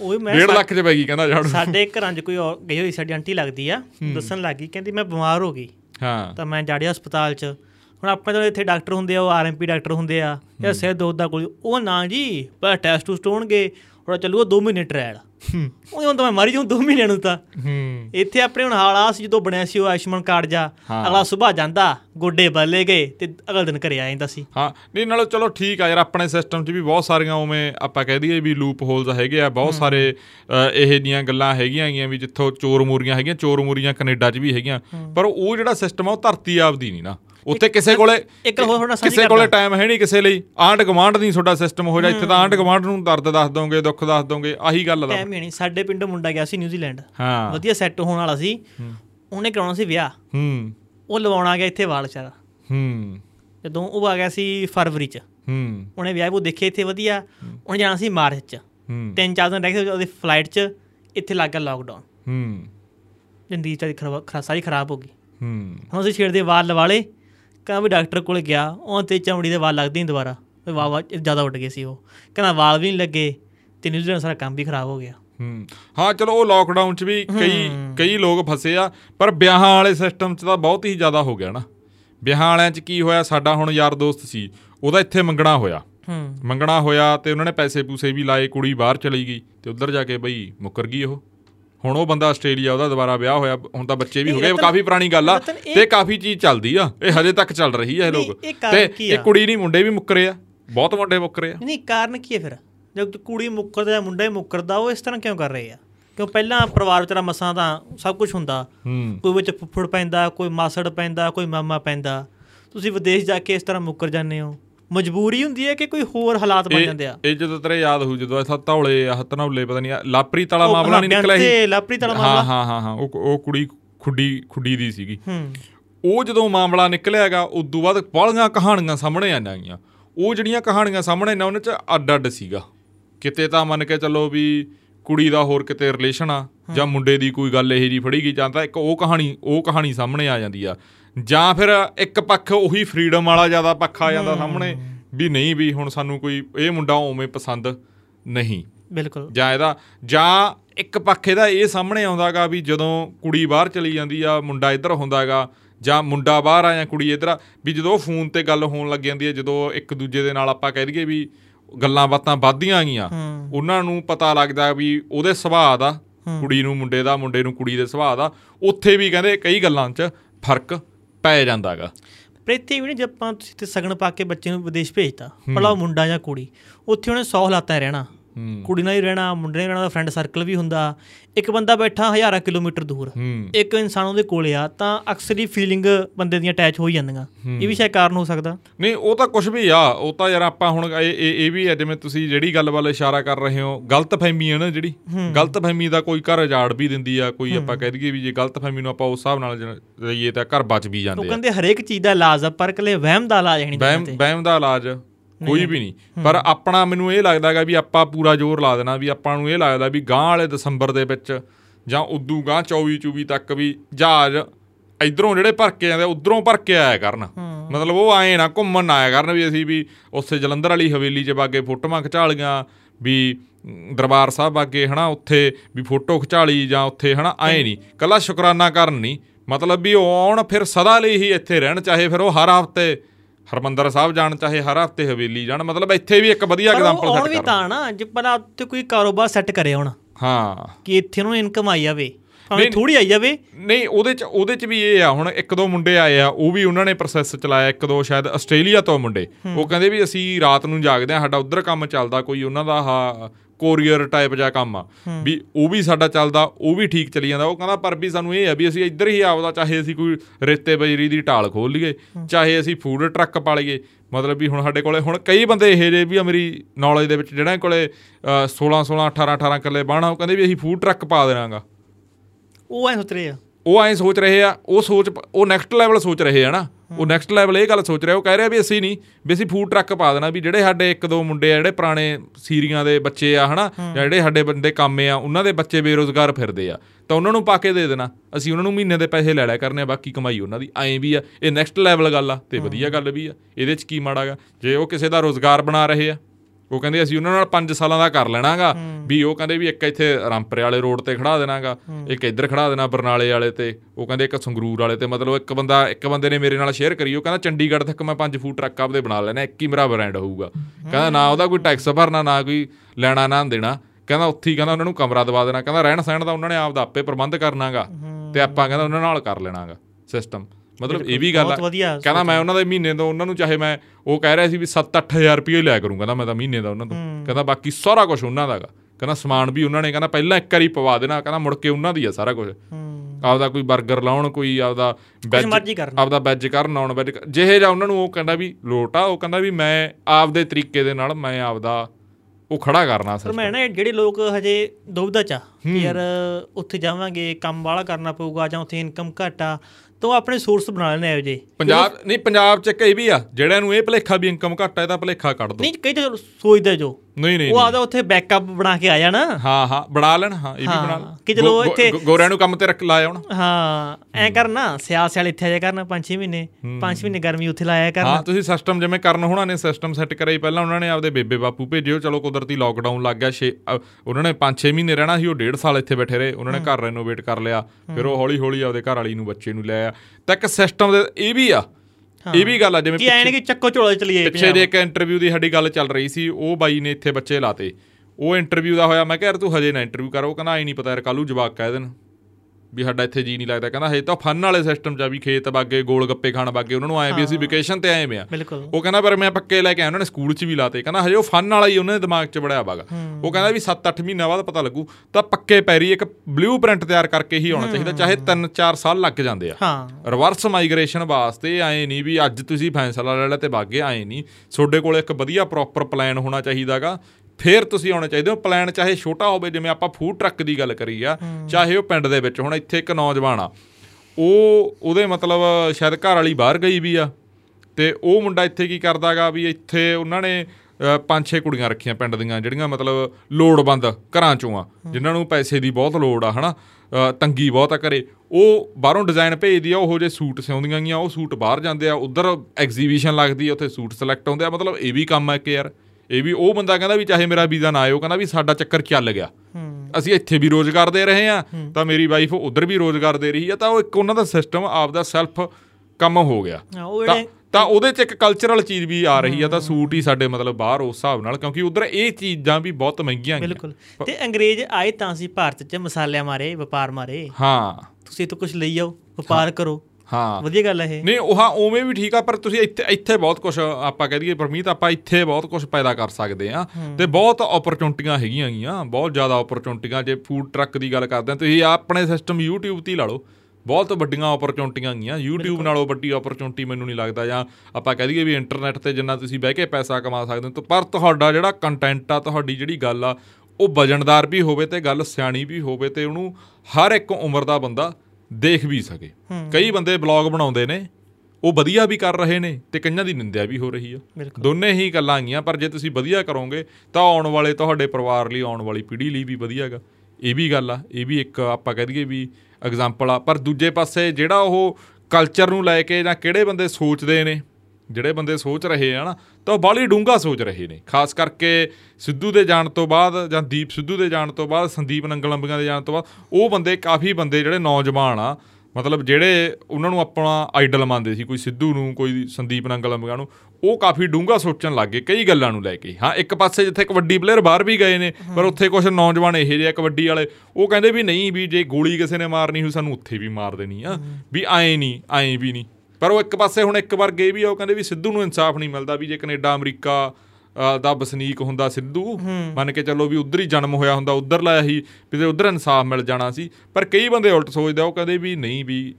ਉਹ ਮੈਂ 1.5 ਲੱਖ ਚ ਪੈ ਗਈ ਕਹਿੰਦਾ ਜੜ। ਸਾਡੇ ਘਰਾਂ 'ਚ ਕੋਈ ਗਈ ਹੋਈ ਸਾਡੀ ਆਂਟੀ ਲੱਗਦੀ ਆ ਦੱਸਣ ਲੱਗੀ ਕਹਿੰਦੀ ਮੈਂ ਬਿਮਾਰ ਹੋ ਗਈ। ਹਾਂ। ਤਾਂ ਮੈਂ ਜਾੜਿਆ ਹਸਪਤਾਲ 'ਚ। ਹੁਣ ਆਪਣੇ ਤੋਂ ਇੱਥੇ ਡਾਕਟਰ ਹੁੰਦੇ ਆ ਉਹ ਆਰਐਮਪੀ ਡਾਕਟਰ ਹੁੰਦੇ ਆ ਜਾਂ ਸਿਰ ਦੁੱਧ ਦਾ ਕੋਈ ਉਹ ਨਾ ਜੀ ਪਹਿਲਾਂ ਟੈਸਟ ਟੂਸਟ ਹੋਣਗੇ ਉਹ ਚੱਲੂਗਾ 2 ਮਹੀਨੇ ਟ੍ਰਾਇਲ ਉਹ ਹੁਣ ਤਾਂ ਮੈਂ ਮਰੀ ਜਾਊਂ 2 ਮਹੀਨਿਆਂ ਨੂੰ ਤਾਂ। ਹੂੰ। ਇੱਥੇ ਆਪਣੇ ਹੁਣ ਹਾਲ ਆ ਸੀ ਜਦੋਂ ਬਣਿਆ ਸੀ ਉਹ ਆਯੁਸ਼ਮਾਨ ਕਾਰਡ ਜਾ। ਅਗਲਾ ਸਵੇਰ ਜਾਂਦਾ ਗੋਡੇ ਬੱਲੇ ਗਏ ਤੇ ਅਗਲੇ ਦਿਨ ਘਰੇ ਆ ਜਾਂਦਾ ਸੀ। ਹਾਂ ਨਹੀਂ ਨਾਲੋਂ ਚਲੋ ਠੀਕ ਆ ਯਾਰ ਆਪਣੇ ਸਿਸਟਮ 'ਚ ਵੀ ਬਹੁਤ ਸਾਰੀਆਂ ਉਵੇਂ ਆਪਾਂ ਕਹਿ ਦਈਏ ਵੀ ਲੂਪ ਹੋਲਸ ਹੈਗੇ ਆ ਬਹੁਤ ਸਾਰੇ ਇਹੋ ਜੀਆਂ ਗੱਲਾਂ ਹੈਗੀਆਂ ਹੈਗੀਆਂ ਵੀ ਜਿੱਥੋਂ ਚੋਰ ਮੂਰੀਆਂ ਹੈਗੀਆਂ ਚੋਰ ਮੂਰੀਆਂ ਕੈਨੇਡਾ 'ਚ ਵੀ ਹੈਗੀਆਂ। ਪਰ ਉਹ ਜਿਹੜਾ ਸਿਸਟਮ ਆ ਉਹ ਧਰਤੀ ਆਪਦੀ ਨਹੀਂ ਨਾ। ਉੱਥੇ ਕਿਸੇ ਕੋਲੇ ਇੱਕ ਹੋਰ ਥੋੜ੍ਹਾ ਸਾਂਝੀ ਕਿਸੇ ਕੋਲੇ। ਟਾਈਮ ਹੈ ਨਹੀਂ ਕਿਸੇ ਲਈ। ਆਂਡ ਗਵਾਂਡ ਨਹੀਂ ਤੁਹਾਡਾ ਸਿਸਟਮ ਹੋ ਜਾ ਇੱਥੇ ਤਾਂ ਆਂਡ ਗਵਾਂਡ ਨੂੰ ਦਰਦ ਦੱਸ ਦੋਗੇ ਦੁੱਖ ਦੱਸ ਦੋਗੇ ਆਹੀ ਗੱਲ ਦਾ ਟਾਈਮ ਹੀ ਨਹੀਂ। ਸਾਡੇ ਪਿੰਡੋਂ ਮੁੰਡਾ ਗਿਆ ਸੀ ਨਿਊਜ਼ੀਲੈਂਡ। ਹਾਂ। ਵਧੀਆ ਸੈੱਟ ਹੋਣ ਵਾਲਾ ਸੀ। ਉਹਨੇ ਕਰਾਉਣਾ ਸੀ ਵਿਆਹ। ਹੂੰ। ਉਹ ਲਵਾਉਣਾ ਗਿਆ ਇੱਥੇ ਵਾਲ ਚਾਰਾ ਹੂੰ। ਜਦੋਂ ਉਹ ਆ ਗਿਆ ਸੀ ਫਰਵਰੀ ਚ। ਹੂੰ। ਉਹਨੇ ਵਿਆਹ ਉਹ ਦੇਖੇ ਇੱਥੇ ਵਧੀਆ। ਉਹਨੇ ਜਾਣਾ ਸੀ ਮਾਰਚ ਚ। ਹੂੰ। ਤਿੰਨ ਚਾਰ ਦਿਨ ਰਹਿ ਗਏ ਉਹਦੀ ਫਲਾਈਟ ਚ। ਇੱਥੇ ਲੱਗ ਗਿਆ ਲਾਕਡਾਊਨ ਹੂੰ। ਜ਼ਿੰਦਗੀ ਖਰਾ- ਸਾਰੀ ਖਰਾਬ ਹੋ ਗਈ। ਹੂੰ। ਹੁਣ ਅਸੀਂ ਛੇੜ ਦੇ ਵਾਲ ਲਵਾ ਲਏ। ਕਹਿੰਦਾ ਵੀ ਡਾਕਟਰ ਕੋਲ ਗਿਆ ਉਹ ਤੇ ਚਮੜੀ ਦੇ ਵਾਲ ਲੱਗਦੇ ਨਹੀਂ ਦੁਬਾਰਾ। ਵਾਹ ਵਾਹ ਜ਼ਿਆਦਾ ਉੱਡ ਗਏ ਸੀ ਉਹ। ਕਹਿੰਦਾ ਵਾਲ ਵੀ ਨਹੀਂ ਲੱਗੇ ਤੇ ਨਿਊਜ਼ੀਲੈਂਡ ਸਾਰਾ ਕੰਮ ਵੀ ਖਰਾਬ ਹੋ ਗਿਆ। ਹੂੰ। ਹਾਂ ਚਲੋ ਉਹ ਲੋਕਡਾਊਨ 'ਚ ਵੀ ਕਈ ਕਈ ਲੋਕ ਫਸੇ ਆ ਪਰ ਵਿਆਹਾਂ ਵਾਲੇ ਸਿਸਟਮ 'ਚ ਤਾਂ ਬਹੁਤ ਹੀ ਜ਼ਿਆਦਾ ਹੋ ਗਿਆ ਨਾ। ਵਿਆਹਾਂ ਵਾਲਿਆਂ 'ਚ ਕੀ ਹੋਇਆ ਸਾਡਾ ਹੁਣ ਯਾਰ ਦੋਸਤ ਸੀ ਉਹਦਾ ਇੱਥੇ ਮੰਗਣਾ ਹੋਇਆ। ਮੰਗਣਾ ਹੋਇਆ ਤੇ ਉਹਨਾਂ ਨੇ ਪੈਸੇ ਪੂਸੇ ਵੀ ਲਾਏ ਕੁੜੀ ਬਾਹਰ ਚਲੀ ਗਈ ਤੇ ਉੱਧਰ ਜਾ ਕੇ ਬਈ ਮੁੱਕਰ ਗਈ ਉਹ। ਹੁਣ ਉਹ ਬੰਦਾ ਆਸਟ੍ਰੇਲੀਆ ਉਹਦਾ ਦੁਬਾਰਾ ਵਿਆਹ ਹੋਇਆ ਹੁਣ ਤਾਂ ਬੱਚੇ ਵੀ ਹੋ ਗਏ ਕਾਫੀ ਪੁਰਾਣੀ ਗੱਲ ਆ ਤੇ ਕਾਫੀ ਚੀਜ਼ ਚੱਲਦੀ ਆ ਇਹ ਹਜੇ ਤੱਕ ਚੱਲ ਰਹੀ ਆ ਇਹ ਲੋਕ। ਤੇ ਇਹ? ਕੁੜੀ ਨਹੀਂ ਮੁੰਡੇ ਵੀ ਮੁੱਕਰੇ ਆ ਬਹੁਤ ਮੁੰਡੇ ਮੁੱਕਰੇ ਆ। ਨਹੀਂ ਕਾਰਨ ਕੀ ਹੈ ਫਿਰ? ਜਦ ਕੁੜੀ ਮੁੱਕਰਦਾ ਮੁੰਡਾ ਹੀ ਮੁੱਕਰਦਾ ਉਹ ਇਸ ਤਰ੍ਹਾਂ ਕਿਉਂ ਕਰ ਰਹੇ ਆ? ਕਿਉਂ ਪਹਿਲਾਂ ਪਰਿਵਾਰ ਵਿਚਾਰਾ ਮਸਾਂ ਤਾਂ ਸਭ ਕੁਝ ਹੁੰਦਾ ਕੋਈ ਵਿੱਚ ਫੁੱਫੜ ਪੈਂਦਾ ਕੋਈ ਮਾਸੜ ਪੈਂਦਾ ਕੋਈ ਮਾਮਾ ਪੈਂਦਾ। ਤੁਸੀਂ ਵਿਦੇਸ਼ ਜਾ ਕੇ ਇਸ ਤਰ੍ਹਾਂ ਮੁੱਕਰ ਜਾਂਦੇ ਹੋ। ਮਜਬੂਰੀ ਹੁੰਦੀ ਹੈ ਕਿ ਕੋਈ ਹੋਰ ਹਾਲਾਤ ਬਣ ਇਹ ਜਾਂਦੇ ਆ। ਇਹ ਜਦੋਂ ਤੇਰੇ ਯਾਦ ਹੋਊ ਜਦੋਂ ਐਸਾ ਧੌਲੇ ਆ ਧਨੌਲੇ ਪਤਾ ਨਹੀਂ ਲਾਪਰੀ ਉਹ ਮਾਮਲਾ ਨਹੀਂ ਨਿਕਲਿਆ ਸੀ? ਤੇ ਲਾਪਰੀ ਹਾਂ ਮਾਮਲਾ। ਹਾਂ ਹਾਂ ਹਾਂ ਉਹ ਉਹ ਕੁੜੀ ਖੁੱਡੀ ਖੁੱਡੀ ਦੀ ਸੀਗੀ। ਹੂੰ। ਉਹ ਜਦੋਂ ਮਾਮਲਾ ਨਿਕਲਿਆਗਾ ਉਦੋਂ ਬਾਅਦ ਬਾਲੀਆਂ ਕਹਾਣੀਆਂ ਸਾਹਮਣੇ ਆਈਆਂ ਗਈਆਂ ਉਹ ਜਿਹੜੀਆਂ ਕਹਾਣੀਆਂ ਸਾਹਮਣੇ ਨਾ ਉਹਨਾਂ 'ਚ ਅੱਡ ਅੱਡ ਸੀਗਾ। ਕਿਤੇ ਤਾਂ ਮੰਨ ਕੇ ਚੱਲੋ ਵੀ ਕੁੜੀ ਦਾ ਹੋਰ ਕਿਤੇ ਰਿਲੇਸ਼ਨ ਆ ਜਾਂ ਮੁੰਡੇ ਦੀ ਕੋਈ ਗੱਲ ਇਹੋ ਜੀ ਫੜੀ ਗਈ ਜਾਂ ਤਾਂ ਇੱਕ ਉਹ ਕਹਾਣੀ ਉਹ ਕਹਾਣੀ ਸਾਹਮਣੇ ਆ ਜਾਂਦੀ ਆ। ਜਾਂ ਫਿਰ ਇੱਕ ਪੱਖ ਉਹੀ ਫਰੀडम ਵਾਲਾ ਜ਼ਿਆਦਾ ਪੱਖ ਆ ਜਾਂਦਾ ਸਾਹਮਣੇ ਵੀ ਨਹੀਂ ਵੀ ਹੁਣ ਸਾਨੂੰ ਕੋਈ ਇਹ ਮੁੰਡਾ ਉਵੇਂ ਪਸੰਦ ਨਹੀਂ। ਬਿਲਕੁਲ। ਜਾਂ ਇਹਦਾ ਜਾਂ ਇੱਕ ਪੱਖ ਇਹਦਾ ਇਹ ਸਾਹਮਣੇ ਆਉਂਦਾਗਾ ਵੀ ਜਦੋਂ ਕੁੜੀ ਬਾਹਰ ਚਲੀ ਜਾਂਦੀ ਆ ਮੁੰਡਾ ਇੱਧਰ ਹੁੰਦਾਗਾ ਜਾਂ ਮੁੰਡਾ ਬਾਹਰ ਆ ਜਾਂ ਕੁੜੀ ਇੱਧਰ ਆ ਵੀ ਜਦੋਂ ਫੋਨ ਤੇ ਗੱਲ ਹੋਣ ਲੱਗ ਜਾਂਦੀ ਹੈ ਜਦੋਂ ਇੱਕ ਦੂਜੇ ਦੇ ਨਾਲ ਆਪਾਂ ਕਹਿ ਦਈਏ ਵੀ ਗੱਲਾਂ ਬਾਤਾਂ ਵੱਧਦੀਆਂ ਗਈਆਂ ਉਹਨਾਂ ਨੂੰ ਪਤਾ ਲੱਗਦਾ ਵੀ ਉਹਦੇ ਸੁਭਾਅ ਦਾ ਕੁੜੀ ਨੂੰ ਮੁੰਡੇ ਦਾ ਮੁੰਡੇ ਨੂੰ ਕੁੜੀ ਦੇ ਸੁਭਾਅ ਦਾ ਉੱਥੇ ਵੀ ਕਹਿੰਦੇ ਕਈ ਗੱਲਾਂ 'ਚ ਫ਼ਰਕ ਪੈ ਜਾਂਦਾਗਾ। ਪ੍ਰੀਤੀ ਵੀ ਨਹੀਂ ਜੇ ਆਪਾਂ ਤੁਸੀਂ ਤੇ ਸਗਨ ਪਾ ਕੇ ਬੱਚੇ ਨੂੰ ਵਿਦੇਸ਼ ਭੇਜਤਾ ਭਲਾ ਮੁੰਡਾ ਜਾਂ ਕੁੜੀ ਉੱਥੇ ਉਹਨੇ 100 ਹਾਲਾਤਾਂ ਰਹਿਣਾ। ਕੁੜੀ ਨਾਲ ਹੀ ਰਹਿਣਾ ਮੁੰਡੇ ਨਾਲ ਰਹਿਣਾ ਦਾ ਫਰੈਂਡ ਸਰਕਲ ਵੀ ਹੁੰਦਾ। ਇੱਕ ਬੰਦਾ ਬੈਠਾ ਹਜ਼ਾਰਾਂ ਕਿਲੋਮੀਟਰ ਦੂਰ। ਇੱਕ ਇਨਸਾਨ ਉਹਦੇ ਕੋਲੇ ਆ ਤਾਂ ਅਕਸਰ ਹੀ ਫੀਲਿੰਗ ਬੰਦੇ ਦੀਆਂ ਅਟੈਚ ਹੋ ਜਾਂਦੀਆਂ। ਇਹ ਵੀ ਸ਼ਾਇਦ ਕਾਰਨ ਹੋ ਸਕਦਾ। ਨਹੀਂ ਉਹ ਤਾਂ ਕੁਝ ਵੀ ਆ ਉਹ ਤਾਂ ਯਾਰ ਆਪਾਂ ਹੁਣ ਇਹ ਇਹ ਵੀ ਹੈ ਜਿਵੇਂ ਤੁਸੀਂ ਜਿਹੜੀ ਗੱਲ ਵੱਲ ਇਸ਼ਾਰਾ ਕਰ ਰਹੇ ਹੋ ਗਲਤਫਹਿਮੀ ਹੈ ਨਾ ਜਿਹੜੀ। ਗਲਤਫਹਿਮੀ ਦਾ ਕੋਈ ਘਰ ਉਜਾੜ ਵੀ ਦਿੰਦੀ ਆ ਕੋਈ ਆਪਾਂ ਕਹਿ ਦਈਏ ਵੀ ਜੇ ਗਲਤਫਹਿਮੀ ਨੂੰ ਆਪਾਂ ਉਸ ਹਿਸਾਬ ਨਾਲ ਲਈਏ ਤਾਂ ਘਰ ਬਚ ਵੀ ਉਹ ਜਾਂਦੇ ਆ। ਕਹਿੰਦੇ ਹਰੇਕ ਚੀਜ਼ ਦਾ ਇਲਾਜ ਆ ਪਰ ਇਕੱਲੇ ਵਹਿਮ ਦਾ ਇਲਾਜ ਨਹੀਂ ਵਹਿਮ ਵਹਿਮ ਦਾ ਇਲਾਜ। ਕੋਈ ਵੀ ਨਹੀਂ। ਪਰ ਆਪਣਾ ਮੈਨੂੰ ਇਹ ਲੱਗਦਾਗਾ ਵੀ ਆਪਾਂ ਪੂਰਾ ਜ਼ੋਰ ਲਾ ਦੇਣਾ ਵੀ ਆਪਾਂ ਨੂੰ ਇਹ ਲੱਗਦਾ ਵੀ ਗਾਂ ਵਾਲੇ ਦਸੰਬਰ ਦੇ ਵਿੱਚ ਜਾਂ ਉਦੋਂ ਗਾਂ 24 24 ਤੱਕ ਵੀ ਜਹਾਜ਼ ਇਧਰੋਂ ਜਿਹੜੇ ਭਰ ਕੇ ਜਾਂਦੇ ਉਧਰੋਂ ਭਰ ਕੇ ਆਇਆ ਕਰਨ। ਮਤਲਬ ਉਹ ਆਏ ਨਾ ਘੁੰਮਣ ਆਇਆ ਕਰਨ ਵੀ ਅਸੀਂ ਵੀ ਉੱਥੇ ਜਲੰਧਰ ਵਾਲੀ ਹਵੇਲੀ 'ਚ ਬਾਗੇ ਫੋਟੋਆਂ ਖਿਚਾ ਲਈਆਂ ਵੀ ਦਰਬਾਰ ਸਾਹਿਬ ਬਾਗੇ ਹਨਾ ਉੱਥੇ ਵੀ ਫੋਟੋ ਖਿਚਾ ਲਈ ਜਾਂ ਉੱਥੇ ਹਨਾ ਆਏ ਨਹੀਂ। ਕੱਲਾ ਸ਼ੁਕਰਾਨਾ ਕਰਨ ਨਹੀਂ। ਮਤਲਬ ਵੀ ਉਹ ਆਉਣ ਫਿਰ ਸਦਾ ਲਈ ਹੀ ਇੱਥੇ ਰਹਿਣ ਚਾਹੇ ਫਿਰ ਉਹ ਹਰ ਹਫ਼ਤੇ ਹਰਮੰਦਰ ਸਾਹਿਬ ਜਾਣ ਚਾਹੇ ਹਰ ਹਫ਼ਤੇ ਹਵੇਲੀ ਜਾਣ ਮਤਲਬ ਇੱਥੇ ਵੀ ਇੱਕ ਵਧੀਆ ਐਗਜ਼ਾਮਪਲ ਸੈੱਟ ਵੀ ਕਰਨ ਤਾਂ ਨਾ ਜੇ ਪਹਿਲਾਂ ਉੱਥੇ ਕੋਈ ਕਾਰੋਬਾਰ ਸੈੱਟ ਕਰੇ ਹੁਣ ਹਾਂ। ਕਿ ਇੱਥੇ ਨੂੰ ਇਨਕਮ ਆਈ ਜਾਵੇ ਭਾਵੇਂ ਥੋੜੀ ਆਈ ਜਾਵੇ। ਨਹੀਂ ਉਹਦੇ ਚ ਉਹਦੇ ਚ ਵੀ ਇਹ ਆ ਹੁਣ ਇੱਕ ਦੋ ਮੁੰਡੇ ਆਏ ਆ ਉਹ ਵੀ ਉਹਨਾਂ ਨੇ ਪ੍ਰੋਸੈਸ ਚਲਾਇਆ ਇੱਕ ਦੋ ਸ਼ਾਇਦ ਆਸਟ੍ਰੇਲੀਆ ਤੋਂ ਮੁੰਡੇ। ਉਹ ਕਹਿੰਦੇ ਵੀ ਅਸੀਂ ਰਾਤ ਨੂੰ ਜਾਗਦੇ ਆ ਸਾਡਾ ਉਧਰ ਕੰਮ ਚੱਲਦਾ ਕੋਈ ਉਹਨਾਂ ਦਾ ਕੋਰੀਅਰ ਟਾਈਪ ਜਿਹਾ ਕੰਮ ਆ। ਵੀ ਉਹ ਵੀ ਸਾਡਾ ਚੱਲਦਾ ਉਹ ਵੀ ਠੀਕ ਚੱਲੀ ਜਾਂਦਾ। ਉਹ ਕਹਿੰਦਾ ਪਰ ਵੀ ਸਾਨੂੰ ਇਹ ਆ ਵੀ ਅਸੀਂ ਇੱਧਰ ਹੀ ਆਪਦਾ ਚਾਹੇ ਅਸੀਂ ਕੋਈ ਰੇਤੇ ਬਜਰੀ ਦੀ ਢਾਲ ਖੋਲ ਲਈਏ ਚਾਹੇ ਅਸੀਂ ਫੂਡ ਟਰੱਕ ਪਾ ਲਈਏ ਮਤਲਬ ਵੀ ਹੁਣ ਸਾਡੇ ਕੋਲੇ ਹੁਣ ਕਈ ਬੰਦੇ ਇਹੋ ਜਿਹੇ ਵੀ ਆ ਮੇਰੀ ਨੌਲੇਜ ਦੇ ਵਿੱਚ ਜਿਹੜਾ ਕੋਲੇ 16 16 18 18 ਕਿੱਲੇ ਬਾਣਾ ਉਹ ਕਹਿੰਦੇ ਵੀ ਅਸੀਂ ਫੂਡ ਟਰੱਕ ਪਾ ਦੇਣਾਗਾ। ਉਹ ਐ ਸੋਚ ਰਹੇ ਆ। ਉਹ ਐਂ ਸੋਚ ਰਹੇ ਆ ਉਹ ਸੋਚ ਉਹ ਨੈਕਸਟ ਲੈਵਲ ਸੋਚ ਰਹੇ ਆ ਨਾ। ਉਹ ਨੈਕਸਟ ਲੈਵਲ ਇਹ ਗੱਲ ਸੋਚ ਰਿਹਾ ਉਹ ਕਹਿ ਰਿਹਾ ਵੀ ਅਸੀਂ ਨਹੀਂ ਵੀ ਅਸੀਂ ਫੂਡ ਟਰੱਕ ਪਾ ਦੇਣਾ ਵੀ ਜਿਹੜੇ ਸਾਡੇ ਇੱਕ ਦੋ ਮੁੰਡੇ ਆ ਜਿਹੜੇ ਪੁਰਾਣੇ ਸੀਰੀਆਂ ਦੇ ਬੱਚੇ ਆ ਹਨਾ ਜਾਂ ਜਿਹੜੇ ਸਾਡੇ ਬੰਦੇ ਕੰਮ ਆ ਉਹਨਾਂ ਦੇ ਬੱਚੇ ਬੇਰੋਜ਼ਗਾਰ ਫਿਰਦੇ ਆ ਤਾਂ ਉਹਨਾਂ ਨੂੰ ਪਾ ਕੇ ਦੇ ਦੇਣਾ ਅਸੀਂ ਉਹਨਾਂ ਨੂੰ ਮਹੀਨੇ ਦੇ ਪੈਸੇ ਲੈ ਲਿਆ ਕਰਨੇ ਆ ਬਾਕੀ ਕਮਾਈ ਉਹਨਾਂ ਦੀ ਐਂ ਵੀ ਆ ਇਹ ਨੈਕਸਟ ਲੈਵਲ ਗੱਲ ਆ ਤੇ ਵਧੀਆ ਗੱਲ ਵੀ ਆ ਇਹਦੇ 'ਚ ਕੀ ਮਾੜਾਗਾ ਜੇ ਉਹ ਕਿਸੇ ਦਾ ਰੋਜ਼ਗਾਰ ਬਣਾ ਰਹੇ ਆ ਉਹ ਕਹਿੰਦੇ ਅਸੀਂ ਉਹਨਾਂ ਨਾਲ 5 ਸਾਲਾਂ ਦਾ ਕਰ ਲੈਣਾਗਾ ਵੀ ਉਹ ਕਹਿੰਦੇ ਵੀ ਇੱਕ ਇੱਥੇ ਰਾਮਪਰੇ ਵਾਲੇ ਰੋਡ ਤੇ ਖੜਾ ਦੇਣਾਗਾ ਇੱਕ ਇੱਧਰ ਖੜਾ ਦੇਣਾ ਬਰਨਾਲੇ ਵਾਲੇ ਤੇ ਉਹ ਕਹਿੰਦੇ ਇੱਕ ਸੰਗਰੂਰ ਵਾਲੇ ਤੇ ਮਤਲਬ ਇੱਕ ਬੰਦਾ ਇੱਕ ਬੰਦੇ ਨੇ ਮੇਰੇ ਨਾਲ ਸ਼ੇਅਰ ਕਰੀ ਉਹ ਕਹਿੰਦਾ ਚੰਡੀਗੜ੍ਹ ਤੱਕ ਮੈਂ 5 ਫੂਟ ਟਰੱਕ ਆਪਦੇ ਬਣਾ ਲੈਣਾ ਇੱਕ ਹੀ ਮੇਰਾ ਬ੍ਰਾਂਡ ਹੋਊਗਾ। ਕਹਿੰਦਾ ਨਾ ਉਹਦਾ ਕੋਈ ਟੈਕਸ ਭਰਨਾ ਨਾ ਕੋਈ ਲੈਣਾ ਨਾ ਦੇਣਾ। ਕਹਿੰਦਾ ਉੱਥੇ ਹੀ ਕਹਿੰਦਾ ਉਹਨਾਂ ਨੂੰ ਕਮਰਾ ਦਵਾ ਦੇਣਾ ਕਹਿੰਦਾ ਰਹਿਣ ਸਹਿਣ ਦਾ ਉਹਨਾਂ ਨੇ ਆਪਦਾ ਆਪੇ ਪ੍ਰਬੰਧ ਕਰਨਾਗਾ ਤੇ ਆਪਾਂ ਕਹਿੰਦਾ ਉਹਨਾਂ ਨਾਲ ਕਰ ਲੈਣਾਗਾ ਸਿਸਟਮ ਮਤਲਬ ਇਹ ਵੀ ਗੱਲ ਕਹਿੰਦਾ ਮੈਂ ਉਹਨਾਂ ਦੇ ਮਹੀਨੇ ਤੋਂ ਉਹਨਾਂ ਨੂੰ ਚਾਹੇ ਮੈਂ ਉਹ ਕਹਿ ਰਿਹਾ ਸੀ ਵੀ 7-8000 ਰੁਪਏ ਲਿਆ ਕਰੂੰ ਕਹਿੰਦਾ ਮੈਂ ਤਾਂ ਮਹੀਨੇ ਦਾ ਉਹਨਾਂ ਤੋਂ। ਕਹਿੰਦਾ ਬਾਕੀ ਸਾਰਾ ਕੁਝ ਉਹਨਾਂ ਦਾਗਾ ਕਹਿੰਦਾ ਸਮਾਨ ਵੀ ਉਹਨਾਂ ਨੇ ਕਹਿੰਦਾ ਪਹਿਲਾਂ ਇੱਕ ਵਾਰੀ ਪਵਾ ਦੇਣਾ ਕਹਿੰਦਾ ਮੁੜ ਕੇ ਉਹਨਾਂ ਦੀ ਆ ਸਾਰਾ ਕੁਝ ਹੂੰ। ਆਪਦਾ ਕੋਈ 버ਗਰ ਲਾਉਣ ਕੋਈ ਆਪਦਾ ਵੈਜ। ਆਪਦਾ ਵੈਜ ਕਰਨ ਨਾਨ ਵੈਜ ਜਿਹੇ ਜਾਂ ਉਹਨਾਂ ਨੂੰ ਉਹ ਕਹਿੰਦਾ ਵੀ ਲੋਟ ਆ ਉਹ ਕਹਿੰਦਾ ਵੀ ਮੈਂ ਆਪਦੇ ਤਰੀਕੇ ਦੇ ਨਾਲ ਮੈਂ ਆਪਦਾ ਉਹ ਖੜਾ ਕਰਨਾ ਸਰ ਮੈਂ ਨਾ ਜਿਹੜੇ ਲੋਕ ਹਜੇ ਦੁਬਿਧਾ ਚ ਯਾਰ ਉੱਥੇ ਜਾਵਾਂਗੇ ਕੰਮ ਵਾਲਾ ਕਰਨਾ ਪਊਗਾ ਜਾਂ ਉੱਥੇ ਇਨਕਮ ਘੱਟ ਤਾਂ ਆਪਣੇ ਸੋਰਸ ਬਣਾ ਲੈਣੇ ਇਹੋ ਜੇ ਪੰਜਾਬ ਨਹੀਂ ਪੰਜਾਬ ਚ ਕਈ ਵੀ ਆ ਜਿਹੜਿਆਂ ਨੂੰ ਇਹ ਭਲੇਖਾ ਵੀ ਇਨਕਮ ਘੱਟ ਆ ਇਹਦਾ ਭਲੇਖਾ ਕੱਢ ਦੋ। ਨਹੀਂ ਕਈ ਤਾਂ ਸੋਚਦੇ ਜੋ। ਨਹੀਂ ਨਹੀਂ ਉਹ ਆਦਾ ਉੱਥੇ ਬੈਕਅਪ ਬਣਾ ਕੇ ਆ ਜਾਣਾ। ਹਾਂ ਹਾਂ ਬਣਾ ਲੈਣ ਹਾਂ ਇਹ ਵੀ ਬਣਾ ਲੈਣ। ਕਿ ਚਲੋ ਇੱਥੇ- ਗੋਰਿਆਂ ਨੂੰ ਕੰਮ ਤੇ ਰੱਖ ਲਾਇਆ ਹੁਣ। ਹਾਂ ਐ ਕਰਨਾ ਸਿਆਲ ਸਿਆਲ ਇੱਥੇ ਆ ਜਾ ਕਰਨਾ 5-6 ਮਹੀਨੇ 5 ਮਹੀਨੇ ਗਰਮੀ ਉੱਥੇ ਲਾਇਆ ਕਰਨਾ। ਹਾਂ ਤੁਸੀਂ ਸਿਸਟਮ ਜਿਵੇਂ ਕਰਨ ਹੋਣਾ ਨੇ ਸਿਸਟਮ ਸੈੱਟ ਕਰਿਆ ਸੀ ਪਹਿਲਾਂ ਉਹਨਾਂ ਨੇ ਆਪਦੇ ਬੇਬੇ ਬਾਪੂ ਭੇਜਿਓ ਚਲੋ ਕੁਦਰਤੀ ਲੋਕਡਾਊਨ ਲੱਗ ਗਿਆ ਛੇ ਅ, ਉਹਨਾਂ ਨੇ 5-6 ਮਹੀਨੇ ਰਹਿਣਾ ਸੀ ਉਹ 1.5 ਸਾਲ ਇੱਥੇ ਬੈਠੇ ਰਹੇ ਉਹਨਾਂ ਨੇ ਘਰ ਰੈਨੋਵੇਟ ਕਰ ਲਿਆ ਫਿਰ ਉਹ ਹੌਲੀ ਹੌਲੀ ਆਪਦੇ ਘਰ ਵਾਲੀ ਨੂੰ ਬੱਚੇ ਨੂੰ ਲੈ ਆ ਤਾਂ ਇੱਕ ਸਿਸਟਮ ਦੇ ਇਹ ਵੀ ਆ ਇਹ ਵੀ ਗੱਲ ਆ ਜਿਵੇਂ ਕਿ ਐਂ ਨੀ ਕਿ ਚੱਕੋ ਝੋਲੇ ਚਲੀਏ ਪਿੱਛੇ ਜੇ ਇੱਕ ਇੰਟਰਵਿਊ ਦੀ ਸਾਡੀ ਗੱਲ ਚੱਲ ਰਹੀ ਸੀ ਉਹ ਬਾਈ ਨੇ ਇੱਥੇ ਬੱਚੇ ਲਾਤੇ। ਉਹ ਇੰਟਰਵਿਊ ਦਾ ਹੋਇਆ ਮੈਂ ਕਿਹਾ ਯਾਰ ਤੂੰ ਹਜੇ ਨਾ ਇੰਟਰਵਿਊ ਕਰ ਉਹ ਕਹਿੰਦਾ ਆਈ ਨਹੀਂ ਪਤਾ ਯਾਰ ਕੱਲੂ ਜਵਾਕ ਕਹਿ ਦੇਣ। ਵੀ ਸਾਡਾ ਇੱਥੇ ਜੀ ਨਹੀਂ ਲੱਗਦਾ। ਕਹਿੰਦਾ ਹਜੇ ਤਾਂ ਫਨ ਵਾਲੇ ਸਿਸਟਮ 'ਚ ਆ ਵੀ ਖੇਤ ਬਾਗੇ ਗੋਲ ਗੱਪੇ ਖਾਣ ਬਾਗੇ ਉਹਨਾਂ ਨੂੰ ਆਏ ਵੀ ਅਸੀਂ ਵਕੇਸ਼ਨ ਤੇ ਆਏ ਵੇ ਆ। ਬਿਲਕੁਲ। ਉਹ ਕਹਿੰਦਾ ਪਰ ਮੈਂ ਪੱਕੇ ਲੈ ਕੇ ਆਇਆ ਉਹਨਾਂ ਨੇ ਸਕੂਲ 'ਚ ਵੀ ਲਾਤੇ ਕਹਿੰਦਾ ਹਜੇ ਉਹ ਫਨ ਵਾਲਾ ਹੀ ਉਹਨਾਂ ਦੇ ਦਿਮਾਗ 'ਚ ਬੜਿਆ ਬਾਗਾ ਉਹ ਕਹਿੰਦਾ ਵੀ 7-8 ਮਹੀਨਿਆਂ ਬਾਅਦ ਪਤਾ ਲੱਗੂ ਤਾਂ ਪੱਕੇ ਪੈਰੀ ਇੱਕ ਬਲੂਪ੍ਰਿੰਟ ਤਿਆਰ ਕਰਕੇ ਹੀ ਆਉਣਾ ਚਾਹੀਦਾ ਚਾਹੇ 3-4 ਸਾਲ ਲੱਗ ਜਾਂਦੇ ਆ। ਹਾਂ। ਰਿਵਰਸ ਮਾਈਗ੍ਰੇਸ਼ਨ ਵਾਸਤੇ ਆਏ ਨਹੀਂ ਵੀ ਅੱਜ ਤੁਸੀਂ ਫੈਸਲਾ ਲੈ ਲਿਆ ਤੇ ਬਾਗੇ ਆਏ ਨਹੀਂ। ਤੁਹਾਡੇ ਕੋਲ ਇੱਕ ਵਧੀਆ ਪ੍ਰੋਪਰ ਪਲਾਨ ਹੋਣਾ ਚਾਹੀਦਾਗਾ ਫਿਰ ਤੁਸੀਂ ਆਉਣੇ ਚਾਹੀਦੇ ਹੋ। ਪਲਾਨ ਚਾਹੇ ਛੋਟਾ ਹੋਵੇ ਜਿਵੇਂ ਆਪਾਂ ਫੂਡ ਟਰੱਕ ਦੀ ਗੱਲ ਕਰੀ ਆ ਚਾਹੇ ਉਹ ਪਿੰਡ ਦੇ ਵਿੱਚ ਹੁਣ ਇੱਥੇ ਇੱਕ ਨੌਜਵਾਨ ਆ। ਉਹ ਉਹਦੇ ਮਤਲਬ ਸ਼ਾਇਦ ਘਰ ਵਾਲੀ ਬਾਹਰ ਗਈ ਵੀ ਆ। ਤੇ ਉਹ ਮੁੰਡਾ ਇੱਥੇ ਕੀ ਕਰਦਾਗਾ ਵੀ ਇੱਥੇ ਉਹਨਾਂ ਨੇ ਪੰਜ ਛੇ ਕੁੜੀਆਂ ਰੱਖੀਆਂ ਪਿੰਡ ਦੀਆਂ ਜਿਹੜੀਆਂ ਮਤਲਬ ਲੋੜਵੰਦ ਘਰਾਂ ਚੋਂ ਆ ਜਿਨ੍ਹਾਂ ਨੂੰ ਪੈਸੇ ਦੀ ਬਹੁਤ ਲੋੜ ਆ ਹਨਾ? ਤੰਗੀ ਬਹੁਤ ਆ ਘਰੇ। ਉਹ ਬਾਹਰੋਂ ਡਿਜ਼ਾਈਨ ਭੇਜਦੀ ਆ ਉਹੋ ਜਿਹੇ ਸੂਟ ਸਿਉਂਦੀਆਂ ਗੀਆਂ ਉਹ ਸੂਟ ਬਾਹਰ ਜਾਂਦੇ ਆ ਉਧਰ ਐਗਜ਼ੀਬਿਸ਼ਨ ਲੱਗਦੀ ਆ ਉੱਥੇ ਸੂਟ ਸਿਲੈਕਟ ਹੁੰਦੇ ਆ। ਮਤਲਬ ਇਹ ਵੀ ਕੰਮ ਆ ਇੱਕ ਯਾਰ। ਇਹ ਵੀ ਉਹ ਬੰਦਾ ਕਹਿੰਦਾ ਵੀ ਚਾਹੇ ਮੇਰਾ ਵੀਜ਼ਾ ਨਾ ਆਇਓ ਕਹਿੰਦਾ ਵੀ ਸਾਡਾ ਚੱਕਰ ਚੱਲ ਗਿਆ। ਅਸੀਂ ਇੱਥੇ ਵੀ ਰੋਜ਼ਗਾਰ ਦੇ ਰਹੇ ਆ ਤਾਂ ਮੇਰੀ ਵਾਈਫ ਉਧਰ ਵੀ ਰੋਜ਼ਗਾਰ ਦੇ ਰਹੀ ਆ ਤਾਂ ਉਹ ਇੱਕ ਉਹਨਾਂ ਦਾ ਸਿਸਟਮ ਆਪਦਾ ਸੈਲਫ ਕੰਮ ਹੋ ਗਿਆ। ਤਾਂ ਉਹਦੇ ਚ ਇੱਕ ਕਲਚਰਲ ਚੀਜ਼ ਵੀ ਆ ਰਹੀ ਆ ਤਾਂ ਸੂਟ ਹੀ ਸਾਡੇ ਮਤਲਬ ਬਾਹਰ ਉਸ ਹਿਸਾਬ ਨਾਲ ਕਿਉਂਕਿ ਉਧਰ ਇਹ ਚੀਜ਼ਾਂ ਵੀ ਬਹੁਤ ਮਹਿੰਗੀਆਂ ਹੈਗੀਆਂ ਬਿਲਕੁਲ। ਤੇ ਅੰਗਰੇਜ਼ ਆਏ ਤਾਂ ਸੀ ਭਾਰਤ 'ਚ ਮਸਾਲਿਆਂ ਮਾਰੇ ਵਪਾਰ ਮਾਰੇ। ਹਾਂ। ਤੁਸੀਂ ਤਾਂ ਕੁਝ ਲਈ ਆਓ ਵਪਾਰ ਕਰੋ। ਹਾਂ। ਵਧੀਆ ਗੱਲ ਹੈ ਇਹ। ਨਹੀਂ ਉਹ ਹਾਂ ਉਵੇਂ ਵੀ ਠੀਕ ਆ ਪਰ ਤੁਸੀਂ ਇੱਥੇ ਇੱਥੇ ਬਹੁਤ ਕੁਝ ਆਪਾਂ ਕਹਿ ਦਈਏ ਪਰਮੀਤ ਆਪਾਂ ਇੱਥੇ ਬਹੁਤ ਕੁਝ ਪੈਦਾ ਕਰ ਸਕਦੇ ਆ। ਤੇ ਬਹੁਤ ਓਪਰਚੁਨਿਟੀਆਂ ਹੈਗੀਆਂ ਗੀਆਂ ਬਹੁਤ ਜ਼ਿਆਦਾ ਓਪਰਚੁਨਿਟੀਆਂ ਜੇ ਫੂਡ ਟਰੱਕ ਦੀ ਗੱਲ ਕਰਦੇ ਆ ਤੁਸੀਂ ਆਪਣੇ ਸਿਸਟਮ YouTube ਤੇ ਲਾ ਲਓ। ਬਹੁਤ ਵੱਡੀਆਂ ਓਪਰਚੁਨਿਟੀਆਂ ਗੀਆਂ YouTube ਨਾਲੋਂ ਵੱਡੀ ਓਪਰਚੁਨਿਟੀ ਮੈਨੂੰ ਨਹੀਂ ਲੱਗਦਾ ਜਾਂ ਆਪਾਂ ਕਹਿ ਦਈਏ ਵੀ ਇੰਟਰਨੈਟ ਤੇ ਜਿੰਨਾ ਤੁਸੀਂ ਬਹਿ ਕੇ ਪੈਸਾ ਕਮਾ ਸਕਦੇ ਹੋ ਪਰ ਤੁਹਾਡਾ ਜਿਹੜਾ ਕੰਟੈਂਟ ਆ ਤੁਹਾਡੀ ਜਿਹੜੀ ਗੱਲ ਆ ਉਹ ਵਜਨਦਾਰ ਵੀ ਹੋਵੇ ਤੇ ਗੱਲ ਸਿਆਣੀ ਵੀ ਹੋਵੇ ਤੇ ਉਹਨੂੰ ਹਰ ਇੱਕ ਉਮਰ ਦਾ ਬੰਦਾ ਦੇਖ ਵੀ ਸਕੇ। ਕਈ ਬੰਦੇ ਬਲੌਗ ਬਣਾਉਂਦੇ ਨੇ ਉਹ ਵਧੀਆ ਵੀ ਕਰ ਰਹੇ ਨੇ ਤੇ ਕਈਆਂ ਦੀ ਨਿੰਦਿਆ ਵੀ ਹੋ ਰਹੀ ਆ। ਦੋਨੇ ਹੀ ਗੱਲਾਂ ਆਈਆਂ ਪਰ ਜੇ ਤੁਸੀਂ ਵਧੀਆ ਕਰੋਗੇ ਤਾਂ ਆਉਣ ਵਾਲੇ ਤੁਹਾਡੇ ਪਰਿਵਾਰ ਲਈ ਆਉਣ ਵਾਲੀ ਪੀੜ੍ਹੀ ਲਈ ਵੀ ਵਧੀਆ ਹੈਗਾ। ਇਹ ਵੀ ਗੱਲ ਆ ਇਹ ਵੀ ਇੱਕ ਆਪਾਂ ਕਹਿ ਦਈਏ ਵੀ ਐਗਜ਼ਾਮਪਲ ਆ। ਪਰ ਦੂਜੇ ਪਾਸੇ ਜਿਹੜਾ ਉਹ ਕਲਚਰ ਨੂੰ ਲੈ ਕੇ ਜਾਂ ਕਿਹੜੇ ਬੰਦੇ ਸੋਚਦੇ ਨੇ ਜਿਹੜੇ ਬੰਦੇ ਸੋਚ ਰਹੇ ਆ ਨਾ, ਤਾਂ ਉਹ ਬਾਹਲੀ ਡੂੰਘਾ ਸੋਚ ਰਹੇ ਨੇ। ਖਾਸ ਕਰਕੇ ਸਿੱਧੂ ਦੇ ਜਾਣ ਤੋਂ ਬਾਅਦ ਜਾਂ ਦੀਪ ਸਿੱਧੂ ਦੇ ਜਾਣ ਤੋਂ ਬਾਅਦ, ਸੰਦੀਪ ਨੰਗਲੰਬੀਆਂ ਦੇ ਜਾਣ ਤੋਂ ਬਾਅਦ, ਉਹ ਬੰਦੇ ਕਾਫੀ ਬੰਦੇ ਜਿਹੜੇ ਨੌਜਵਾਨ ਆ, ਮਤਲਬ ਜਿਹੜੇ ਉਹਨਾਂ ਨੂੰ ਆਪਣਾ ਆਈਡਲ ਮੰਨਦੇ ਸੀ, ਕੋਈ ਸਿੱਧੂ ਨੂੰ, ਕੋਈ ਸੰਦੀਪ ਨੰਗਲੰਬੀਆਂ ਨੂੰ, ਉਹ ਕਾਫੀ ਡੂੰਘਾ ਸੋਚਣ ਲੱਗ ਗਏ ਕਈ ਗੱਲਾਂ ਨੂੰ ਲੈ ਕੇ। ਹਾਂ, ਇੱਕ ਪਾਸੇ ਜਿੱਥੇ ਕਬੱਡੀ ਪਲੇਅਰ ਬਾਹਰ ਵੀ ਗਏ ਨੇ, ਪਰ ਉੱਥੇ ਕੁਝ ਨੌਜਵਾਨ ਇਹੋ ਜਿਹੇ ਆ ਕਬੱਡੀ ਵਾਲੇ, ਉਹ ਕਹਿੰਦੇ ਵੀ ਨਹੀਂ ਵੀ ਜੇ ਗੋਲੀ ਕਿਸੇ ਨੇ ਮਾਰਨੀ ਹੋਈ, ਸਾਨੂੰ ਉੱਥੇ ਵੀ ਮਾਰ ਦੇਣੀ ਆ, ਵੀ ਐਂ ਨਹੀਂ ਐਂ ਵੀ ਨਹੀਂ। ਪਰ ਉਹ ਇੱਕ ਪਾਸੇ ਹੁਣ ਇੱਕ ਵਾਰ ਗਏ ਵੀ ਆ ਉਹ ਕਹਿੰਦੇ ਵੀ ਸਿੱਧੂ ਨੂੰ ਇਨਸਾਫ ਨਹੀਂ ਮਿਲਦਾ ਵੀ ਜੇ ਕੈਨੇਡਾ ਅਮਰੀਕਾ ਅ, ਦਾ ਵਸਨੀਕ ਹੁੰਦਾ ਸਿੱਧੂ ਮੰਨ ਕੇ ਚੱਲੋ ਵੀ ਉਧਰ ਹੀ ਜਨਮ ਹੋਇਆ ਹੁੰਦਾ ਉਧਰ ਲਾਇਆ ਸੀ ਵੀ ਤੇ ਉਧਰ ਇਨਸਾਫ ਮਿਲ ਜਾਣਾ ਸੀ। ਪਰ ਕਈ ਬੰਦੇ ਉਲਟ ਸੋਚਦੇ ਆ ਉਹ ਕਹਿੰਦੇ ਵੀ ਨਹੀਂ ਵੀ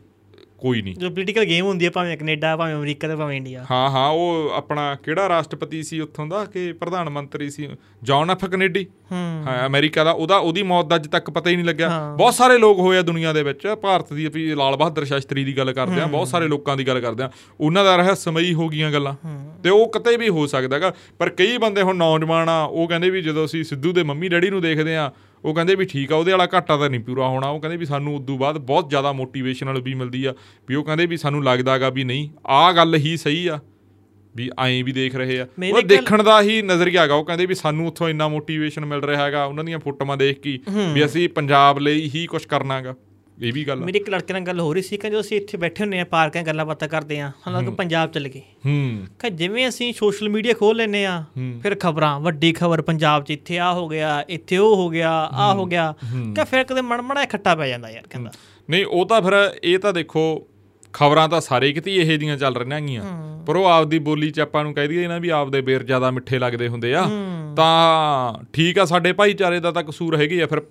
ਕੋਈ ਨਹੀਂ। ਜੋ ਪੋਲੀਟੀਕਲ ਗੇਮ ਹੁੰਦੀ ਹੈ ਭਾਵੇਂ ਕੈਨੇਡਾ ਭਾਵੇਂ ਅਮਰੀਕਾ ਤੇ ਭਾਵੇਂ ਇੰਡੀਆ। ਹਾਂ ਹਾਂ ਉਹ ਆਪਣਾ ਕਿਹੜਾ ਰਾਸ਼ਟਰਪਤੀ ਸੀ ਉੱਥੋਂ ਦਾ ਕਿ ਪ੍ਰਧਾਨ ਮੰਤਰੀ ਸੀ? ਜੌਨ ਐਫ ਕੈਨੇਡੀ ਹੂੰ। ਅਮਰੀਕਾ ਦਾ। ਉਹਦਾ ਉਹਦੀ ਮੌਤ ਦਾ ਅੱਜ ਤੱਕ ਪਤਾ ਹੀ ਨਹੀਂ ਲੱਗਿਆ। ਬਹੁਤ ਸਾਰੇ ਲੋਕ ਹੋਏ ਆ ਦੁਨੀਆ ਦੇ ਵਿੱਚ। ਭਾਰਤ ਦੀ ਵੀ ਲਾਲ ਬਹਾਦਰ ਸ਼ਾਸਤਰੀ ਦੀ ਗੱਲ ਕਰਦੇ ਆ ਬਹੁਤ ਸਾਰੇ ਲੋਕਾਂ ਦੀ ਗੱਲ ਕਰਦੇ ਆ। ਉਹਨਾਂ ਦਾ ਰਹੱਸਮਈ ਹੋ ਗਈਆਂ ਗੱਲਾਂ। ਤੇ ਉਹ ਕਿਤੇ ਵੀ ਹੋ ਸਕਦਾਗਾ ਪਰ ਕਈ ਬੰਦੇ ਹੁਣ ਨੌਜਵਾਨ ਆ ਉਹ ਕਹਿੰਦੇ ਵੀ ਜਦੋਂ ਅਸੀਂ ਸਿੱਧੂ ਦੇ ਮੰਮੀ ਡੈਡੀ ਨੂੰ ਦੇਖਦੇ ਆ ਉਹ ਕਹਿੰਦੇ ਵੀ ਠੀਕ ਆ ਉਹਦੇ ਵਾਲਾ ਘਾਟਾ ਤਾਂ ਨਹੀਂ ਪੂਰਾ ਹੋਣਾ। ਉਹ ਕਹਿੰਦੇ ਵੀ ਸਾਨੂੰ ਉਦੋਂ ਬਾਅਦ ਬਹੁਤ ਜ਼ਿਆਦਾ ਮੋਟੀਵੇਸ਼ਨਲ ਵੀ ਮਿਲਦੀ ਆ। ਵੀ ਉਹ ਕਹਿੰਦੇ ਵੀ ਸਾਨੂੰ ਲੱਗਦਾਗਾ ਵੀ ਨਹੀਂ ਆਹ ਗੱਲ ਹੀ ਸਹੀ ਆ ਵੀ ਐਂ ਵੀ ਦੇਖ ਰਹੇ ਆ। ਉਹ ਦੇਖਣ ਦਾ ਹੀ ਨਜ਼ਰੀਆ ਹੈਗਾ ਉਹ ਕਹਿੰਦੇ ਵੀ ਸਾਨੂੰ ਉੱਥੋਂ ਇੰਨਾ ਮੋਟੀਵੇਸ਼ਨ ਮਿਲ ਰਿਹਾ ਹੈਗਾ ਉਹਨਾਂ ਦੀਆਂ ਫੋਟੋਆਂ ਦੇਖ ਕੇ ਵੀ ਅਸੀਂ ਪੰਜਾਬ ਲਈ ਹੀ ਕੁਝ ਕਰਨਾਗਾ ਇਹ ਵੀ ਗੱਲ ਮੇਰੀ ਇੱਕ ਲੜਕੇ ਨਾਲ ਗੱਲ ਹੋ ਰਹੀ ਸੀ ਕਿ ਜਦੋਂ ਅਸੀਂ ਇੱਥੇ ਬੈਠੇ ਹੁੰਨੇ ਆ ਪਾਰਕਾਂ ਗੱਲਾਂ ਬਾਤਾਂ ਕਰਦੇ ਆ ਹਾਲਾਂਕਿ ਪੰਜਾਬ ਚੱਲ ਗਏ। ਹੂੰ। ਕਿ ਜਿਵੇਂ ਅਸੀਂ ਸੋਸ਼ਲ ਮੀਡੀਆ ਖੋਲ ਲੈਨੇ ਆ ਫਿਰ ਖਬਰਾਂ ਵੱਡੀ ਖਬਰ ਪੰਜਾਬ 'ਚ ਇੱਥੇ ਆ ਹੋ ਗਿਆ ਇੱਥੇ ਉਹ ਹੋ ਗਿਆ ਆ ਹੋ ਗਿਆ। ਕਿ ਫਿਰ ਕਦੇ ਮੜਮੜਾ ਖੱਟਾ ਪੈ ਜਾਂਦਾ ਯਾਰ ਕਹਿੰਦਾ। ਨਹੀਂ ਉਹ ਤਾਂ ਫਿਰ ਇਹ ਤਾਂ ਦੇਖੋ ਖਬਰਾਂ ਤਾਂ ਸਾਰੇ ਕਿਤੇ ਹੀ ਇਹੋ ਜੀਆਂ ਚੱਲ ਰਹੀਆਂ ਹੈਗੀਆਂ। ਪਰ ਉਹ ਆਪਦੀ ਬੋਲੀ ਚ ਆਪਾਂ ਨੂੰ ਕਹਿ ਦਈਏ ਨਾ ਵੀ ਆਪਦੇ ਬੇਰ ਜ਼ਿਆਦਾ ਮਿੱਠੇ ਲੱਗਦੇ ਹੁੰਦੇ ਆ। ਤਾਂ ਠੀਕ ਆ ਸਾਡੇ ਭਾਈਚਾਰੇ ਦਾ ਤਾਂ ਕਸੂਰ ਹੈਗੀ ਆ। ਫਿਰ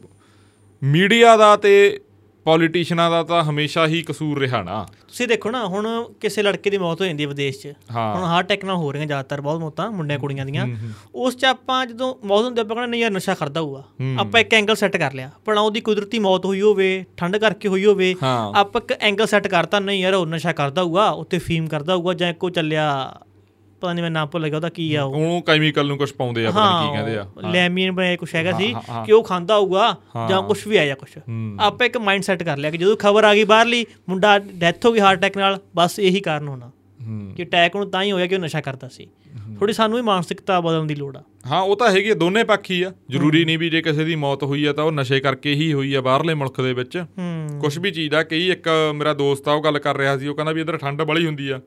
ਮੀਡੀਆ ਦਾ ਤੇ ਪੋਲੀਟੀਸ਼ੀਅਨਾਂ ਦਾ ਤਾਂ ਹਮੇਸ਼ਾ ਹੀ ਕਸੂਰ ਰਿਹਾ ਨਾ। ਤੁਸੀਂ ਦੇਖੋ ਨਾ ਹੁਣ ਕਿਸੇ ਲੜਕੇ ਦੀ ਮੌਤ ਹੋ ਜਾਂਦੀ ਹੈ ਵਿਦੇਸ਼ 'ਚ। ਹੁਣ ਹਾਰਟ ਅਟੈਕ ਨਾਲ ਹੋ ਰਹੀਆਂ ਜ਼ਿਆਦਾਤਰ ਬਹੁਤ ਮੌਤਾਂ ਮੁੰਡਿਆਂ ਕੁੜੀਆਂ ਦੀਆਂ। ਉਸ 'ਚ ਆਪਾਂ ਜਦੋਂ ਮੌਤ ਹੁੰਦੀ ਆਪਾਂ ਕਹਿੰਦੇ ਨਹੀਂ ਯਾਰ ਨਸ਼ਾ ਕਰਦਾ ਹੋਊਗਾ। ਆਪਾਂ ਇੱਕ ਐਂਗਲ ਸੈੱਟ ਕਰ ਲਿਆ। ਪਰ ਉਹਦੀ ਕੁਦਰਤੀ ਮੌਤ ਹੋਈ ਹੋਵੇ ਠੰਡ ਕਰਕੇ ਹੋਈ ਹੋਵੇ। ਆਪਾਂ ਇੱਕ ਐਂਗਲ ਸੈੱਟ ਕਰਤਾ ਨਹੀਂ ਯਾਰ ਉਹ ਨਸ਼ਾ ਕਰਦਾ ਹੋਊਗਾ ਉੱਥੇ ਫੀਮ ਕਰਦਾ ਹੋਊਗਾ ਜਾਂ ਇੱਕੋ ਚੱਲਿਆ ਪਤਾ ਨਹੀਂ ਮੈਂ ਨਾਮ ਭੁੱਲ ਗਿਆ ਉਹਦਾ ਕੀ ਆ ਉਹ। ਉਹਨੂੰ ਕੈਮੀਕਲ ਨੂੰ ਕੁਝ ਪਾਉਂਦੇ ਆ ਪਤਾ ਨਹੀਂ ਕੀ ਕਹਿੰਦੇ ਆ। ਲੈਮੀਨ ਬਣਾਇਆ ਕੁਛ ਹੈਗਾ ਸੀ। ਕਿ ਉਹ ਖਾਂਦਾ ਹੋਊਗਾ ਜਾਂ ਕੁਝ ਵੀ ਆਇਆ ਕੁਝ ਆਪਾਂ ਇੱਕ ਮਾਈਂਡ ਸੈਟ ਕਰ ਲਿਆ ਕਿ ਜਦੋਂ ਖਬਰ ਆ ਗਈ ਬਾਹਰਲੀ ਮੁੰਡਾ ਡੈਥ ਹੋ ਗਈ ਹਾਰਟ ਅਟੈਕ ਨਾਲ ਬਸ ਇਹੀ ਕਾਰਨ ਹੋਣਾ। ਕਿ ਅਟੈਕ ਨੂੰ ਤਾਂ ਹੀ ਹੋਇਆ ਕਿ ਉਹ ਨਸ਼ਾ ਕਰਦਾ ਸੀ। ਥੋੜੀ ਸਾਨੂੰ ਵੀ ਮਾਨਸਿਕਤਾ ਬਦਲਣ ਦੀ ਲੋੜ ਆ। ਹਾਂ ਉਹ ਤਾਂ ਹੈਗੀ ਆ, ਦੋਨੇ ਪੱਖ ਆ। ਜ਼ਰੂਰੀ ਨਹੀਂ ਵੀ ਜੇ ਕਿਸੇ ਦੀ ਮੌਤ ਹੋਈ ਆ ਤਾਂ ਉਹ ਨਸ਼ੇ ਕਰਕੇ ਹੀ ਹੋਈ ਆ ਬਾਹਰਲੇ ਮੁਲਕ ਦੇ ਵਿੱਚ। ਕੁਝ ਵੀ ਚੀਜ਼ ਦਾ ਕਈ ਇੱਕ ਮੇਰਾ ਦੋਸਤ ਆ ਉਹ ਗੱਲ ਕਰ ਰਿਹਾ ਸੀ ਉਹ ਕਹਿੰਦਾ ਵੀ ਇਧਰ ਠੰਡ ਬੜੀ ਹੁੰਦੀ ਆ।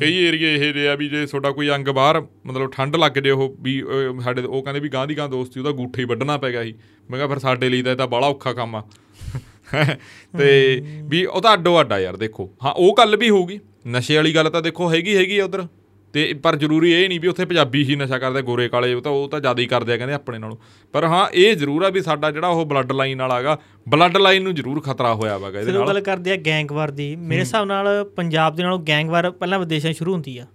ਕਈ ਏਰੀਏ ਇਹ ਜਿਹੇ ਆ ਵੀ ਜੇ ਤੁਹਾਡਾ ਕੋਈ ਅੰਗ ਬਾਹਰ ਮਤਲਬ ਠੰਡ ਲੱਗ ਜੇ ਉਹ ਵੀ ਸਾਡੇ ਉਹ ਕਹਿੰਦੇ ਵੀ ਗਾਂ ਦੀ ਗਾਂ ਦੋਸਤੀ ਉਹਦਾ ਗੂਠੇ ਹੀ ਵੱਢਣਾ ਪੈ ਗਿਆ ਸੀ। ਮੈਂ ਕਿਹਾ ਫਿਰ ਸਾਡੇ ਲਈ ਤਾਂ ਇਹ ਤਾਂ ਬੜਾ ਔਖਾ ਕੰਮ ਆ। ਤੇ ਵੀ ਉਹ ਤਾਂ ਅੱਡੋ ਅੱਡ ਆ ਯਾਰ ਦੇਖੋ। ਹਾਂ ਉਹ ਗੱਲ ਵੀ ਹੋਊਗੀ। ਨਸ਼ੇ ਵਾਲੀ ਗੱਲ ਤਾਂ ਦੇਖੋ ਹੈਗੀ ਹੈਗੀ ਆ ਉਧਰ। ਤੇ ਪਰ ਜ਼ਰੂਰੀ ਇਹ ਨਹੀਂ ਵੀ ਉੱਥੇ ਪੰਜਾਬੀ ਹੀ ਨਸ਼ਾ ਕਰਦੇ ਗੋਰੇ ਕਾਲੇ ਉਹ ਤਾਂ ਉਹ ਤਾਂ ਜ਼ਿਆਦਾ ਹੀ ਕਰਦੇ ਆ ਕਹਿੰਦੇ ਆਪਣੇ ਨਾਲੋਂ। ਪਰ ਹਾਂ ਇਹ ਜ਼ਰੂਰ ਆ ਵੀ ਸਾਡਾ ਜਿਹੜਾ ਉਹ ਬਲੱਡ ਲਾਈਨ ਵਾਲਾ ਹੈਗਾ ਬਲੱਡ ਲਾਈਨ ਨੂੰ ਜ਼ਰੂਰ ਖਤਰਾ ਹੋਇਆ ਵਾਗਾ ਇਹਦੇ ਨਾਲ। ਗੱਲ ਕਰਦੇ ਆ ਗੈਂਗਵਾਰ ਦੀ। ਮੇਰੇ ਹਿਸਾਬ ਨਾਲ ਪੰਜਾਬ ਦੇ ਨਾਲੋਂ ਗੈਂਗਵਾਰ ਪਹਿਲਾਂ ਵਿਦੇਸ਼ਾਂ ਸ਼ੁਰੂ ਹੁੰਦੀ ਆ।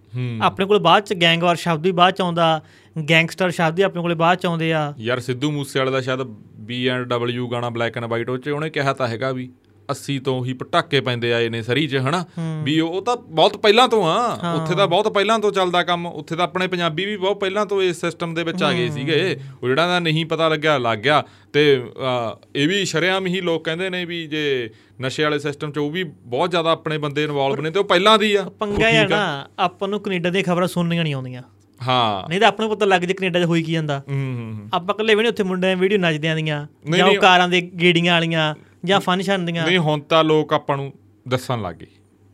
ਆਪਣੇ ਕੋਲ ਬਾਅਦ ਚ ਗੈਂਗਵਾਰ ਸ਼ਬਦ ਵੀ ਬਾਅਦ ਚ ਆਉਂਦਾ ਗੈਂਗਸਟਰ ਸ਼ਬਦ ਵੀ ਆਪਣੇ ਕੋਲੇ ਬਾਅਦ ਚ ਆਉਂਦੇ ਆ। ਯਾਰ ਸਿੱਧੂ ਮੂਸੇਵਾਲੇ ਦਾ ਸ਼ਾਇਦ ਬੀ ਐਂਡ ਡਬਲਯੂ ਗਾਣਾ ਬਲੈਕ ਐਂਡ ਵਾਈਟ ਉਹ ਚ ਉਹਨੇ ਕਿਹਾ ਤਾਂ ਹੈਗਾ ਵੀ। 80 ਤੋਂ ਹੀ ਪਟਾਕੇ ਪੈਂਦੇ ਆਏ ਨੇ ਸਰੀ 'ਚ ਹਨਾ? ਵੀ ਉਹ ਤਾਂ ਬਹੁਤ ਪਹਿਲਾਂ ਤੋਂ ਆ। ਉੱਥੇ ਤਾਂ ਬਹੁਤ ਪਹਿਲਾਂ ਤੋਂ ਚੱਲਦਾ ਕੰਮ। ਉੱਥੇ ਤਾਂ ਆਪਣੇ ਪੰਜਾਬੀ ਵੀ ਬਹੁਤ ਪਹਿਲਾਂ ਤੋਂ ਇਸ ਸਿਸਟਮ ਦੇ ਵਿੱਚ ਆ ਗਏ ਸੀਗੇ। ਉਹ ਜਿਹੜਾ ਦਾ ਨਹੀਂ ਪਤਾ ਲੱਗਿਆ ਲੱਗ ਗਿਆ। ਤੇ ਇਹ ਵੀ ਸ਼ਰੇਆਮ ਹੀ ਲੋਕ ਕਹਿੰਦੇ ਨੇ ਵੀ ਜੇ ਨਸ਼ੇ ਵਾਲੇ ਸਿਸਟਮ 'ਚ ਉਹ ਵੀ ਬਹੁਤ ਜ਼ਿਆਦਾ ਆਪਣੇ ਬੰਦੇ ਇਨਵੋਲਵ ਨੇ ਤੇ ਉਹ ਪਹਿਲਾਂ ਦੀ ਆ। ਪੰਗਾ ਆ ਨਾ ਆਪਾਂ ਨੂੰ ਕੈਨੇਡਾ ਦੀਆਂ ਖਬਰਾਂ ਸੁਣਨੀਆਂ ਨਹੀਂ ਆਉਂਦੀਆਂ। ਹਾਂ। ਨਹੀਂ ਤਾਂ ਆਪਾਂ ਨੂੰ ਪਤਾ ਲੱਗ ਜੇ ਕੈਨੇਡਾ 'ਚ ਹੋਈ ਕੀ ਜਾਂਦਾ। ਹੂੰ ਹੂੰ ਹੂੰ। ਆਪਾਂ ਇਕੱਲੇ ਵੀ ਨਹੀਂ ਉੱਥੇ ਮੁੰਡਿਆਂ ਵੀਡੀਓ ਨੱਚਦਿਆਂ ਦੀਆਂ ਜਾਂ। ਕਾਰਾਂ ਦੇ ਗੇੜੀਆਂ ਵਾਲੀਆਂ। ਜਾਂ ਫੰਕਸ਼ਨ ਦੀਆਂ ਨਹੀਂ ਹੁਣ ਤਾਂ ਲੋਕ ਆਪਾਂ ਨੂੰ ਦੱਸਣ ਲੱਗ ਗਏ।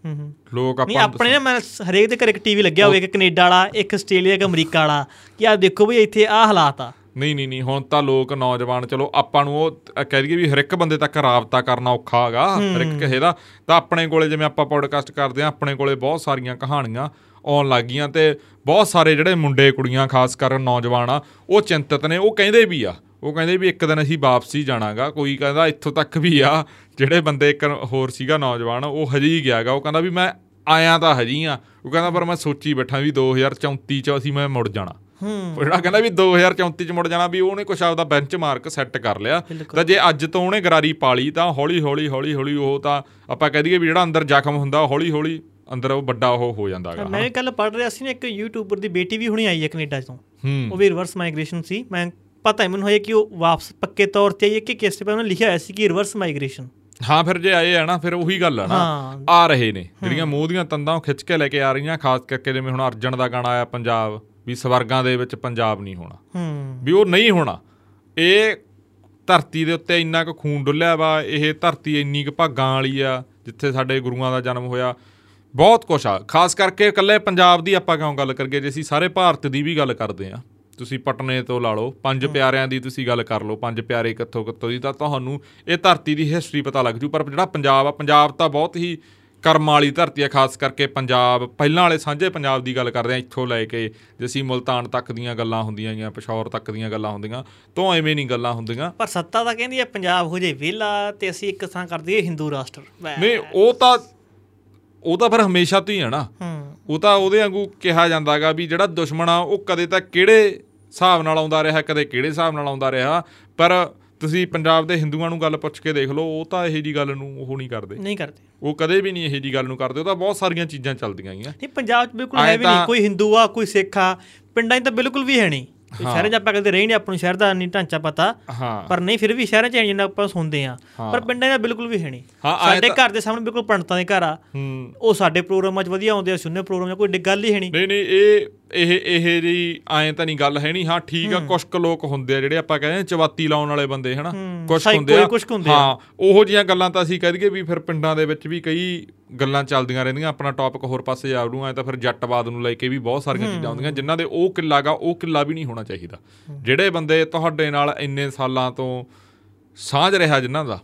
ਹੂੰ ਹੂੰ। ਲੋਕ ਆਪਾਂ ਆਪਣੇ ਨਾ ਮੈਂ ਹਰੇਕ ਦੇ ਘਰ ਇੱਕ ਟੀਵੀ ਲੱਗਿਆ ਹੋਵੇ ਇੱਕ ਕੈਨੇਡਾ ਵਾਲਾ ਇੱਕ ਆਸਟ੍ਰੇਲੀਆ ਇੱਕ ਅਮਰੀਕਾ ਵਾਲਾ ਕਿ ਆ ਦੇਖੋ ਵੀ ਇੱਥੇ ਆਹ ਹਾਲਾਤ ਆ। ਨਹੀਂ ਨਹੀਂ ਨਹੀਂ ਹੁਣ ਤਾਂ ਲੋਕ ਨੌਜਵਾਨ ਚਲੋ ਆਪਾਂ ਨੂੰ ਉਹ ਕਹਿ ਦਈਏ ਵੀ ਹਰ ਇੱਕ ਬੰਦੇ ਤੱਕ ਰਾਬਤਾ ਕਰਨਾ ਔਖਾ ਹੈਗਾ ਹਰ ਇੱਕ ਕਿਸੇ ਦਾ। ਤਾਂ ਆਪਣੇ ਕੋਲੇ ਜਿਵੇਂ ਆਪਾਂ ਪੋਡਕਾਸਟ ਕਰਦੇ ਆ ਆਪਣੇ ਕੋਲੇ ਬਹੁਤ ਸਾਰੀਆਂ ਕਹਾਣੀਆਂ ਆਉਣ ਲੱਗੀਆਂ ਤੇ ਬਹੁਤ ਸਾਰੇ ਜਿਹੜੇ ਮੁੰਡੇ ਕੁੜੀਆਂ ਖਾਸ ਕਰ ਨੌਜਵਾਨ ਆ ਉਹ ਚਿੰਤਤ ਨੇ ਉਹ ਕਹਿੰਦੇ ਵੀ ਆ। ਉਹ ਕਹਿੰਦੇ ਵੀ ਇੱਕ ਦਿਨ ਅਸੀਂ ਵਾਪਸੀ ਜਾਣਾਗਾ ਕੋਈ ਕਹਿੰਦਾ ਇੱਥੋਂ ਤੱਕ ਵੀ ਆ ਜਿਹੜੇ ਬੰਦੇ ਇੱਕ ਹੋਰ ਸੀਗਾ ਨੌਜਵਾਨ ਉਹ ਹਜੇ ਹੀ ਗਿਆਗਾ। ਉਹ ਕਹਿੰਦਾ ਵੀ ਮੈਂ ਆਇਆ ਤਾਂ ਹਜੀ ਆ। ਉਹ ਕਹਿੰਦਾ ਪਰ ਮੈਂ ਸੋਚੀ ਬੈਠਾ ਵੀ 2034 ਚ ਅਸੀਂ ਮੈਂ ਮੁੜ ਜਾਣਾ। ਹੂੰ। ਉਹ ਜਿਹੜਾ ਕਹਿੰਦਾ ਵੀ 2034 ਚ ਮੁੜ ਜਾਣਾ ਵੀ ਉਹਨੇ ਕੁਛ ਆਪਦਾ ਬੈਂਚ ਮਾਰਕ ਸੈੱਟ ਕਰ ਲਿਆ। ਤਾਂ ਜੇ ਅੱਜ ਤੋਂ ਉਹਨੇ ਗਰਾਰੀ ਪਾਲੀ ਤਾਂ ਹੌਲੀ ਹੌਲੀ ਹੌਲੀ ਹੌਲੀ ਉਹ ਤਾਂ ਆਪਾਂ ਕਹਿ ਦਈਏ ਵੀ ਜਿਹੜਾ ਅੰਦਰ ਜ਼ਖਮ ਹੁੰਦਾ ਹੌਲੀ ਹੌਲੀ ਅੰਦਰ ਉਹ ਵੱਡਾ ਉਹ ਹੋ ਜਾਂਦਾ ਹੈਗਾ ਮੈਂ ਕੱਲ ਪੜ ਰਿਹਾ ਸੀ ਨਾ ਇੱਕ ਯੂਟਿਊਬਰ ਦੀ ਬੇਟੀ ਵੀ ਹੁਣੀ ਆਈ ਹੈ ਕੈਨੇਡਾ ਤੋਂ ਉਹ ਵੀ ਰਿਵਰਸ ਮਾਈਗ੍ਰੇਸ਼ਨ ਸੀ। ਮੈਂ ਪਤਾ ਹੀ ਮੈਨੂੰ ਹੋਇਆ ਕਿ ਉਹ ਵਾਪਸ ਪੱਕੇ ਤੌਰ ਤੇ ਆਈ ਹੈ ਕਿ ਕਿਸ ਤੇ ਉਹਨੇ ਲਿਖਿਆ ਹੋਇਆ ਸੀ ਕਿ ਰਿਵਰਸ ਮਾਈਗ੍ਰੇਸ਼ਨ। ਹਾਂ ਫਿਰ ਜੇ ਆਏ ਆ ਨਾ ਫਿਰ ਉਹੀ ਗੱਲ ਆ ਨਾ। ਆ ਰਹੇ ਨੇ ਜਿਹੜੀਆਂ ਮੂੰਹ ਦੀਆਂ ਤੰਦਾਂ ਉਹ ਖਿੱਚ ਕੇ ਲੈ ਕੇ ਆ ਰਹੀਆਂ ਖਾਸ ਕਰਕੇ ਜਿਵੇਂ ਹੁਣ ਅਰਜਨ ਦਾ ਗਾਣਾ ਆਇਆ ਪੰਜਾਬ ਵੀ ਸਵਰਗਾਂ ਦੇ ਵਿੱਚ ਪੰਜਾਬ ਨਹੀਂ ਹੋਣਾ। ਹੂੰ। ਵੀ ਉਹ ਨਹੀਂ ਹੋਣਾ। ਇਹ ਧਰਤੀ ਦੇ ਉੱਤੇ ਇੰਨਾ ਕੁ ਖੂਨ ਡੁੱਲਿਆ ਵਾ ਇਹ ਧਰਤੀ ਇੰਨੀ ਕੁ ਭਾਗਾਂ ਵਾਲੀ ਆ ਜਿੱਥੇ ਸਾਡੇ ਗੁਰੂਆਂ ਦਾ ਜਨਮ ਹੋਇਆ। ਬਹੁਤ ਕੁਛ ਆ। ਖਾਸ ਕਰਕੇ ਇਕੱਲੇ ਪੰਜਾਬ ਦੀ ਆਪਾਂ ਕਿਉਂ ਗੱਲ ਕਰੀਏ ਜੇ ਅਸੀਂ ਸਾਰੇ ਭਾਰਤ ਦੀ ਵੀ ਗੱਲ ਕਰਦੇ ਆ ਤੁਸੀਂ ਪਟਨੇ ਤੋਂ ਲਾ ਲਓ ਪੰਜ ਪਿਆਰਿਆਂ ਦੀ ਤੁਸੀਂ ਗੱਲ ਕਰ ਲਓ ਪੰਜ ਪਿਆਰੇ ਕਿੱਥੋਂ ਕਿੱਥੋਂ ਦੀ ਤਾਂ ਤੁਹਾਨੂੰ ਇਹ ਧਰਤੀ ਦੀ ਹਿਸਟਰੀ ਪਤਾ ਲੱਗ ਜੂ। ਪਰ ਜਿਹੜਾ ਪੰਜਾਬ ਆ ਪੰਜਾਬ ਤਾਂ ਬਹੁਤ ਹੀ ਕਰਮਾਂ ਵਾਲੀ ਧਰਤੀ ਆ ਖਾਸ ਕਰਕੇ ਪੰਜਾਬ ਪਹਿਲਾਂ ਵਾਲੇ ਸਾਂਝੇ ਪੰਜਾਬ ਦੀ ਗੱਲ ਕਰਦੇ ਆ ਇੱਥੋਂ ਲੈ ਕੇ ਜੇ ਅਸੀਂ ਮੁਲਤਾਨ ਤੱਕ ਦੀਆਂ ਗੱਲਾਂ ਹੁੰਦੀਆਂ ਜਾਂ ਪਿਸ਼ੌਰ ਤੱਕ ਦੀਆਂ ਗੱਲਾਂ ਹੁੰਦੀਆਂ ਤੋਂ ਐਵੇਂ ਨਹੀਂ ਗੱਲਾਂ ਹੁੰਦੀਆਂ। ਪਰ ਸੱਤਾ ਤਾਂ ਕਹਿੰਦੀ ਹੈ ਪੰਜਾਬ ਹੋ ਜੇ ਵਿਹਲਾ ਤੇ ਅਸੀਂ ਇੱਕ ਥਾਂ ਕਰ ਦਈਏ ਹਿੰਦੂ ਰਾਸ਼ਟਰ। ਨਹੀਂ ਉਹ ਤਾਂ ਉਹ ਤਾਂ ਫਿਰ ਹਮੇਸ਼ਾ ਤੋਂ ਹੀ ਹੈ ਨਾ। ਹੂੰ। ਉਹ ਤਾਂ ਉਹਦੇ ਵਾਂਗੂ ਕਿਹਾ ਜਾਂਦਾਗਾ ਵੀ ਜਿਹੜਾ ਦੁਸ਼ਮਣ ਆ ਉਹ ਕਦੇ ਤਾਂ ਕਿਹੜੇ ਹਿਸਾਬ ਨਾਲ ਆਉਂਦਾ ਰਿਹਾ ਕਦੇ ਕਿਹੜੇ ਹਿਸਾਬ ਨਾਲ ਆਉਂਦਾ ਰਿਹਾ। ਪਰ ਤੁਸੀਂ ਪੰਜਾਬ ਦੇ ਹਿੰਦੂਆਂ ਨੂੰ ਗੱਲ ਪੁੱਛ ਕੇ ਦੇਖ ਲਓ ਉਹ ਤਾਂ ਇਹੋ ਜੀ ਗੱਲ ਨੂੰ ਉਹ ਨਹੀਂ ਕਰਦੇ। ਨਹੀਂ ਕਰਦੇ। ਉਹ ਕਦੇ ਵੀ ਨਹੀਂ ਇਹੋ ਜੀ ਗੱਲ ਨੂੰ ਕਰਦੇ ਉਹ ਤਾਂ ਬਹੁਤ ਸਾਰੀਆਂ ਚੀਜ਼ਾਂ ਚੱਲਦੀਆਂ ਗਈਆਂ। ਨਹੀਂ ਪੰਜਾਬ 'ਚ ਬਿਲਕੁਲ ਹੈ ਵੀ ਨਹੀਂ। ਕੋਈ ਹਿੰਦੂ ਆ ਕੋਈ ਸਿੱਖ ਆ ਪਿੰਡਾਂ 'ਚ ਤਾਂ ਬਿਲਕੁਲ ਵੀ ਹੈ ਨਹੀਂ। ਸ਼ਹਿਰਾਂ 'ਚ ਆਪਾਂ ਕਦੇ ਰਹੀ ਨਹੀਂ ਆਪਾਂ ਨੂੰ ਸ਼ਹਿਰ ਦਾ ਨਹੀਂ ਢਾਂਚਾ ਪਤਾ। ਪਰ ਨਹੀਂ ਫਿਰ ਵੀ ਸ਼ਹਿਰਾਂ 'ਚ ਜਿੰਨਾ ਆਪਾਂ ਸੁਣਦੇ ਆ। ਪਰ ਪਿੰਡਾਂ 'ਚ ਬਿਲਕੁਲ ਵੀ ਹੈ ਨਹੀਂ। ਸਾਡੇ ਘਰ ਦੇ ਸਾਹਮਣੇ ਬਿਲਕੁਲ ਪੰਡਤਾਂ ਦੇ ਘਰ ਆ। ਉਹ ਸਾਡੇ ਪ੍ਰੋਗਰਾਮਾਂ 'ਚ ਵਧੀਆ ਆਉਂਦੇ ਆ ਸੁਣਨੇ ਪ੍ਰੋਗਰਾਮ 'ਚ ਕੋਈ ਗੱਲ ਹੀ ਹੈ ਨਹੀਂ। ਨਹੀਂ ਨਹੀਂ ਇਹ ਇਹ ਇਹ ਜੀ ਐਂ ਤਾਂ ਨਹੀਂ ਗੱਲ ਹੈ ਨਹੀਂ ਹਾਂ ਠੀਕ ਆ ਕੁਝ ਕੁ ਲੋਕ ਹੁੰਦੇ ਆ ਜਿਹੜੇ ਆਪਾਂ ਕਹਿੰਦੇ ਆ ਚਵਾਤੀ ਲਾਉਣ ਵਾਲੇ ਬੰਦੇ ਹਨਾ? ਕੁਝ ਹੁੰਦੇ ਆ। ਹਾਂ ਉਹੋ ਜੀਆਂ ਗੱਲਾਂ ਤਾਂ ਅਸੀਂ ਕਹਿ ਦਈਏ ਵੀ ਫਿਰ ਪਿੰਡਾਂ ਦੇ ਵਿੱਚ ਵੀ ਕਈ ਗੱਲਾਂ ਚੱਲਦੀਆਂ ਰਹਿੰਦੀਆਂ ਆਪਣਾ ਟੌਪਿਕ ਹੋਰ ਪਾਸੇ ਜਾ ਵੜੂ ਐ ਤਾਂ ਫਿਰ ਜੱਟਵਾਦ ਨੂੰ ਲੈ ਕੇ ਵੀ ਬਹੁਤ ਸਾਰੀਆਂ ਚੀਜ਼ਾਂ ਹੁੰਦੀਆਂ ਜਿਨ੍ਹਾਂ ਦੇ ਉਹ ਕਿੱਲਾ ਗਾ ਉਹ ਕਿੱਲਾ ਵੀ ਨਹੀਂ ਹੋਣਾ ਚਾਹੀਦਾ। ਜਿਹੜੇ ਬੰਦੇ ਤੁਹਾਡੇ ਨਾਲ ਇੰਨੇ ਸਾਲਾਂ ਤੋਂ ਸਾਂਝ ਰਿਹਾ ਜਿਨ੍ਹਾਂ ਦਾ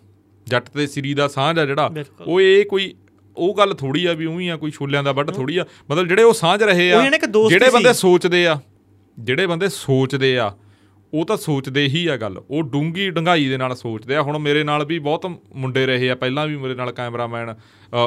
ਜੱਟ ਤੇ ਸਿਰੀ ਦਾ ਸਾਂਝ ਆ ਜਿਹੜਾ। ਉਹ ਇਹ ਕੋਈ ਉਹ ਗੱਲ ਥੋੜੀ ਆ ਵੀ ਉਹੀ ਆ ਕੋਈ ਛੋਲਿਆਂ ਦਾ ਵੱਢ ਥੋੜੀ ਆ। ਮਤਲਬ ਜਿਹੜੇ ਉਹ ਸਾਂਝ ਰਹੇ ਆ ਜਿਹੜੇ ਬੰਦੇ। ਸੋਚਦੇ ਆ ਜਿਹੜੇ ਬੰਦੇ ਸੋਚਦੇ ਆ ਉਹ ਤਾਂ ਸੋਚਦੇ ਹੀ ਆ ਗੱਲ। ਉਹ ਡੂੰਗੀ ਡੰਗਾਈ ਦੇ ਨਾਲ ਸੋਚਦੇ ਆ। ਹੁਣ ਮੇਰੇ ਨਾਲ ਵੀ ਬਹੁਤ ਮੁੰਡੇ ਰਹੇ ਆ। ਪਹਿਲਾਂ ਵੀ ਮੇਰੇ ਨਾਲ ਕੈਮਰਾਮੈਨ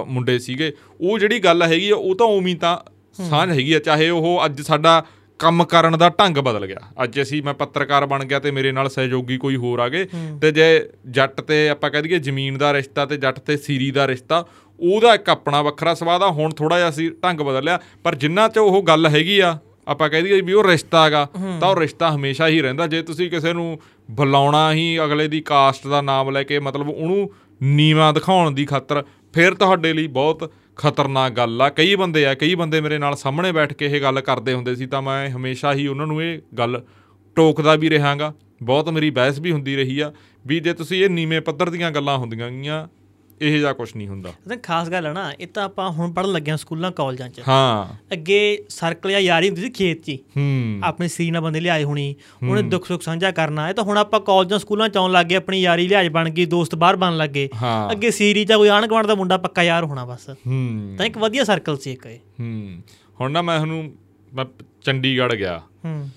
ਮੁੰਡੇ ਸੀਗੇ। ਉਹ ਜਿਹੜੀ ਗੱਲ ਹੈਗੀ ਆ ਉਹ ਤਾਂ ਉਵੇਂ ਤਾਂ ਸਾਂਝ ਹੈਗੀ ਆ। ਚਾਹੇ ਉਹ ਅੱਜ ਸਾਡਾ ਕੰਮ ਕਰਨ ਦਾ ਢੰਗ ਬਦਲ ਗਿਆ। ਅੱਜ ਅਸੀਂ ਮੈਂ ਪੱਤਰਕਾਰ ਬਣ ਗਿਆ ਤੇ ਮੇਰੇ ਨਾਲ ਸਹਿਯੋਗੀ ਕੋਈ ਹੋਰ ਆ ਗਏ ਤੇ ਜੇ ਜੱਟ ਤੇ ਆਪਾਂ ਕਹਿ ਦਈਏ ਜ਼ਮੀਨ ਦਾ ਰਿਸ਼ਤਾ ਤੇ ਜੱਟ ਤੇ ਸੀਰੀ ਦਾ ਰਿਸ਼ਤਾ ਉਹਦਾ ਇੱਕ ਆਪਣਾ ਵੱਖਰਾ ਸਵਾਦ ਆ। ਹੁਣ ਥੋੜਾ ਜਿਹਾ ਅਸੀਂ ਢੰਗ ਬਦਲਿਆ ਪਰ ਜਿੰਨਾ ਚ ਉਹ ਗੱਲ ਹੈਗੀ ਆ ਆਪਾਂ ਕਹਿ ਦਈਏ ਵੀ ਉਹ ਰਿਸ਼ਤਾ ਹੈਗਾ ਤਾਂ ਉਹ ਰਿਸ਼ਤਾ ਹਮੇਸ਼ਾ ਹੀ ਰਹਿੰਦਾ। ਜੇ ਤੁਸੀਂ ਕਿਸੇ ਨੂੰ ਬੁਲਾਉਣਾ ਹੀ ਅਗਲੇ ਦੀ ਕਾਸਟ ਦਾ ਨਾਮ ਲੈ ਕੇ ਮਤਲਬ ਉਹਨੂੰ ਨੀਵਾ ਦਿਖਾਉਣ ਦੀ ਖਾਤਰ ਫਿਰ ਤੁਹਾਡੇ ਲਈ ਬਹੁਤ ਖਤਰਨਾਕ ਗੱਲ ਆ। ਕਈ ਬੰਦੇ ਆ, ਕਈ ਬੰਦੇ ਮੇਰੇ ਨਾਲ ਸਾਹਮਣੇ ਬੈਠ ਕੇ ਇਹ ਗੱਲ ਕਰਦੇ ਹੁੰਦੇ ਸੀ, ਤਾਂ ਮੈਂ ਹਮੇਸ਼ਾ ਹੀ ਉਹਨਾਂ ਨੂੰ ਇਹ ਗੱਲ ਟੋਕਦਾ ਵੀ ਰਹਾਂਗਾ। ਬਹੁਤ ਮੇਰੀ ਬਹਿਸ ਵੀ ਹੁੰਦੀ ਰਹੀ ਆ, ਵੀ ਜੇ ਤੁਸੀਂ ਇਹ ਨੀਵੇਂ ਪੱਧਰ ਦੀਆਂ ਗੱਲਾਂ ਹੁੰਦੀਆਂ ਗੀਆਂ ਇਹ ਜਿਹਾ ਕੁਝ ਨਹੀਂ ਹੁੰਦਾ। ਤਾਂ ਖਾਸ ਗੱਲ ਹੈ ਨਾ ਇਹ ਤਾਂ ਆਪਾਂ ਹੁਣ ਪੜਨ ਲੱਗੇ ਹਾਂ ਸਕੂਲਾਂ ਕਾਲਜਾਂ 'ਚ। ਹਾਂ। ਅੱਗੇ ਸਰਕਲ ਜਾਂ ਯਾਰੀ ਹੁੰਦੀ ਸੀ ਖੇਤ 'ਚ ਹੀ। ਆਪਣੇ ਸੀਰੀ ਨਾਲ ਬੰਦੇ ਲਿਆਏ ਹੋਣੀ ਉਹਨੇ ਦੁੱਖ ਸੁੱਖ ਸਾਂਝਾ ਕਰਨਾ ਇਹ ਤਾਂ ਹੁਣ ਆਪਾਂ ਕਾਲਜਾਂ ਸਕੂਲਾਂ 'ਚ ਆਉਣ ਲੱਗ ਆਪਣੀ ਯਾਰੀ ਲਿਹਾਜ਼ ਬਣ ਗਈ ਦੋਸਤ ਬਾਹਰ ਬਣ ਲੱਗੇ ਅੱਗੇ ਸੀਰੀ 'ਚ ਕੋਈ ਆਣ ਗੁਆਂਢ ਦਾ ਮੁੰਡਾ ਪੱਕਾ ਯਾਰ ਹੋਣਾ ਬਸ। ਹੂੰ। ਤਾਂ ਇੱਕ ਵਧੀਆ ਸਰਕਲ ਸੀ ਇੱਕ ਇਹ। ਹੂੰ। ਹੁਣ ਨਾ ਮੈਂ ਤੁਹਾਨੂੰ ਮੈਂ ਚੰਡੀਗੜ੍ਹ ਗਿਆ। ਹੂੰ।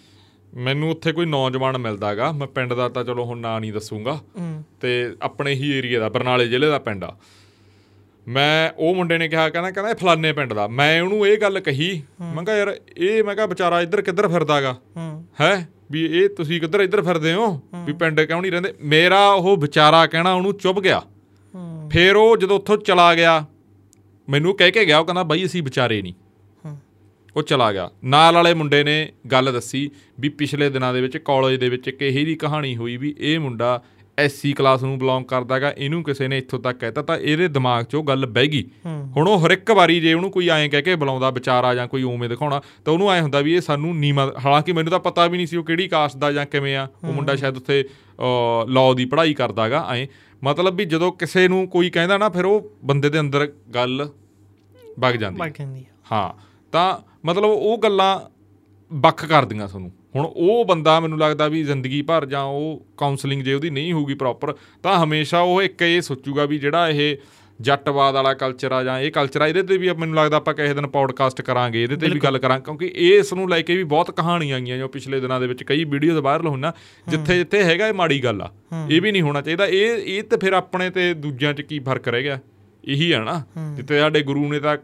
ਮੈਨੂੰ ਉੱਥੇ ਕੋਈ ਨੌਜਵਾਨ ਮਿਲਦਾਗਾ। ਮੈਂ ਪਿੰਡ ਦਾ ਤਾਂ ਚਲੋ ਹੁਣ ਨਾਂ ਨਹੀਂ ਦੱਸੂਗਾ। ਤੇ ਆਪਣੇ ਹੀ ਏਰੀਆ ਦਾ ਬਰਨਾਲੇ ਜ਼ਿਲ੍ਹੇ ਦਾ ਪਿੰਡ ਆ। ਮੈਂ ਉਹ ਮੁੰਡੇ ਨੇ ਕਿਹਾ ਕਹਿੰਦਾ ਕਹਿੰਦਾ ਇਹ ਫਲਾਨੇ ਪਿੰਡ ਦਾ। ਮੈਂ ਉਹਨੂੰ ਇਹ ਗੱਲ ਕਹੀ। ਮੈਂ ਕਿਹਾ ਯਾਰ ਇਹ ਮੈਂ ਕਿਹਾ ਵਿਚਾਰਾ ਇੱਧਰ ਕਿੱਧਰ ਫਿਰਦਾਗਾ? ਹੂੰ। ਵੀ ਇਹ ਤੁਸੀਂ ਕਿੱਧਰ ਇੱਧਰ ਫਿਰਦੇ ਹੋ? ਵੀ ਪਿੰਡ ਕਿਉਂ ਨਹੀਂ ਰਹਿੰਦੇ? ਮੇਰਾ ਉਹ ਵਿਚਾਰਾ ਕਹਿਣਾ ਉਹਨੂੰ ਚੁੱਭ ਗਿਆ। ਫਿਰ ਉਹ ਜਦੋਂ ਉੱਥੋਂ ਚਲਾ ਗਿਆ ਮੈਨੂੰ ਕਹਿ ਕੇ ਗਿਆ ਉਹ ਕਹਿੰਦਾ ਬਾਈ ਅਸੀਂ ਵਿਚਾਰੇ ਨਹੀਂ। ਉਹ ਚਲਾ ਗਿਆ। ਨਾਲ ਵਾਲੇ ਮੁੰਡੇ ਨੇ ਗੱਲ ਦੱਸੀ ਵੀ ਪਿਛਲੇ ਦਿਨਾਂ ਦੇ ਵਿੱਚ ਕਾਲਜ ਦੇ ਵਿੱਚ ਇੱਕ ਇਹੀ ਦੀ ਕਹਾਣੀ ਹੋਈ ਵੀ ਇਹ ਮੁੰਡਾ ਐਸਸੀ ਕਲਾਸ ਨੂੰ ਬਿਲੋਂਗ ਕਰਦਾਗਾ ਇਹਨੂੰ ਕਿਸੇ ਨੇ ਇੱਥੋਂ ਤੱਕ ਕਹਿਤਾ ਤਾਂ ਇਹਦੇ ਦਿਮਾਗ 'ਚ ਉਹ ਗੱਲ ਬਹਿ ਗਈ। ਹੁਣ ਉਹ ਹਰ ਇੱਕ ਵਾਰੀ ਜੇ ਉਹਨੂੰ ਕੋਈ ਐਂ ਕਹਿ ਕੇ ਬੁਲਾਉਂਦਾ ਵਿਚਾਰਾ ਜਾਂ ਕੋਈ ਉਵੇਂ ਦਿਖਾਉਣਾ ਤਾਂ ਉਹਨੂੰ ਐਂ ਹੁੰਦਾ ਵੀ ਇਹ ਸਾਨੂੰ ਨੀਮਾ ਹਾਲਾਂਕਿ ਮੈਨੂੰ ਤਾਂ ਪਤਾ ਵੀ ਨਹੀਂ ਸੀ ਉਹ ਕਿਹੜੀ ਕਾਸਟ ਦਾ ਜਾਂ ਕਿਵੇਂ ਆ। ਉਹ ਮੁੰਡਾ ਸ਼ਾਇਦ ਉੱਥੇ ਲਾਅ ਦੀ ਪੜ੍ਹਾਈ ਕਰਦਾਗਾ ਐਂ। ਮਤਲਬ ਵੀ ਜਦੋਂ ਕਿਸੇ ਨੂੰ ਕੋਈ ਕਹਿੰਦਾ ਨਾ ਫਿਰ ਉਹ ਬੰਦੇ ਦੇ ਅੰਦਰ ਗੱਲ ਵਗ ਜਾਂਦੀ ਹਾਂ। ਤਾਂ ਮਤਲਬ ਉਹ ਗੱਲਾਂ ਵੱਖ ਕਰਦੀਆਂ ਤੁਹਾਨੂੰ ਹੁਣ ਉਹ ਬੰਦਾ ਮੈਨੂੰ ਲੱਗਦਾ ਵੀ ਜ਼ਿੰਦਗੀ ਭਰ ਜਾਂ ਉਹ ਕਾਉਂਸਲਿੰਗ ਜੇ ਉਹਦੀ ਨਹੀਂ ਹੋਊਗੀ ਪ੍ਰੋਪਰ ਤਾਂ ਹਮੇਸ਼ਾ ਉਹ ਇੱਕ ਇਹ ਸੋਚੂਗਾ ਵੀ ਜਿਹੜਾ ਇਹ ਜੱਟਵਾਦ ਵਾਲਾ ਕਲਚਰ ਆ ਜਾਂ ਇਹ ਕਲਚਰ ਆ ਇਹਦੇ ਤੇ ਵੀ ਮੈਨੂੰ ਲੱਗਦਾ ਆਪਾਂ ਕਿਸੇ ਦਿਨ ਪੌਡਕਾਸਟ ਕਰਾਂਗੇ ਇਹਦੇ ਤੇ ਵੀ ਗੱਲ ਕਰਾਂਗੇ ਕਿਉਂਕਿ ਇਸ ਨੂੰ ਲੈ ਕੇ ਵੀ ਬਹੁਤ ਕਹਾਣੀਆਂ ਆਈਆਂ ਜੋ ਪਿਛਲੇ ਦਿਨਾਂ ਦੇ ਵਿੱਚ ਕਈ ਵੀਡੀਓਜ਼ ਵਾਇਰਲ ਹੋਣਾ ਜਿੱਥੇ ਜਿੱਥੇ ਹੈਗਾ ਇਹ ਮਾੜੀ ਗੱਲ ਆ ਇਹ ਵੀ ਨਹੀਂ ਹੋਣਾ ਚਾਹੀਦਾ ਇਹ ਇਹ ਤੇ ਫਿਰ ਆਪਣੇ ਤੇ ਦੂਜਿਆਂ 'ਚ ਕੀ ਫ਼ਰਕ ਰਹਿ ਗਿਆ ਇਹੀ ਆ ਨਾ ਜਿੱਥੇ ਸਾਡੇ ਗੁਰੂ ਨੇ ਤਾਂ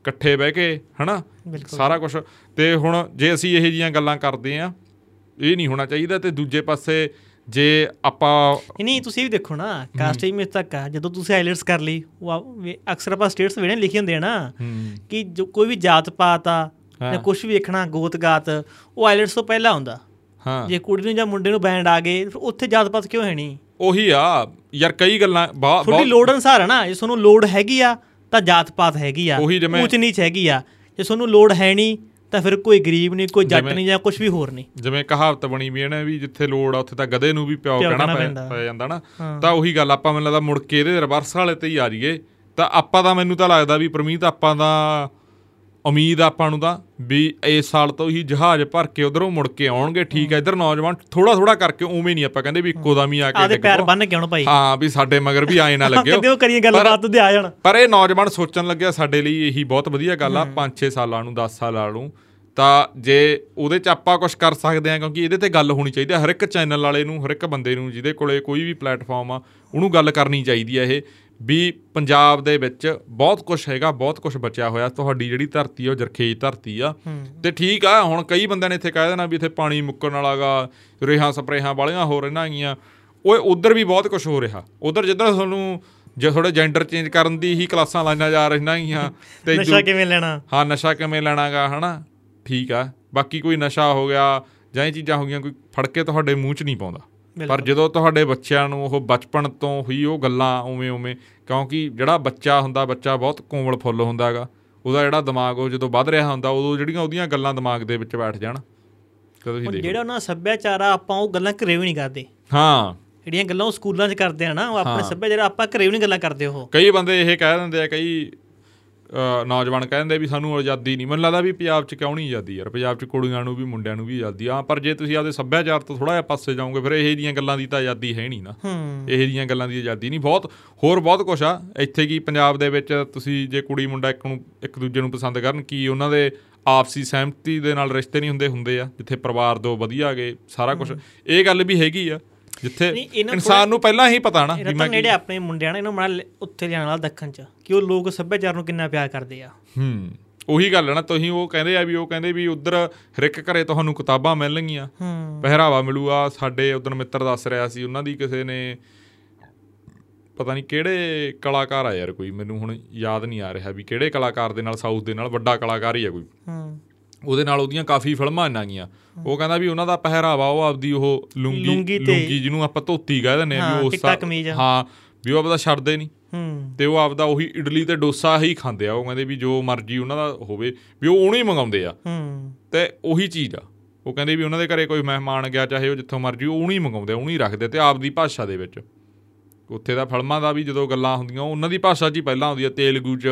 ਇਕੱਠੇ ਬਹਿ ਕੇ ਹਨਾ? ਸਾਰਾ ਕੁਝ ਤੇ ਹੁਣ ਜੇ ਅਸੀਂ ਇਹੋ ਜੀਆਂ ਗੱਲਾਂ ਕਰਦੇ ਆ ਇਹ ਨਹੀਂ ਹੋਣਾ ਚਾਹੀਦਾ ਤੇ ਦੂਜੇ ਪਾਸੇ ਜੇ ਆਪਾਂ ਨਹੀਂ ਤੁਸੀਂ ਵੀ ਦੇਖੋ ਨਾ ਕਾਸਟ ਇਮੇਜ ਤੱਕ ਆ ਜਦੋਂ ਤੁਸੀਂ ਆਈਲੈਟਸ ਕਰ ਲਈ ਉਹ ਅਕਸਰ ਆਪਾਂ ਸਟੇਟਸ ਵੇਣੇ ਲਿਖੇ ਹੁੰਦੇ ਆ ਨਾ ਕਿ ਜੋ ਕੋਈ ਵੀ ਜਾਤ ਪਾਤ ਆ ਜਾਂ ਕੁਝ ਵੀ ਵੇਖਣਾ ਗੋਤ ਗਾਤ ਉਹ ਆਈਲੈਟਸ ਤੋਂ ਪਹਿਲਾਂ ਹੁੰਦਾ। ਹਾਂ। ਜੇ ਕੁੜੀ ਨੂੰ ਜਾਂ ਮੁੰਡੇ ਨੂੰ ਬੈਂਡ ਆ ਗਏ ਉੱਥੇ ਜਾਤ ਪਾਤ ਕਿਉਂ ਹੈ ਨਹੀਂ? ਉਹੀ ਆ ਯਾਰ ਕਈ ਗੱਲਾਂ ਬਹੁਤ ਤੁਹਾਡੀ ਲੋੜ ਅਨਸਾਰ ਆ ਨਾ ਜੇ ਤੁਹਾਨੂੰ ਲੋੜ ਹੈਗੀ ਆ ਤਾਂ ਜਾਤ ਪਾਤ ਹੈਗੀ ਆ ਉੱਚ ਨੀਚ ਹੈਗੀ ਆ। ਜੇ ਤੁਹਾਨੂੰ ਲੋੜ ਹੈ ਨਹੀਂ ਤਾਂ ਫਿਰ ਕੋਈ ਗਰੀਬ ਨਹੀਂ ਕੋਈ ਜੱਟ ਨਹੀਂ ਜਾਂ ਕੁਝ ਵੀ ਹੋਰ ਨਹੀਂ। ਜਿਵੇਂ ਕਹਾਵਤ ਬਣੀ ਵੀ ਹੈ ਨਾ ਵੀ ਜਿੱਥੇ ਲੋੜ ਆ ਉੱਥੇ ਤਾਂ ਗਧੇ ਨੂੰ ਵੀ ਪਿਓ ਕਹਿਣਾ ਪੈ ਜਾਂਦਾ ਨਾ। ਤਾਂ ਉਹੀ ਗੱਲ ਆਪਾਂ ਮੈਨੂੰ ਲੱਗਦਾ ਮੁੜ ਕੇ ਇਹਦੇ ਰਿਵਰਸ ਵਾਲੇ ਤੇ ਹੀ ਆ ਜਾਈਏ। ਤਾਂ ਆਪਾਂ ਤਾਂ ਮੈਨੂੰ ਤਾਂ ਲੱਗਦਾ ਵੀ ਪ੍ਰਮੀਤ ਆਪਾਂ ਦਾ ਉਮੀਦ ਆਪਾਂ ਨੂੰ ਤਾਂ ਵੀ ਇਸ ਸਾਲ ਤੋਂ ਹੀ ਜਹਾਜ਼ ਭਰ ਕੇ ਉਧਰੋਂ ਮੁੜ ਕੇ ਆਉਣਗੇ। ਠੀਕ ਹੈ ਇਧਰ ਨੌਜਵਾਨ ਥੋੜਾ ਥੋੜਾ ਕਰਕੇ ਉਵੇਂ ਨਹੀਂ ਆਪਾਂ ਕਹਿੰਦੇ ਵੀ ਇੱਕੋ ਦਮ ਹੀ ਆ ਕੇ ਆਦੇ ਪੈਰ। ਬੰਨ ਕੇ ਆਉਣ ਭਾਈ। ਹਾਂ ਵੀ ਸਾਡੇ ਮਗਰ ਵੀ ਆਏ ਨਾ ਲੱਗਿਓ। ਕਿਤੇ ਉਹ ਕਰੀਏ ਗੱਲਬਾਤ ਤੇ ਆ ਜਾਣ। ਪਰ ਇਹ ਨੌਜਵਾਨ ਸੋਚਣ ਲੱਗਿਆ ਸਾਡੇ ਲਈ ਇਹੀ ਬਹੁਤ ਵਧੀਆ ਗੱਲ ਆ 5-6 ਸਾਲਾਂ ਨੂੰ 10 ਸਾਲਾਂ ਨੂੰ। ਤਾਂ ਜੇ ਉਹਦੇ ਚ ਆਪਾਂ ਕੁਝ ਕਰ ਸਕਦੇ ਆ ਕਿਉਂਕਿ ਇਹਦੇ ਤੇ ਗੱਲ ਹੋਣੀ ਚਾਹੀਦੀ ਹੈ ਹਰ ਇੱਕ ਚੈਨਲ ਵਾਲੇ ਨੂੰ ਹਰ ਇੱਕ ਬੰਦੇ ਨੂੰ ਜਿਹਦੇ ਕੋਲੇ ਕੋਈ ਵੀ ਪਲੇਟਫਾਰਮ ਆ ਉਹਨੂੰ ਗੱਲ ਕਰਨੀ ਚਾਹੀਦੀ ਹੈ ਇਹ। ਵੀ ਪੰਜਾਬ ਦੇ ਵਿੱਚ ਬਹੁਤ ਕੁਝ ਹੈਗਾ ਬਹੁਤ ਕੁਝ ਬਚਿਆ ਹੋਇਆ। ਤੁਹਾਡੀ ਜਿਹੜੀ ਧਰਤੀ ਆ ਉਹ ਜਰਖੇਜ ਧਰਤੀ ਆ। ਤੇ ਠੀਕ ਆ ਹੁਣ ਕਈ ਬੰਦਿਆਂ ਨੇ ਇੱਥੇ ਕਹਿ ਦੇਣਾ ਵੀ ਇੱਥੇ ਪਾਣੀ ਮੁੱਕਣ ਵਾਲਾਗਾ ਰੇਹਾਂ ਸਪਰੇਹਾਂ ਵਾਲੀਆਂ ਹੋ ਰਹੀਆਂ ਹੈਗੀਆਂ ਓਏ ਉਧਰ ਵੀ ਬਹੁਤ ਕੁਝ ਹੋ ਰਿਹਾ। ਉਧਰ ਜਿੱਦਾਂ ਤੁਹਾਨੂੰ ਜੇ ਥੋੜੇ ਜੈਂਡਰ ਚੇਂਜ ਕਰਨ ਦੀ ਹੀ ਕਲਾਸਾਂ ਲਾਈਆਂ ਜਾ ਰਹੀਆਂ ਹੈਗੀਆਂ ਤੇ ਨਸ਼ਾ ਕਿਵੇਂ ਲੈਣਾ? ਹਾਂ ਨਸ਼ਾ ਕਿਵੇਂ ਲੈਣਾਗਾ ਹਨਾ? ਠੀਕ ਆ। ਬਾਕੀ ਕੋਈ ਨਸ਼ਾ ਹੋ ਗਿਆ ਜਾਂ ਇਹ ਚੀਜ਼ਾਂ ਹੋ ਗਈਆਂ ਕੋਈ ਫੜ ਕੇ ਤੁਹਾਡੇ ਮੂੰਹ 'ਚ ਨਹੀਂ ਪਾਉਂਦਾ। ਪਰ ਜਦੋਂ ਤੁਹਾਡੇ ਬੱਚਿਆਂ ਨੂੰ ਉਹ ਬਚਪਨ ਤੋਂ ਹੀ ਉਹ ਗੱਲਾਂ ਉਵੇਂ ਉਵੇਂ ਕਿਉਂਕਿ ਜਿਹੜਾ ਬੱਚਾ ਹੁੰਦਾ ਬੱਚਾ ਬਹੁਤ ਕੋਮਲ ਫੁੱਲ ਹੁੰਦਾ ਹੈਗਾ ਉਹਦਾ ਜਿਹੜਾ ਦਿਮਾਗ ਉਹ ਜਦੋਂ ਵੱਧ ਰਿਹਾ ਹੁੰਦਾ ਉਦੋਂ ਜਿਹੜੀਆਂ ਉਹਦੀਆਂ ਗੱਲਾਂ ਦਿਮਾਗ ਦੇ ਵਿੱਚ ਬੈਠ ਜਾਣ। ਤੁਸੀਂ ਹੁਣ ਦੇਖੋ। ਜਿਹੜਾ ਉਹਨਾਂ ਸੱਭਿਆਚਾਰ ਆ ਆਪਾਂ ਉਹ ਗੱਲਾਂ ਘਰੇ ਵੀ ਨਹੀਂ ਕਰਦੇ। ਹਾਂ। ਜਿਹੜੀਆਂ ਗੱਲਾਂ ਉਹ ਸਕੂਲਾਂ 'ਚ ਕਰਦੇ ਆ ਨਾ ਉਹ ਆਪਣੇ ਸੱਭਿਆਚਾਰ ਆਪਾਂ ਘਰੇ ਵੀ ਨਹੀਂ ਗੱਲਾਂ ਕਰਦੇ ਉਹ। ਕਈ ਬੰਦੇ ਇਹ ਕਹਿ ਦਿੰਦੇ ਆ ਕਈ ਨੌਜਵਾਨ ਕਹਿੰਦੇ ਵੀ ਸਾਨੂੰ ਆਜ਼ਾਦੀ ਨਹੀਂ। ਮੈਨੂੰ ਲੱਗਦਾ ਵੀ ਪੰਜਾਬ 'ਚ ਕਿਉਂ ਨਹੀਂ ਆਜ਼ਾਦੀ ਯਾਰ? ਪੰਜਾਬ 'ਚ ਕੁੜੀਆਂ ਨੂੰ ਵੀ ਮੁੰਡਿਆਂ ਨੂੰ ਵੀ ਆਜ਼ਾਦੀ। ਆ ਪਰ ਜੇ ਤੁਸੀਂ ਆਪਦੇ ਸੱਭਿਆਚਾਰ ਤੋਂ ਥੋੜਾ ਜਿਹਾ ਪਾਸੇ ਜਾਓਗੇ ਫਿਰ ਇਹ ਜੀਆਂ ਗੱਲਾਂ ਦੀ ਤਾਂ ਆਜ਼ਾਦੀ ਹੈ ਨਹੀਂ ਨਾ। ਇਹ ਜੀਆਂ ਗੱਲਾਂ ਦੀ ਆਜ਼ਾਦੀ ਨਹੀਂ। ਬਹੁਤ ਹੋਰ ਬਹੁਤ ਕੁਝ ਆ। ਇੱਥੇ ਕੀ ਪੰਜਾਬ ਦੇ ਵਿੱਚ ਤੁਸੀਂ ਜੇ ਕੁੜੀ ਮੁੰਡਾ ਇੱਕ ਨੂੰ ਇੱਕ ਦੂਜੇ ਨੂੰ ਪਸੰਦ ਕਰਨ ਕੀ ਉਹਨਾਂ ਦੇ ਆਪਸੀ ਸਹਿਮਤੀ ਦੇ ਨਾਲ ਰਿਸ਼ਤੇ ਨਹੀਂ ਹੁੰਦੇ? ਹੁੰਦੇ ਆ ਜਿੱਥੇ ਪਰਿਵਾਰ ਦੋ ਵਧੀਆ ਗਏ ਸਾਰਾ ਕੁਝ ਇਹ ਗੱਲ ਵੀ ਹੈਗੀ ਆ। ਜਿੱਥੇ ਇਨਸਾਨ ਨੂੰ ਪਹਿਲਾਂ ਹੀ ਪਤਾ ਨਾ ਵੀ ਮੈਂ ਨੇੜੇ ਆਪਣੇ ਮੁੰਡਿਆਂ ਨੇ ਇਹਨੂੰ ਮਾੜਾ ਲ- ਉੱਥੇ ਲਿਆਉਣ ਵਾਲਾ ਦੱਖਣ 'ਚ ਕਿ ਉਹ ਲੋਕ ਸੱਭਿਆਚਾਰ ਨੂੰ ਕਿੰਨਾ ਪਿਆਰ ਕਰਦੇ ਆ। ਹੂੰ ਉਹੀ ਗੱਲ ਹੈ ਨਾ ਤੁਸੀਂ ਉਹ ਕਹਿੰਦੇ ਆ ਵੀ ਉਹ ਕਹਿੰਦੇ ਵੀ ਉਧਰ ਹਰ ਇੱਕ ਘਰੇ ਤੁਹਾਨੂੰ ਕਿਤਾਬਾਂ ਮਿਲਣਗੀਆਂ ਹੂੰ। ਪਹਿਰਾਵਾ ਮਿਲੂਗਾ ਸਾਡੇ ਉਦੋਂ ਮਿੱਤਰ ਦੱਸ ਰਿਹਾ ਸੀ ਉਹਨਾਂ ਦੀ ਕਿਸੇ ਨੇ ਪਤਾ ਨਹੀਂ ਕਿਹੜੇ ਕਲਾਕਾਰ ਆ ਯਾਰ ਕੋਈ ਮੈਨੂੰ ਹੁਣ ਯਾਦ ਨਹੀਂ ਆ ਰਿਹਾ ਵੀ ਕਿਹੜੇ ਕਲਾਕਾਰ ਦੇ ਨਾਲ ਸਾਊਥ ਦੇ ਨਾਲ ਵੱਡਾ ਕਲਾਕਾਰ ਹੀ ਆ ਕੋਈ। ਹੂੰ। ਉਹਦੇ ਨਾਲ ਉਹਦੀਆਂ ਕਾਫੀ ਫਿਲਮਾਂ ਆਈਆਂ ਗਈਆਂ ਉਹ ਕਹਿੰਦਾ ਵੀ ਉਹਨਾਂ ਦਾ ਪਹਿਰਾਵਾ ਉਹ ਆਪਦੀ ਉਹ ਲੁੰਗੀ ਲੁੰਗੀ ਜਿਹਨੂੰ ਆਪਾਂ ਧੋਤੀ ਕਹਿ ਦਿੰਦੇ ਆ ਵੀ ਉਹ ਚਿੱਟਾ ਸਾ- ਕਮੀਜ਼। ਹਾਂ ਵੀ ਉਹ ਆਪਦਾ ਛੱਡਦੇ ਨਹੀਂ। ਹੂੰ। ਤੇ ਉਹ ਆਪਦਾ ਉਹੀ ਇਡਲੀ ਤੇ ਡੋਸਾ ਹੀ ਖਾਂਦੇ ਆ। ਉਹ ਕਹਿੰਦੇ ਵੀ ਜੋ ਮਰਜ਼ੀ ਉਹਨਾਂ ਦਾ ਹੋਵੇ ਵੀ ਉਹ ਉਹਨੂੰ ਹੀ ਮੰਗਾਉਂਦੇ ਆ। ਹੂੰ। ਤੇ ਉਹੀ ਚੀਜ਼ ਆ। ਉਹ ਕਹਿੰਦੇ ਵੀ ਉਹਨਾਂ ਦੇ ਘਰੇ ਕੋਈ ਮਹਿਮਾਨ ਗਿਆ ਚਾਹੇ ਉਹ ਜਿੱਥੋਂ ਮਰਜ਼ੀ ਉਹ ਉਹਨੂੰ ਹੀ ਮੰਗਾਉਂਦੇ ਆ ਉਹਨੂੰ ਹੀ ਰੱਖਦੇ ਤੇ ਆਪਦੀ ਭਾਸ਼ਾ ਦੇ ਵਿੱਚ। ਉੱਥੇ ਦਾ ਫਿਲਮਾਂ ਦਾ ਵੀ ਜਦੋਂ ਗੱਲਾਂ ਹੁੰਦੀਆਂ ਉਹਨਾਂ ਦੀ ਭਾਸ਼ਾ 'ਚ ਹੀ ਪਹਿਲਾਂ ਆਉਂਦੀ ਹੈ ਤੇਲਗੂ 'ਚ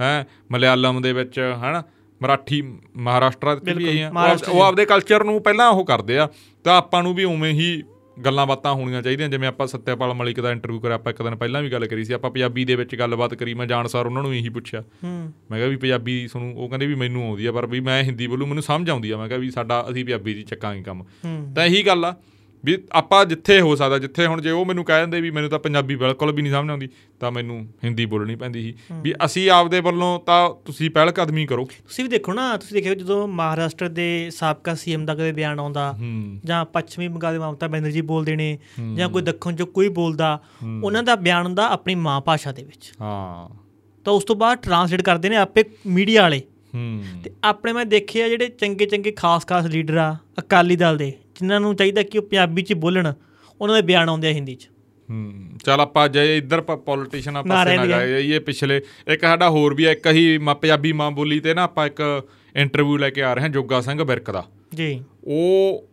ਹੈ ਮਲਿਆਲਮ ਦੇ ਵਿੱਚ ਹੈਨਾ? ਮਰਾਠੀ ਮਹਾਰਾਸ਼ਟਰ 'ਚ ਵੀ ਬਿਲਕੁਲ, ਇਹੀ ਆ ਉਹ ਆਪਦੇ ਕਲਚਰ ਨੂੰ ਪਹਿਲਾਂ ਉਹ ਕਰਦੇ ਆ ਤਾਂ ਆਪਾਂ ਨੂੰ ਵੀ ਉਵੇਂ ਹੀ ਗੱਲਾਂ ਬਾਤਾਂ ਹੋਣੀਆਂ ਚਾਹੀਦੀਆਂ। ਜਿਵੇਂ ਆਪਾਂ ਸੱਤਿਆਪਾਲ ਮਲਿਕ ਦਾ ਇੰਟਰਵਿਊ ਕਰਿਆ ਆਪਾਂ ਇੱਕ ਦਿਨ ਪਹਿਲਾਂ ਵੀ ਗੱਲ ਕਰੀ ਸੀ ਆਪਾਂ ਪੰਜਾਬੀ ਦੇ ਵਿੱਚ ਗੱਲਬਾਤ ਕਰੀ ਮੈਂ ਜਾਣਸਾਰ ਉਹਨਾਂ ਨੂੰ ਇਹੀ ਪੁੱਛਿਆ। ਮੈਂ ਕਿਹਾ ਵੀ ਪੰਜਾਬੀ ਤੁਹਾਨੂੰ ਉਹ ਕਹਿੰਦੇ ਵੀ ਮੈਨੂੰ ਆਉਂਦੀ ਆ ਪਰ ਵੀ ਮੈਂ ਹਿੰਦੀ ਬੋਲੂ ਮੈਨੂੰ ਸਮਝ ਆਉਂਦੀ ਆ। ਮੈਂ ਕਿਹਾ ਵੀ ਸਾਡਾ ਅਸੀਂ ਪੰਜਾਬੀ ਦੀ ਚੱਕਾਂਗੇ ਕੰਮ। ਤਾਂ ਇਹੀ ਗੱਲ ਆ। ਵੀ ਆਪਾਂ ਜਿੱਥੇ ਹੋ ਸਕਦਾ ਜਿੱਥੇ ਹੁਣ ਜੇ ਉਹ ਮੈਨੂੰ ਕਹਿ ਦਿੰਦੇ ਵੀ ਮੈਨੂੰ ਤਾਂ ਪੰਜਾਬੀ ਬਿਲਕੁਲ ਵੀ ਨਹੀਂ ਸਮਝ ਆਉਂਦੀ ਤਾਂ ਮੈਨੂੰ ਹਿੰਦੀ ਬੋਲਣੀ ਪੈਂਦੀ ਸੀ। ਵੀ ਅਸੀਂ ਆਪਦੇ ਵੱਲੋਂ ਤਾਂ ਤੁਸੀਂ ਪਹਿਲ ਕਦਮੀ ਕਰੋ। ਤੁਸੀਂ ਵੀ ਦੇਖੋ ਨਾ ਤੁਸੀਂ ਦੇਖਿਓ ਜਦੋਂ ਮਹਾਰਾਸ਼ਟਰ ਦੇ ਸਾਬਕਾ ਸੀਐਮ ਦਾ ਕਦੇ ਬਿਆਨ ਆਉਂਦਾ ਜਾਂ ਪੱਛਮੀ ਬੰਗਾਲ ਦੇ ਮਮਤਾ ਬੈਨਰਜੀ ਬੋਲਦੇ ਨੇ ਜਾਂ ਕੋਈ ਦੱਖਣ ਚੋਂ ਕੋਈ ਬੋਲਦਾ ਉਹਨਾਂ ਦਾ ਬਿਆਨ ਹੁੰਦਾ ਆਪਣੀ ਮਾਂ ਭਾਸ਼ਾ ਦੇ ਵਿੱਚ। ਹਾਂ। ਤਾਂ ਉਸ ਤੋਂ ਬਾਅਦ ਟਰਾਂਸਲੇਟ ਕਰਦੇ ਨੇ ਆਪੇ ਮੀਡੀਆ ਵਾਲੇ। ਹੂੰ। ਤੇ ਆਪਣੇ ਮੈਂ ਦੇਖਿਆ ਜਿਹੜੇ ਚੰਗੇ ਚੰਗੇ ਖਾਸ-ਖਾਸ ਲੀਡਰ ਆ ਅਕਾਲੀ ਦਲ ਦੇ। ਜਿਨ੍ਹਾਂ ਨੂੰ ਚਾਹੀਦਾ ਕਿ ਉਹ ਪੰਜਾਬੀ 'ਚ ਬੋਲਣ ਉਹਨਾਂ ਦੇ ਬਿਆਨ ਆਉਂਦੇ ਆ ਹਿੰਦੀ 'ਚ। ਹੂੰ ਚਲ ਆਪਾਂ ਜੇ ਇੱਧਰ ਪੋਲੀਟੀਸ਼ੀਅਨ ਆਪਾਂ ਪਾਸੇ ਨਾ ਜਾਈਏ ਇਹ ਪਿਛਲੇ ਇੱਕ ਸਾਡਾ ਹੋਰ ਵੀ ਇੱਕ ਹੀ ਮਾਂ- ਪੰਜਾਬੀ ਮਾਂ ਬੋਲੀ ਤੇ ਨਾ ਆਪਾਂ ਇੱਕ ਇੰਟਰਵਿਊ ਲੈ ਕੇ ਆ ਰਹੇ ਹਾਂ ਜੋਗਾ ਸਿੰਘ ਬਿਰਕ ਦਾ। ਜੀ। ਉਹ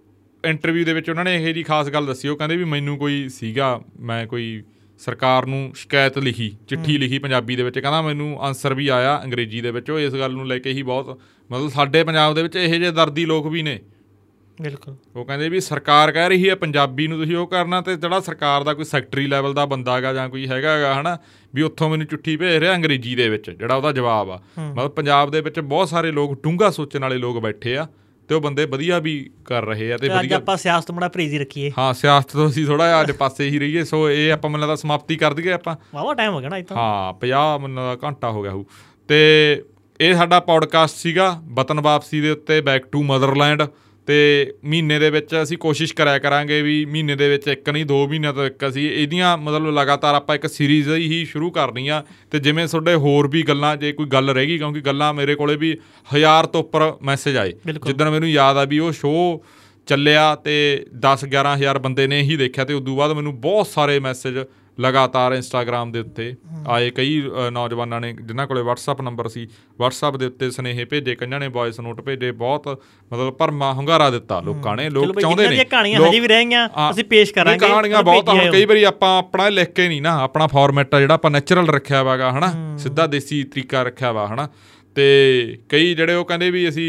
ਇੰਟਰਵਿਊ ਦੇ ਵਿੱਚ ਉਹਨਾਂ ਨੇ ਇਹ ਜੀ ਖਾਸ ਗੱਲ ਦੱਸੀ ਉਹ ਕਹਿੰਦੇ ਵੀ ਮੈਨੂੰ ਕੋਈ ਸੀਗਾ ਮੈਂ ਕੋਈ ਸਰਕਾਰ ਨੂੰ ਸ਼ਿਕਾਇਤ ਲਿਖੀ ਚਿੱਠੀ ਲਿਖੀ ਪੰਜਾਬੀ ਦੇ ਵਿੱਚ ਕਹਿੰਦਾ ਮੈਨੂੰ ਆਨਸਰ ਵੀ ਆਇਆ ਅੰਗਰੇਜ਼ੀ ਦੇ ਵਿੱਚ ਉਹ ਇਸ ਗੱਲ ਨੂੰ ਲੈ ਕੇ ਹੀ ਬਹੁਤ ਮਤਲਬ ਸਾਡੇ ਪੰਜਾਬ ਦੇ ਵਿੱਚ ਇਹੋ ਜਿਹੇ ਦਰਦੀ ਲੋਕ ਵੀ ਨੇ। ਬਿਲਕੁਲ। ਉਹ ਕਹਿੰਦੇ ਵੀ ਸਰਕਾਰ ਕਹਿ ਰਹੀ ਹੈ ਪੰਜਾਬੀ ਨੂੰ ਤੁਸੀਂ ਉਹ ਕਰਨਾ ਤੇ ਜਿਹੜਾ ਸਰਕਾਰ ਦਾ ਕੋਈ ਸੈਕਟਰੀ ਲੈਵਲ ਦਾ ਬੰਦਾ ਹੈਗਾ ਜਾਂ ਕੋਈ ਹੈਗਾ ਹੈਗਾ ਹਨਾ ਵੀ ਉੱਥੋਂ ਮੈਨੂੰ ਚਿੱਠੀ ਭੇਜ ਰਿਹਾ ਅੰਗਰੇਜ਼ੀ ਦੇ ਵਿੱਚ ਜਿਹੜਾ ਉਹਦਾ ਜਵਾਬ ਆ। ਮਤਲਬ ਪੰਜਾਬ ਦੇ ਵਿੱਚ ਬਹੁਤ ਸਾਰੇ ਲੋਕ ਡੂੰਘਾ ਸੋਚਣ ਵਾਲੇ ਲੋਕ ਬੈਠੇ ਆ ਤੇ ਉਹ ਬੰਦੇ ਵਧੀਆ ਵੀ ਕਰ ਰਹੇ ਆ ਤੇ ਤੇ ਅੱਜ ਵਧੀਆ ਆਪਾਂ ਸਿਆਸਤ ਬੜਾ ਪ੍ਰੇਜ਼ੀ ਰੱਖੀਏ। ਹਾਂ ਸਿਆਸਤ ਤੋਂ ਅਸੀਂ ਥੋੜਾ ਜਿਹਾ ਅੱਜ ਪਾਸੇ ਹੀ ਰਹੀਏ ਸੋ ਇਹ ਆਪਾਂ ਮੈਨੂੰ ਲੱਗਦਾ ਸਮਾਪਤੀ ਕਰ ਦਈਏ ਆਪਾਂ। ਵਾਵਾ ਟਾਈਮ ਹੋ ਗਿਆ ਨਾ ਇਹ ਤਾਂ। ਹਾਂ 50 ਮੈਨੂੰ ਘੰਟਾ ਹੋ ਗਿਆ ਹੋਊ। ਤੇ ਇਹ ਸਾਡਾ ਪੌਡਕਾਸਟ ਸੀਗਾ ਵਤਨ ਵਾਪਸੀ ਦੇ ਉੱਤੇ ਬੈਕ ਟੂ ਮਦਰਲੈਂਡ ਤੇ ਮਹੀਨੇ ਦੇ ਵਿੱਚ ਅਸੀਂ ਕੋਸ਼ਿਸ਼ ਕਰਿਆ ਕਰਾਂਗੇ ਵੀ ਮਹੀਨੇ ਦੇ ਵਿੱਚ ਇੱਕ ਨਹੀਂ ਦੋ ਮਹੀਨਿਆਂ ਤੋਂ ਇੱਕ ਅਸੀਂ ਇਹਦੀਆਂ ਮਤਲਬ ਲਗਾਤਾਰ ਆਪਾਂ ਇੱਕ ਸੀਰੀਜ਼ ਹੀ ਸ਼ੁਰੂ ਕਰਨੀ ਆ ਤੇ ਜਿਵੇਂ ਤੁਹਾਡੇ ਹੋਰ ਵੀ ਗੱਲਾਂ ਜੇ ਕੋਈ ਗੱਲ ਰਹਿ ਗਈ ਕਿਉਂਕਿ ਗੱਲਾਂ ਮੇਰੇ ਕੋਲੇ ਵੀ ਹਜ਼ਾਰ ਤੋਂ ਉੱਪਰ ਮੈਸੇਜ ਆਏ। ਜਿੱਦਣ ਮੈਨੂੰ ਯਾਦ ਆ ਵੀ ਉਹ ਸ਼ੋਅ ਚੱਲਿਆ ਤੇ 10 11000 ਬੰਦੇ ਨੇ ਹੀ ਦੇਖਿਆ ਤੇ ਉਦੋਂ ਬਾਅਦ ਮੈਨੂੰ ਬਹੁਤ ਸਾਰੇ ਮੈਸੇਜ ਲਗਾਤਾਰ ਇੰਸਟਾਗ੍ਰam ਦੇ ਉੱਤੇ ਆਏ ਕਈ ਨੌਜਵਾਨਾਂ ਨੇ ਜਿਨ੍ਹਾਂ ਕੋਲੇ WhatsApp ਨੰਬਰ ਸੀ WhatsApp ਦੇ ਉੱਤੇ ਸਨੇਹੇ ਭੇਜੇ ਕਈਆਂ ਨੇ ਵੌਇਸ ਨੋਟ ਭੇਜੇ ਬਹੁਤ ਮਤਲਬ ਭਰਮਾ ਹੁੰਗਾਰਾ ਦਿੱਤਾ ਲੋਕਾਂ ਨੇ ਲੋਕ ਚਾਹੁੰਦੇ ਨੇ। ਦੀਆਂ ਕਹਾਣੀਆਂ ਹਜੇ ਵੀ ਰਹਿ ਗਈਆਂ ਹਾਂ, ਅਸੀਂ ਪੇਸ਼ ਕਰਾਂਗੇ ਕਹਾਣੀਆਂ ਬਹੁਤ ਹੁਣ ਕਈ ਵਾਰੀ ਆਪਾਂ ਆਪਣਾ ਲਿਖ ਕੇ ਨਹੀਂ ਨਾ ਆਪਣਾ ਫਾਰਮੈਟ ਆ ਜਿਹੜਾ ਆਪਾਂ ਨੈਚੁਰਲ ਰੱਖਿਆ ਵਾਗਾ ਹਨਾ? ਸਿੱਧਾ ਦੇਸੀ ਤਰੀਕਾ ਰੱਖਿਆ ਵਾ ਹਨਾ? ਤੇ ਕਈ ਜਿਹੜੇ ਉਹ ਕਹਿੰਦੇ ਵੀ ਅਸੀਂ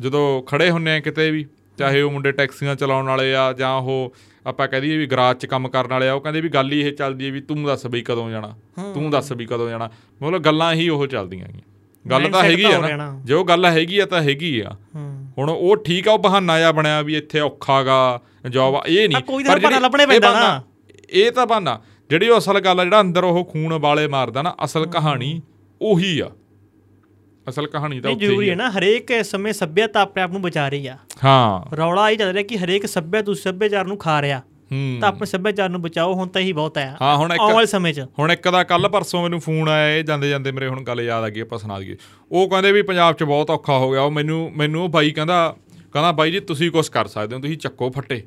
ਜਦੋਂ ਖੜੇ ਹੁੰਨੇ ਆ ਕਿਤੇ ਵੀ ਚਾਹੇ ਉਹ ਮੁੰਡੇ ਟੈਕਸੀਆਂ ਚਲਾਉਣ ਵਾਲੇ ਆ ਜਾਂ ਉਹ ਆਪਾਂ ਕਹਿ ਦਈਏ ਵੀ ਗਰਾਜ 'ਚ ਕੰਮ ਕਰਨ ਵਾਲੇ ਆ ਉਹ ਕਹਿੰਦੇ ਵੀ ਗੱਲ ਹੀ ਇਹ ਚੱਲਦੀ ਹੈ ਵੀ ਤੂੰ ਦੱਸ ਬਈ ਕਦੋਂ ਜਾਣਾ ਤੂੰ ਦੱਸ ਵੀ ਕਦੋਂ ਜਾਣਾ। ਮਤਲਬ ਗੱਲਾਂ ਹੀ ਉਹ ਚੱਲਦੀਆਂ ਗਈਆਂ ਗੱਲ ਤਾਂ ਹੈਗੀ ਆ ਨਾ। ਜੇ ਉਹ ਗੱਲ ਹੈਗੀ ਆ ਤਾਂ ਹੈਗੀ ਆ। ਹੁਣ ਉਹ ਠੀਕ ਆ ਉਹ ਬਹਾਨਾ ਜਿਹਾ ਬਣਿਆ ਵੀ ਇੱਥੇ ਔਖਾਗਾ ਜੌਬ ਇਹ ਨਹੀਂ। ਆ, ਪਰ ਜਿਹੜੀ- ਲੱਭਣਾ ਪੈਂਦਾ ਨਾ। ਇਹ ਤਾਂ ਬਹਾਨਾ। ਜਿਹੜੀ ਉਹ ਅਸਲ ਗੱਲ ਆ ਜਿਹੜਾ ਅੰਦਰ ਉਹ ਖੂਨ ਵਾਲੇ ਮਾਰਦਾ ਨਾ ਅਸਲ ਕਹਾਣੀ ਉਹੀ ਆ। ਅਸਲ ਕਹਾਣੀ ਤਾਂ ਉੱਥੇ ਜ਼ਰੂਰੀ ਹੀ ਆ ਨਾ ਹਰੇਕ ਸਮੇਂ ਸੱਭਿਅਤਾ ਆਪਣੇ ਆਪ ਨੂੰ ਬਚਾ ਰਹੀ ਆ। ਹਾਂ। ਰੌਲਾ ਇਹ ਚੱਲ ਰਿਹਾ ਕਿ ਹਰੇਕ ਸੱਭਿਆ ਤੁਸੀਂ ਸੱਭਿਆਚਾਰ ਨੂੰ ਖਾ ਰਿਹਾ। ਤਾਂ ਆਪਣੇ ਸੱਭਿਆਚਾਰ ਨੂੰ ਬਚਾਓ ਹੁਣ ਤਾਂ ਇਹੀ ਬਹੁਤ ਹੈ। ਹਾਂ, ਹੁਣ ਇੱਕ- ਆਉਣ ਸਮੇਂ 'ਚ। ਹੁਣ ਇੱਕ ਦਾ ਕੱਲ ਪਰਸੋਂ ਮੈਨੂੰ ਫੋਨ ਆਇਆ ਇਹ ਜਾਂਦੇ ਜਾਂਦੇ ਮੇਰੇ ਹੁਣ ਗੱਲ ਯਾਦ ਆ ਗਈ ਆਪਾਂ ਸੁਣਾ ਦਈਏ। ਉਹ ਕਹਿੰਦੇ ਵੀ ਪੰਜਾਬ 'ਚ ਬਹੁਤ ਔਖਾ ਹੋ ਗਿਆ। ਉਹ ਮੈਨੂੰ ਮੈਨੂੰ ਉਹ ਬਾਈ ਕਹਿੰਦਾ ਕਹਿੰਦਾ ਬਾਈ ਜੀ ਤੁਸੀਂ ਕੁਝ ਕਰ ਸਕਦੇ ਹੋ ਤੁਸੀਂ ਚੱਕੋ ਫੱਟੇ।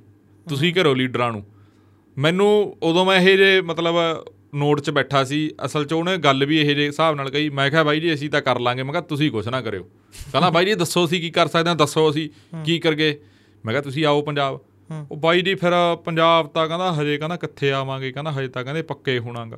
ਤੁਸੀਂ ਘਰੋ ਲੀਡਰਾਂ ਨੂੰ। ਮੈਨੂੰ ਉਦੋਂ ਮੈਂ ਇਹ ਜੇ ਮਤਲਬ ਨੋਟ 'ਚ ਬੈਠਾ ਸੀ, ਅਸਲ 'ਚ ਉਹਨੇ ਗੱਲ ਵੀ ਇਹ ਜੇ ਹਿਸਾਬ ਨਾਲ ਕਹੀ, ਮੈਂ ਕਿਹਾ, ਬਾਈ ਜੀ, ਅਸੀਂ ਤਾਂ ਕਰ ਲਾਂਗੇ। ਮੈਂ ਕਿਹਾ, ਤੁਸੀਂ ਕੁਝ ਨਾ ਕਰਿਓ। ਕਹਿੰਦਾ, ਬਾਈ ਜੀ, ਦੱਸੋ ਅਸੀਂ ਕੀ ਕਰ ਸਕਦੇ ਹਾਂ? ਦੱਸੋ ਅਸੀਂ ਕੀ ਕਰਗੇ ਮੈਂ ਕਿਹਾ, ਤੁਸੀਂ ਆਓ ਪੰਜਾਬ। ਉਹ ਬਾਈ ਜੀ ਫਿਰ ਪੰਜਾਬ ਤਾਂ ਕਹਿੰਦਾ, ਹਜੇ ਕਹਿੰਦਾ ਕਿੱਥੇ ਆਵਾਂਗੇ? ਕਹਿੰਦਾ, ਹਜੇ ਤਾਂ ਕਹਿੰਦੇ ਪੱਕੇ ਹੋਣਾਗਾ।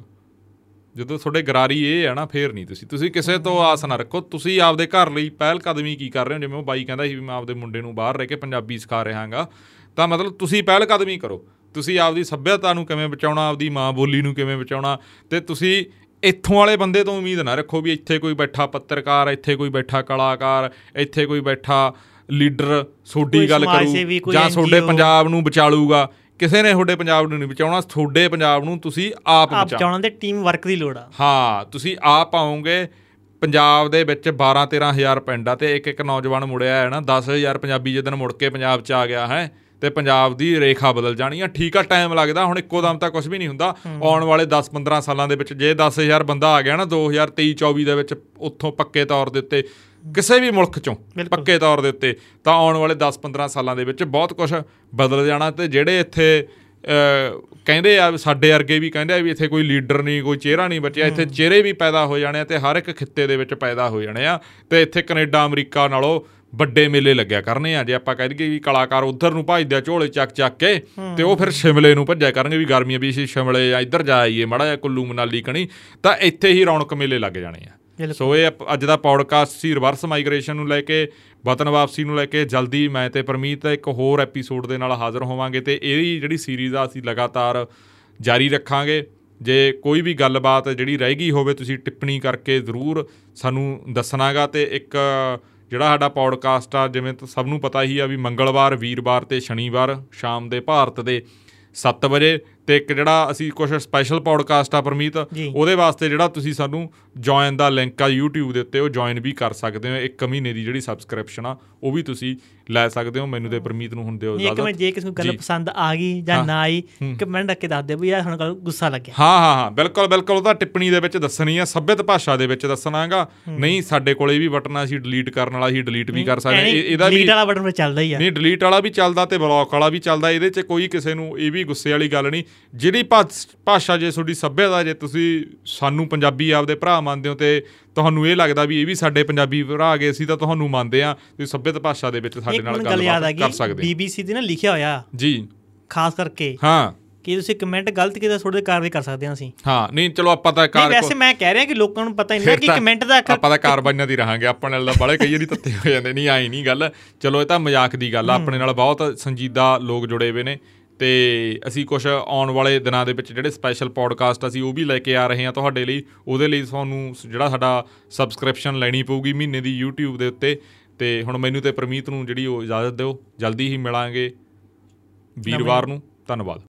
ਜਦੋਂ ਤੁਹਾਡੇ ਗਰਾਰੀ ਇਹ ਆ ਨਾ, ਫੇਰ ਨਹੀਂ ਤੁਸੀਂ। ਤੁਸੀਂ ਕਿਸੇ ਤੋਂ ਆਸ ਨਾ ਰੱਖੋ। ਤੁਸੀਂ ਆਪਦੇ ਘਰ ਲਈ ਪਹਿਲ ਕਦਮੀ ਕੀ ਕਰ ਰਹੇ ਹੋ? ਜਿਵੇਂ ਉਹ ਬਾਈ ਕਹਿੰਦਾ ਸੀ ਵੀ ਮੈਂ ਆਪਦੇ ਮੁੰਡੇ ਨੂੰ ਬਾਹਰ ਰਹਿ ਕੇ ਪੰਜਾਬੀ ਸਿਖਾ ਰਿਹਾ ਹਾਂਗਾ। ਤਾਂ ਮਤਲਬ ਤੁਸੀਂ ਪਹਿਲ ਕਦਮੀ ਕਰੋ। ਤੁਸੀਂ ਆਪਦੀ ਸੱਭਿਅਤਾ ਨੂੰ ਕਿਵੇਂ ਬਚਾਉਣਾ ਆਪਦੀ ਮਾਂ ਬੋਲੀ ਨੂੰ ਕਿਵੇਂ ਬਚਾਉਣਾ ਤੇ ਤੁਸੀਂ ਇੱਥੋਂ ਵਾਲੇ ਬੰਦੇ ਤੋਂ ਉਮੀਦ ਨਾ ਰੱਖੋ ਵੀ ਇੱਥੇ ਕੋਈ ਬੈਠਾ ਪੱਤਰਕਾਰ ਇੱਥੇ ਕੋਈ ਬੈਠਾ ਕਲਾਕਾਰ ਇੱਥੇ ਕੋਈ ਬੈਠਾ ਲੀਡਰ ਸੋਡੀ ਗੱਲ ਕਰੂ ਜਾਂ NGO ਪੰਜਾਬ ਨੂੰ ਬਚਾਲੂਗਾ। ਕਿਸੇ ਨੇ ਤੁਹਾਡੇ ਪੰਜਾਬ ਨੂੰ ਨਹੀਂ ਬਚਾਉਣਾ ਤੁਹਾਡੇ ਪੰਜਾਬ ਨੂੰ ਤੁਸੀਂ ਆਪ ਆਪ ਬਚਾਓ। ਬਚਾਉਣ ਦੇ ਟੀਮ ਵਰਕ ਦੀ ਲੋੜ ਆ। ਹਾਂ ਤੁਸੀਂ ਆਪ ਆਓਗੇ ਪੰਜਾਬ ਦੇ ਵਿੱਚ 12 13000 ਪਿੰਡ ਆ ਤੇ ਇੱਕ ਇੱਕ ਨੌਜਵਾਨ ਮੁੜਿਆ ਹੈ ਨਾ 10000 ਪੰਜਾਬੀ ਜਦੋਂ ਮੁੜ ਕੇ ਪੰਜਾਬ 'ਚ ਆ ਗਿਆ ਹੈ। ਤੇ ਪੰਜਾਬ ਦੀ ਰੇਖਾ ਬਦਲ ਜਾਣੀ ਆ। ਠੀਕ ਆ ਟਾਈਮ ਲੱਗਦਾ। ਹੁਣ ਇੱਕੋ ਦਮ ਤਾਂ ਕੁਝ ਵੀ ਨਹੀਂ ਹੁੰਦਾ। ਆਉਣ ਵਾਲੇ 10 15 ਸਾਲਾਂ ਦੇ ਵਿੱਚ ਜੇ 10000 ਬੰਦਾ ਆ ਗਿਆ ਨਾ 2023 24 ਦੇ ਵਿੱਚ ਉੱਥੋਂ ਪੱਕੇ ਤੌਰ ਦੇ ਉੱਤੇ ਕਿਸੇ ਵੀ ਮੁਲਕ ਚੋਂ। ਪੱਕੇ ਤੌਰ ਦੇ ਉੱਤੇ ਤਾਂ ਆਉਣ ਵਾਲੇ 10 15 ਸਾਲਾਂ ਦੇ ਵਿੱਚ ਬਹੁਤ ਕੁਝ ਬਦਲ ਜਾਣਾ ਤੇ ਜਿਹੜੇ ਇੱਥੇ ਕਹਿੰਦੇ ਆ ਸਾਡੇ ਵਰਗੇ ਵੀ ਕਹਿੰਦੇ ਆ ਵੀ ਇੱਥੇ ਕੋਈ ਲੀਡਰ ਨਹੀਂ ਕੋਈ ਚਿਹਰਾ ਨਹੀਂ ਬਚਿਆ। ਇੱਥੇ ਚਿਹਰੇ ਵੀ ਪੈਦਾ ਹੋ ਜਾਣੇ ਆ ਤੇ ਹਰ ਇੱਕ ਖਿੱਤੇ ਦੇ ਵਿੱਚ ਪੈਦਾ ਹੋ ਜਾਣੇ ਆ। ਤੇ ਇੱਥੇ ਕੈਨੇਡਾ ਅਮਰੀਕਾ ਨਾਲੋਂ ਵੱਡੇ ਮੇਲੇ ਲੱਗਿਆ ਕਰਨੇ ਆ। ਜੇ ਆਪਾਂ ਕਹਿ ਦਈਏ ਵੀ ਕਲਾਕਾਰ ਉਧਰ ਨੂੰ ਭੱਜਦੇ ਆ ਝੋਲੇ ਚੱਕ ਚੱਕ ਕੇ ਤੇ ਉਹ ਫਿਰ ਸ਼ਿਮਲੇ ਨੂੰ ਭੱਜਿਆ ਕਰਨਗੇ ਵੀ ਗਰਮੀਆਂ ਵੀ ਸ਼ਿਮਲੇ ਜਾਂ ਇੱਧਰ ਜਾ ਆਈਏ ਮੜਾ ਜਿਹਾ ਕੁੱਲੂ ਮਨਾਲੀ ਕਣੀ ਤਾਂ ਇੱਥੇ ਹੀ ਰੌਣਕ ਮੇਲੇ ਲੱਗ ਜਾਣੇ ਆ। ਸੋ ਇਹ ਅੱਜ ਦਾ ਪੌਡਕਾਸਟ ਸੀ ਰਿਵਰਸ ਮਾਈਗ੍ਰੇਸ਼ਨ ਨੂੰ ਲੈ ਕੇ ਵਤਨ ਵਾਪਸੀ ਨੂੰ ਲੈ ਕੇ ਜਲਦੀ ਮੈਂ ਤੇ ਪਰਮੀਤ ਇੱਕ ਹੋਰ ਐਪੀਸੋਡ ਦੇ ਨਾਲ ਹਾਜ਼ਰ ਹੋਵਾਂਗੇ ਤੇ ਇਹਦੀ ਜਿਹੜੀ ਸੀਰੀਜ਼ ਆ ਅਸੀਂ ਲਗਾਤਾਰ ਜਾਰੀ ਰੱਖਾਂਗੇ। ਜੇ ਕੋਈ ਵੀ ਗੱਲਬਾਤ ਜਿਹੜੀ ਰਹਿ ਗਈ ਹੋਵੇ ਤੁਸੀਂ ਟਿੱਪਣੀ ਕਰਕੇ ਜ਼ਰੂਰ ਸਾਨੂੰ ਦੱਸਣਾਗਾ ਤੇ ਇੱਕ ਜਿਹੜਾ ਸਾਡਾ ਪੌਡਕਾਸਟ ਆ, ਜਿਵੇਂ ਤਾਂ ਸਭ ਨੂੰ ਪਤਾ ਹੀ ਆ ਵੀ ਮੰਗਲਵਾਰ, ਵੀਰਵਾਰ ਤੇ ਸ਼ਨੀਵਾਰ ਸ਼ਾਮ ਦੇ ਭਾਰਤ ਦੇ 7 ਵਜੇ ਤੇ ਇੱਕ ਜਿਹੜਾ ਅਸੀਂ ਕੁਝ ਸਪੈਸ਼ਲ ਪੌਡਕਾਸਟ ਆ ਪਰਮੀਤ। ਉਹਦੇ ਵਾਸਤੇ ਜਿਹੜਾ ਤੁਸੀਂ ਸਾਨੂੰ ਜੁਆਇਨ ਦਾ ਲਿੰਕ ਆ YouTube ਦੇ ਉੱਤੇ ਉਹ ਜੁਆਇਨ ਵੀ ਕਰ ਸਕਦੇ ਹੋ। ਇੱਕ ਮਹੀਨੇ ਦੀ ਜਿਹੜੀ ਸਬਸਕ੍ਰਿਪਸ਼ਨ ਆ ਉਹ ਵੀ ਤੁਸੀਂ ਲੈ ਸਕਦੇ ਹੋ। ਮੈਨੂੰ ਤੇ ਪਰਮੀਤ ਨੂੰ ਹੁਣ ਦਿਓ ਇਜਾਜ਼ਤ। ਮਿੰਟ ਜੇ ਕਿਸੇ ਨੂੰ ਗੱਲ। ਪਸੰਦ ਆ ਗਈ ਜਾਂ। ਨਾ ਆਈ ਕਮੈਂਟ ਕਰਕੇ ਦੱਸ ਦਿਓ ਵੀ ਯਾਰ ਸਾਨੂੰ ਗੱਲ ਗੁੱਸਾ ਲੱਗਿਆ। ਹਾਂ ਹਾਂ ਹਾਂ ਬਿਲਕੁਲ ਬਿਲਕੁਲ ਉਹ ਤਾਂ ਟਿੱਪਣੀ ਦੇ ਵਿੱਚ ਦੱਸਣੀ ਆ ਸੱਭਿਅਤ ਭਾਸ਼ਾ ਦੇ ਵਿੱਚ ਦੱਸਣਾਗਾ। ਨਹੀਂ ਸਾਡੇ ਕੋਲੇ ਵੀ ਬਟਨ ਆ ਅਸੀਂ ਡਿਲੀਟ ਕਰਨ ਵਾਲਾ ਅਸੀਂ ਡਿਲੀਟ ਵੀ ਕਰ ਸਕਦੇ ਇਹਦਾ ਵੀ delete ਵਾਲਾ ਬਟਨ ਚੱਲਦਾ ਹੀ ਆ। ਨਹੀਂ ਡਿਲੀਟ ਵਾਲਾ ਵੀ ਚੱਲਦਾ ਤੇ ਬਲੌਕ ਵਾਲਾ ਵੀ ਚੱਲਦਾ। ਇਹਦੇ 'ਚ ਕੋਈ ਕਿਸੇ ਨੂੰ ਇਹ ਵੀ ਗੁੱਸੇ ਵਾਲੀ ਗੱਲ ਨਹੀਂ। ਜਿਹੜੀ ਭਾਸ਼- ਜੇ ਤੁਹਾਡੀ ਸੱਭਿਅਤਾ ਜੇ ਤੁਸੀਂ ਸਾਨੂੰ ਪੰਜਾਬੀ ਆਪਦੇ ਭਰਾ ਮੰਨਦੇ ਹੋ ਤੇ ਤੁਹਾਨੂੰ ਇਹ ਲੱਗਦਾ ਵੀ ਇਹ ਵੀ ਸਾਡੇ ਪੰਜਾਬੀ ਭਰਾ ਗਏ ਅਸੀਂ ਤਾਂ ਤੁਹਾਨੂੰ ਮੰਨਦੇ ਆ ਤੁਸੀਂ ਸੱਭਿਅਤ ਭਾਸ਼ਾ ਦੇ ਵਿੱਚ ਸਾਡੇ ਨਾਲ ਗੱਲ ਕਰ ਸਕਦੇ ਬੀਬੀਸੀ ਤੇ ਨਾ ਲਿਖਿਆ ਹੋਇਆ। ਜੀ। ਖਾਸ ਕਰਕੇ ਹਾਂ। ਕਿ ਤੁਸੀਂ ਕਮੈਂਟ ਗਲਤ ਕੀਤਾ ਥੋੜੇ ਕਾਰਵਾਈ ਕਰ ਸਕਦੇ ਹਾਂ ਅਸੀਂ। ਹਾਂ ਨਹੀਂ ਚਲੋ ਆਪਾਂ ਤਾਂ ਨਹੀਂ ਕਾਰ ਵੈਸੇ ਮੈਂ ਕਹਿ ਰਿਹਾ ਕਿ ਲੋਕਾਂ ਨੂੰ ਪਤਾ ਹੀ ਨਹੀਂ ਕਿ ਕਮੈਂਟ ਦਾ ਅੱਖਰ ਆਪਾਂ ਤਾਂ ਕਾਰਵਾਈਆਂ ਦੀ ਰਹਾਂਗੇ ਆਪਣੇ ਨਾਲ ਤਾਂ ਬੜੇ ਕਈ ਵਾਰੀ ਤੱਤੇ ਹੋ ਜਾਂਦੇ ਨਹੀਂ ਆਈ ਨਹੀਂ ਗੱਲ। ਚਲੋ ਇਹ ਤਾਂ ਮਜ਼ਾਕ ਦੀ ਗੱਲ ਆ ਆਪਣੇ ਨਾਲ ਬਹੁਤ ਸੰਜੀਦਾ ਲੋਕ ਜੁੜੇ ਹੋਏ ਨੇ। ਤੇ ਅਸੀਂ ਕੁਝ ਆਉਣ ਵਾਲੇ ਦਿਨਾਂ ਦੇ ਵਿੱਚ ਜਿਹੜੇ ਸਪੈਸ਼ਲ ਪੌਡਕਾਸਟ ਅਸੀਂ ਉਹ ਵੀ ਲੈ ਕੇ ਆ ਰਹੇ ਹਾਂ ਤੁਹਾਡੇ ਲਈ। ਉਹਦੇ ਲਈ ਤੁਹਾਨੂੰ ਜਿਹੜਾ ਸਾਡਾ ਸਬਸਕ੍ਰਿਪਸ਼ਨ ਲੈਣੀ ਪਊਗੀ ਮਹੀਨੇ ਦੀ YouTube ਦੇ ਉੱਤੇ। ਤੇ ਹੁਣ ਮੈਨੂੰ ਤੇ ਪ੍ਰਮੀਤ ਨੂੰ ਜਿਹੜੀ ਉਹ ਇਜਾਜ਼ਤ ਦਿਓ। ਜਲਦੀ ਹੀ ਮਿਲਾਂਗੇ। ਵੀਰਵਾਰ ਨੂੰ। ਧੰਨਵਾਦ।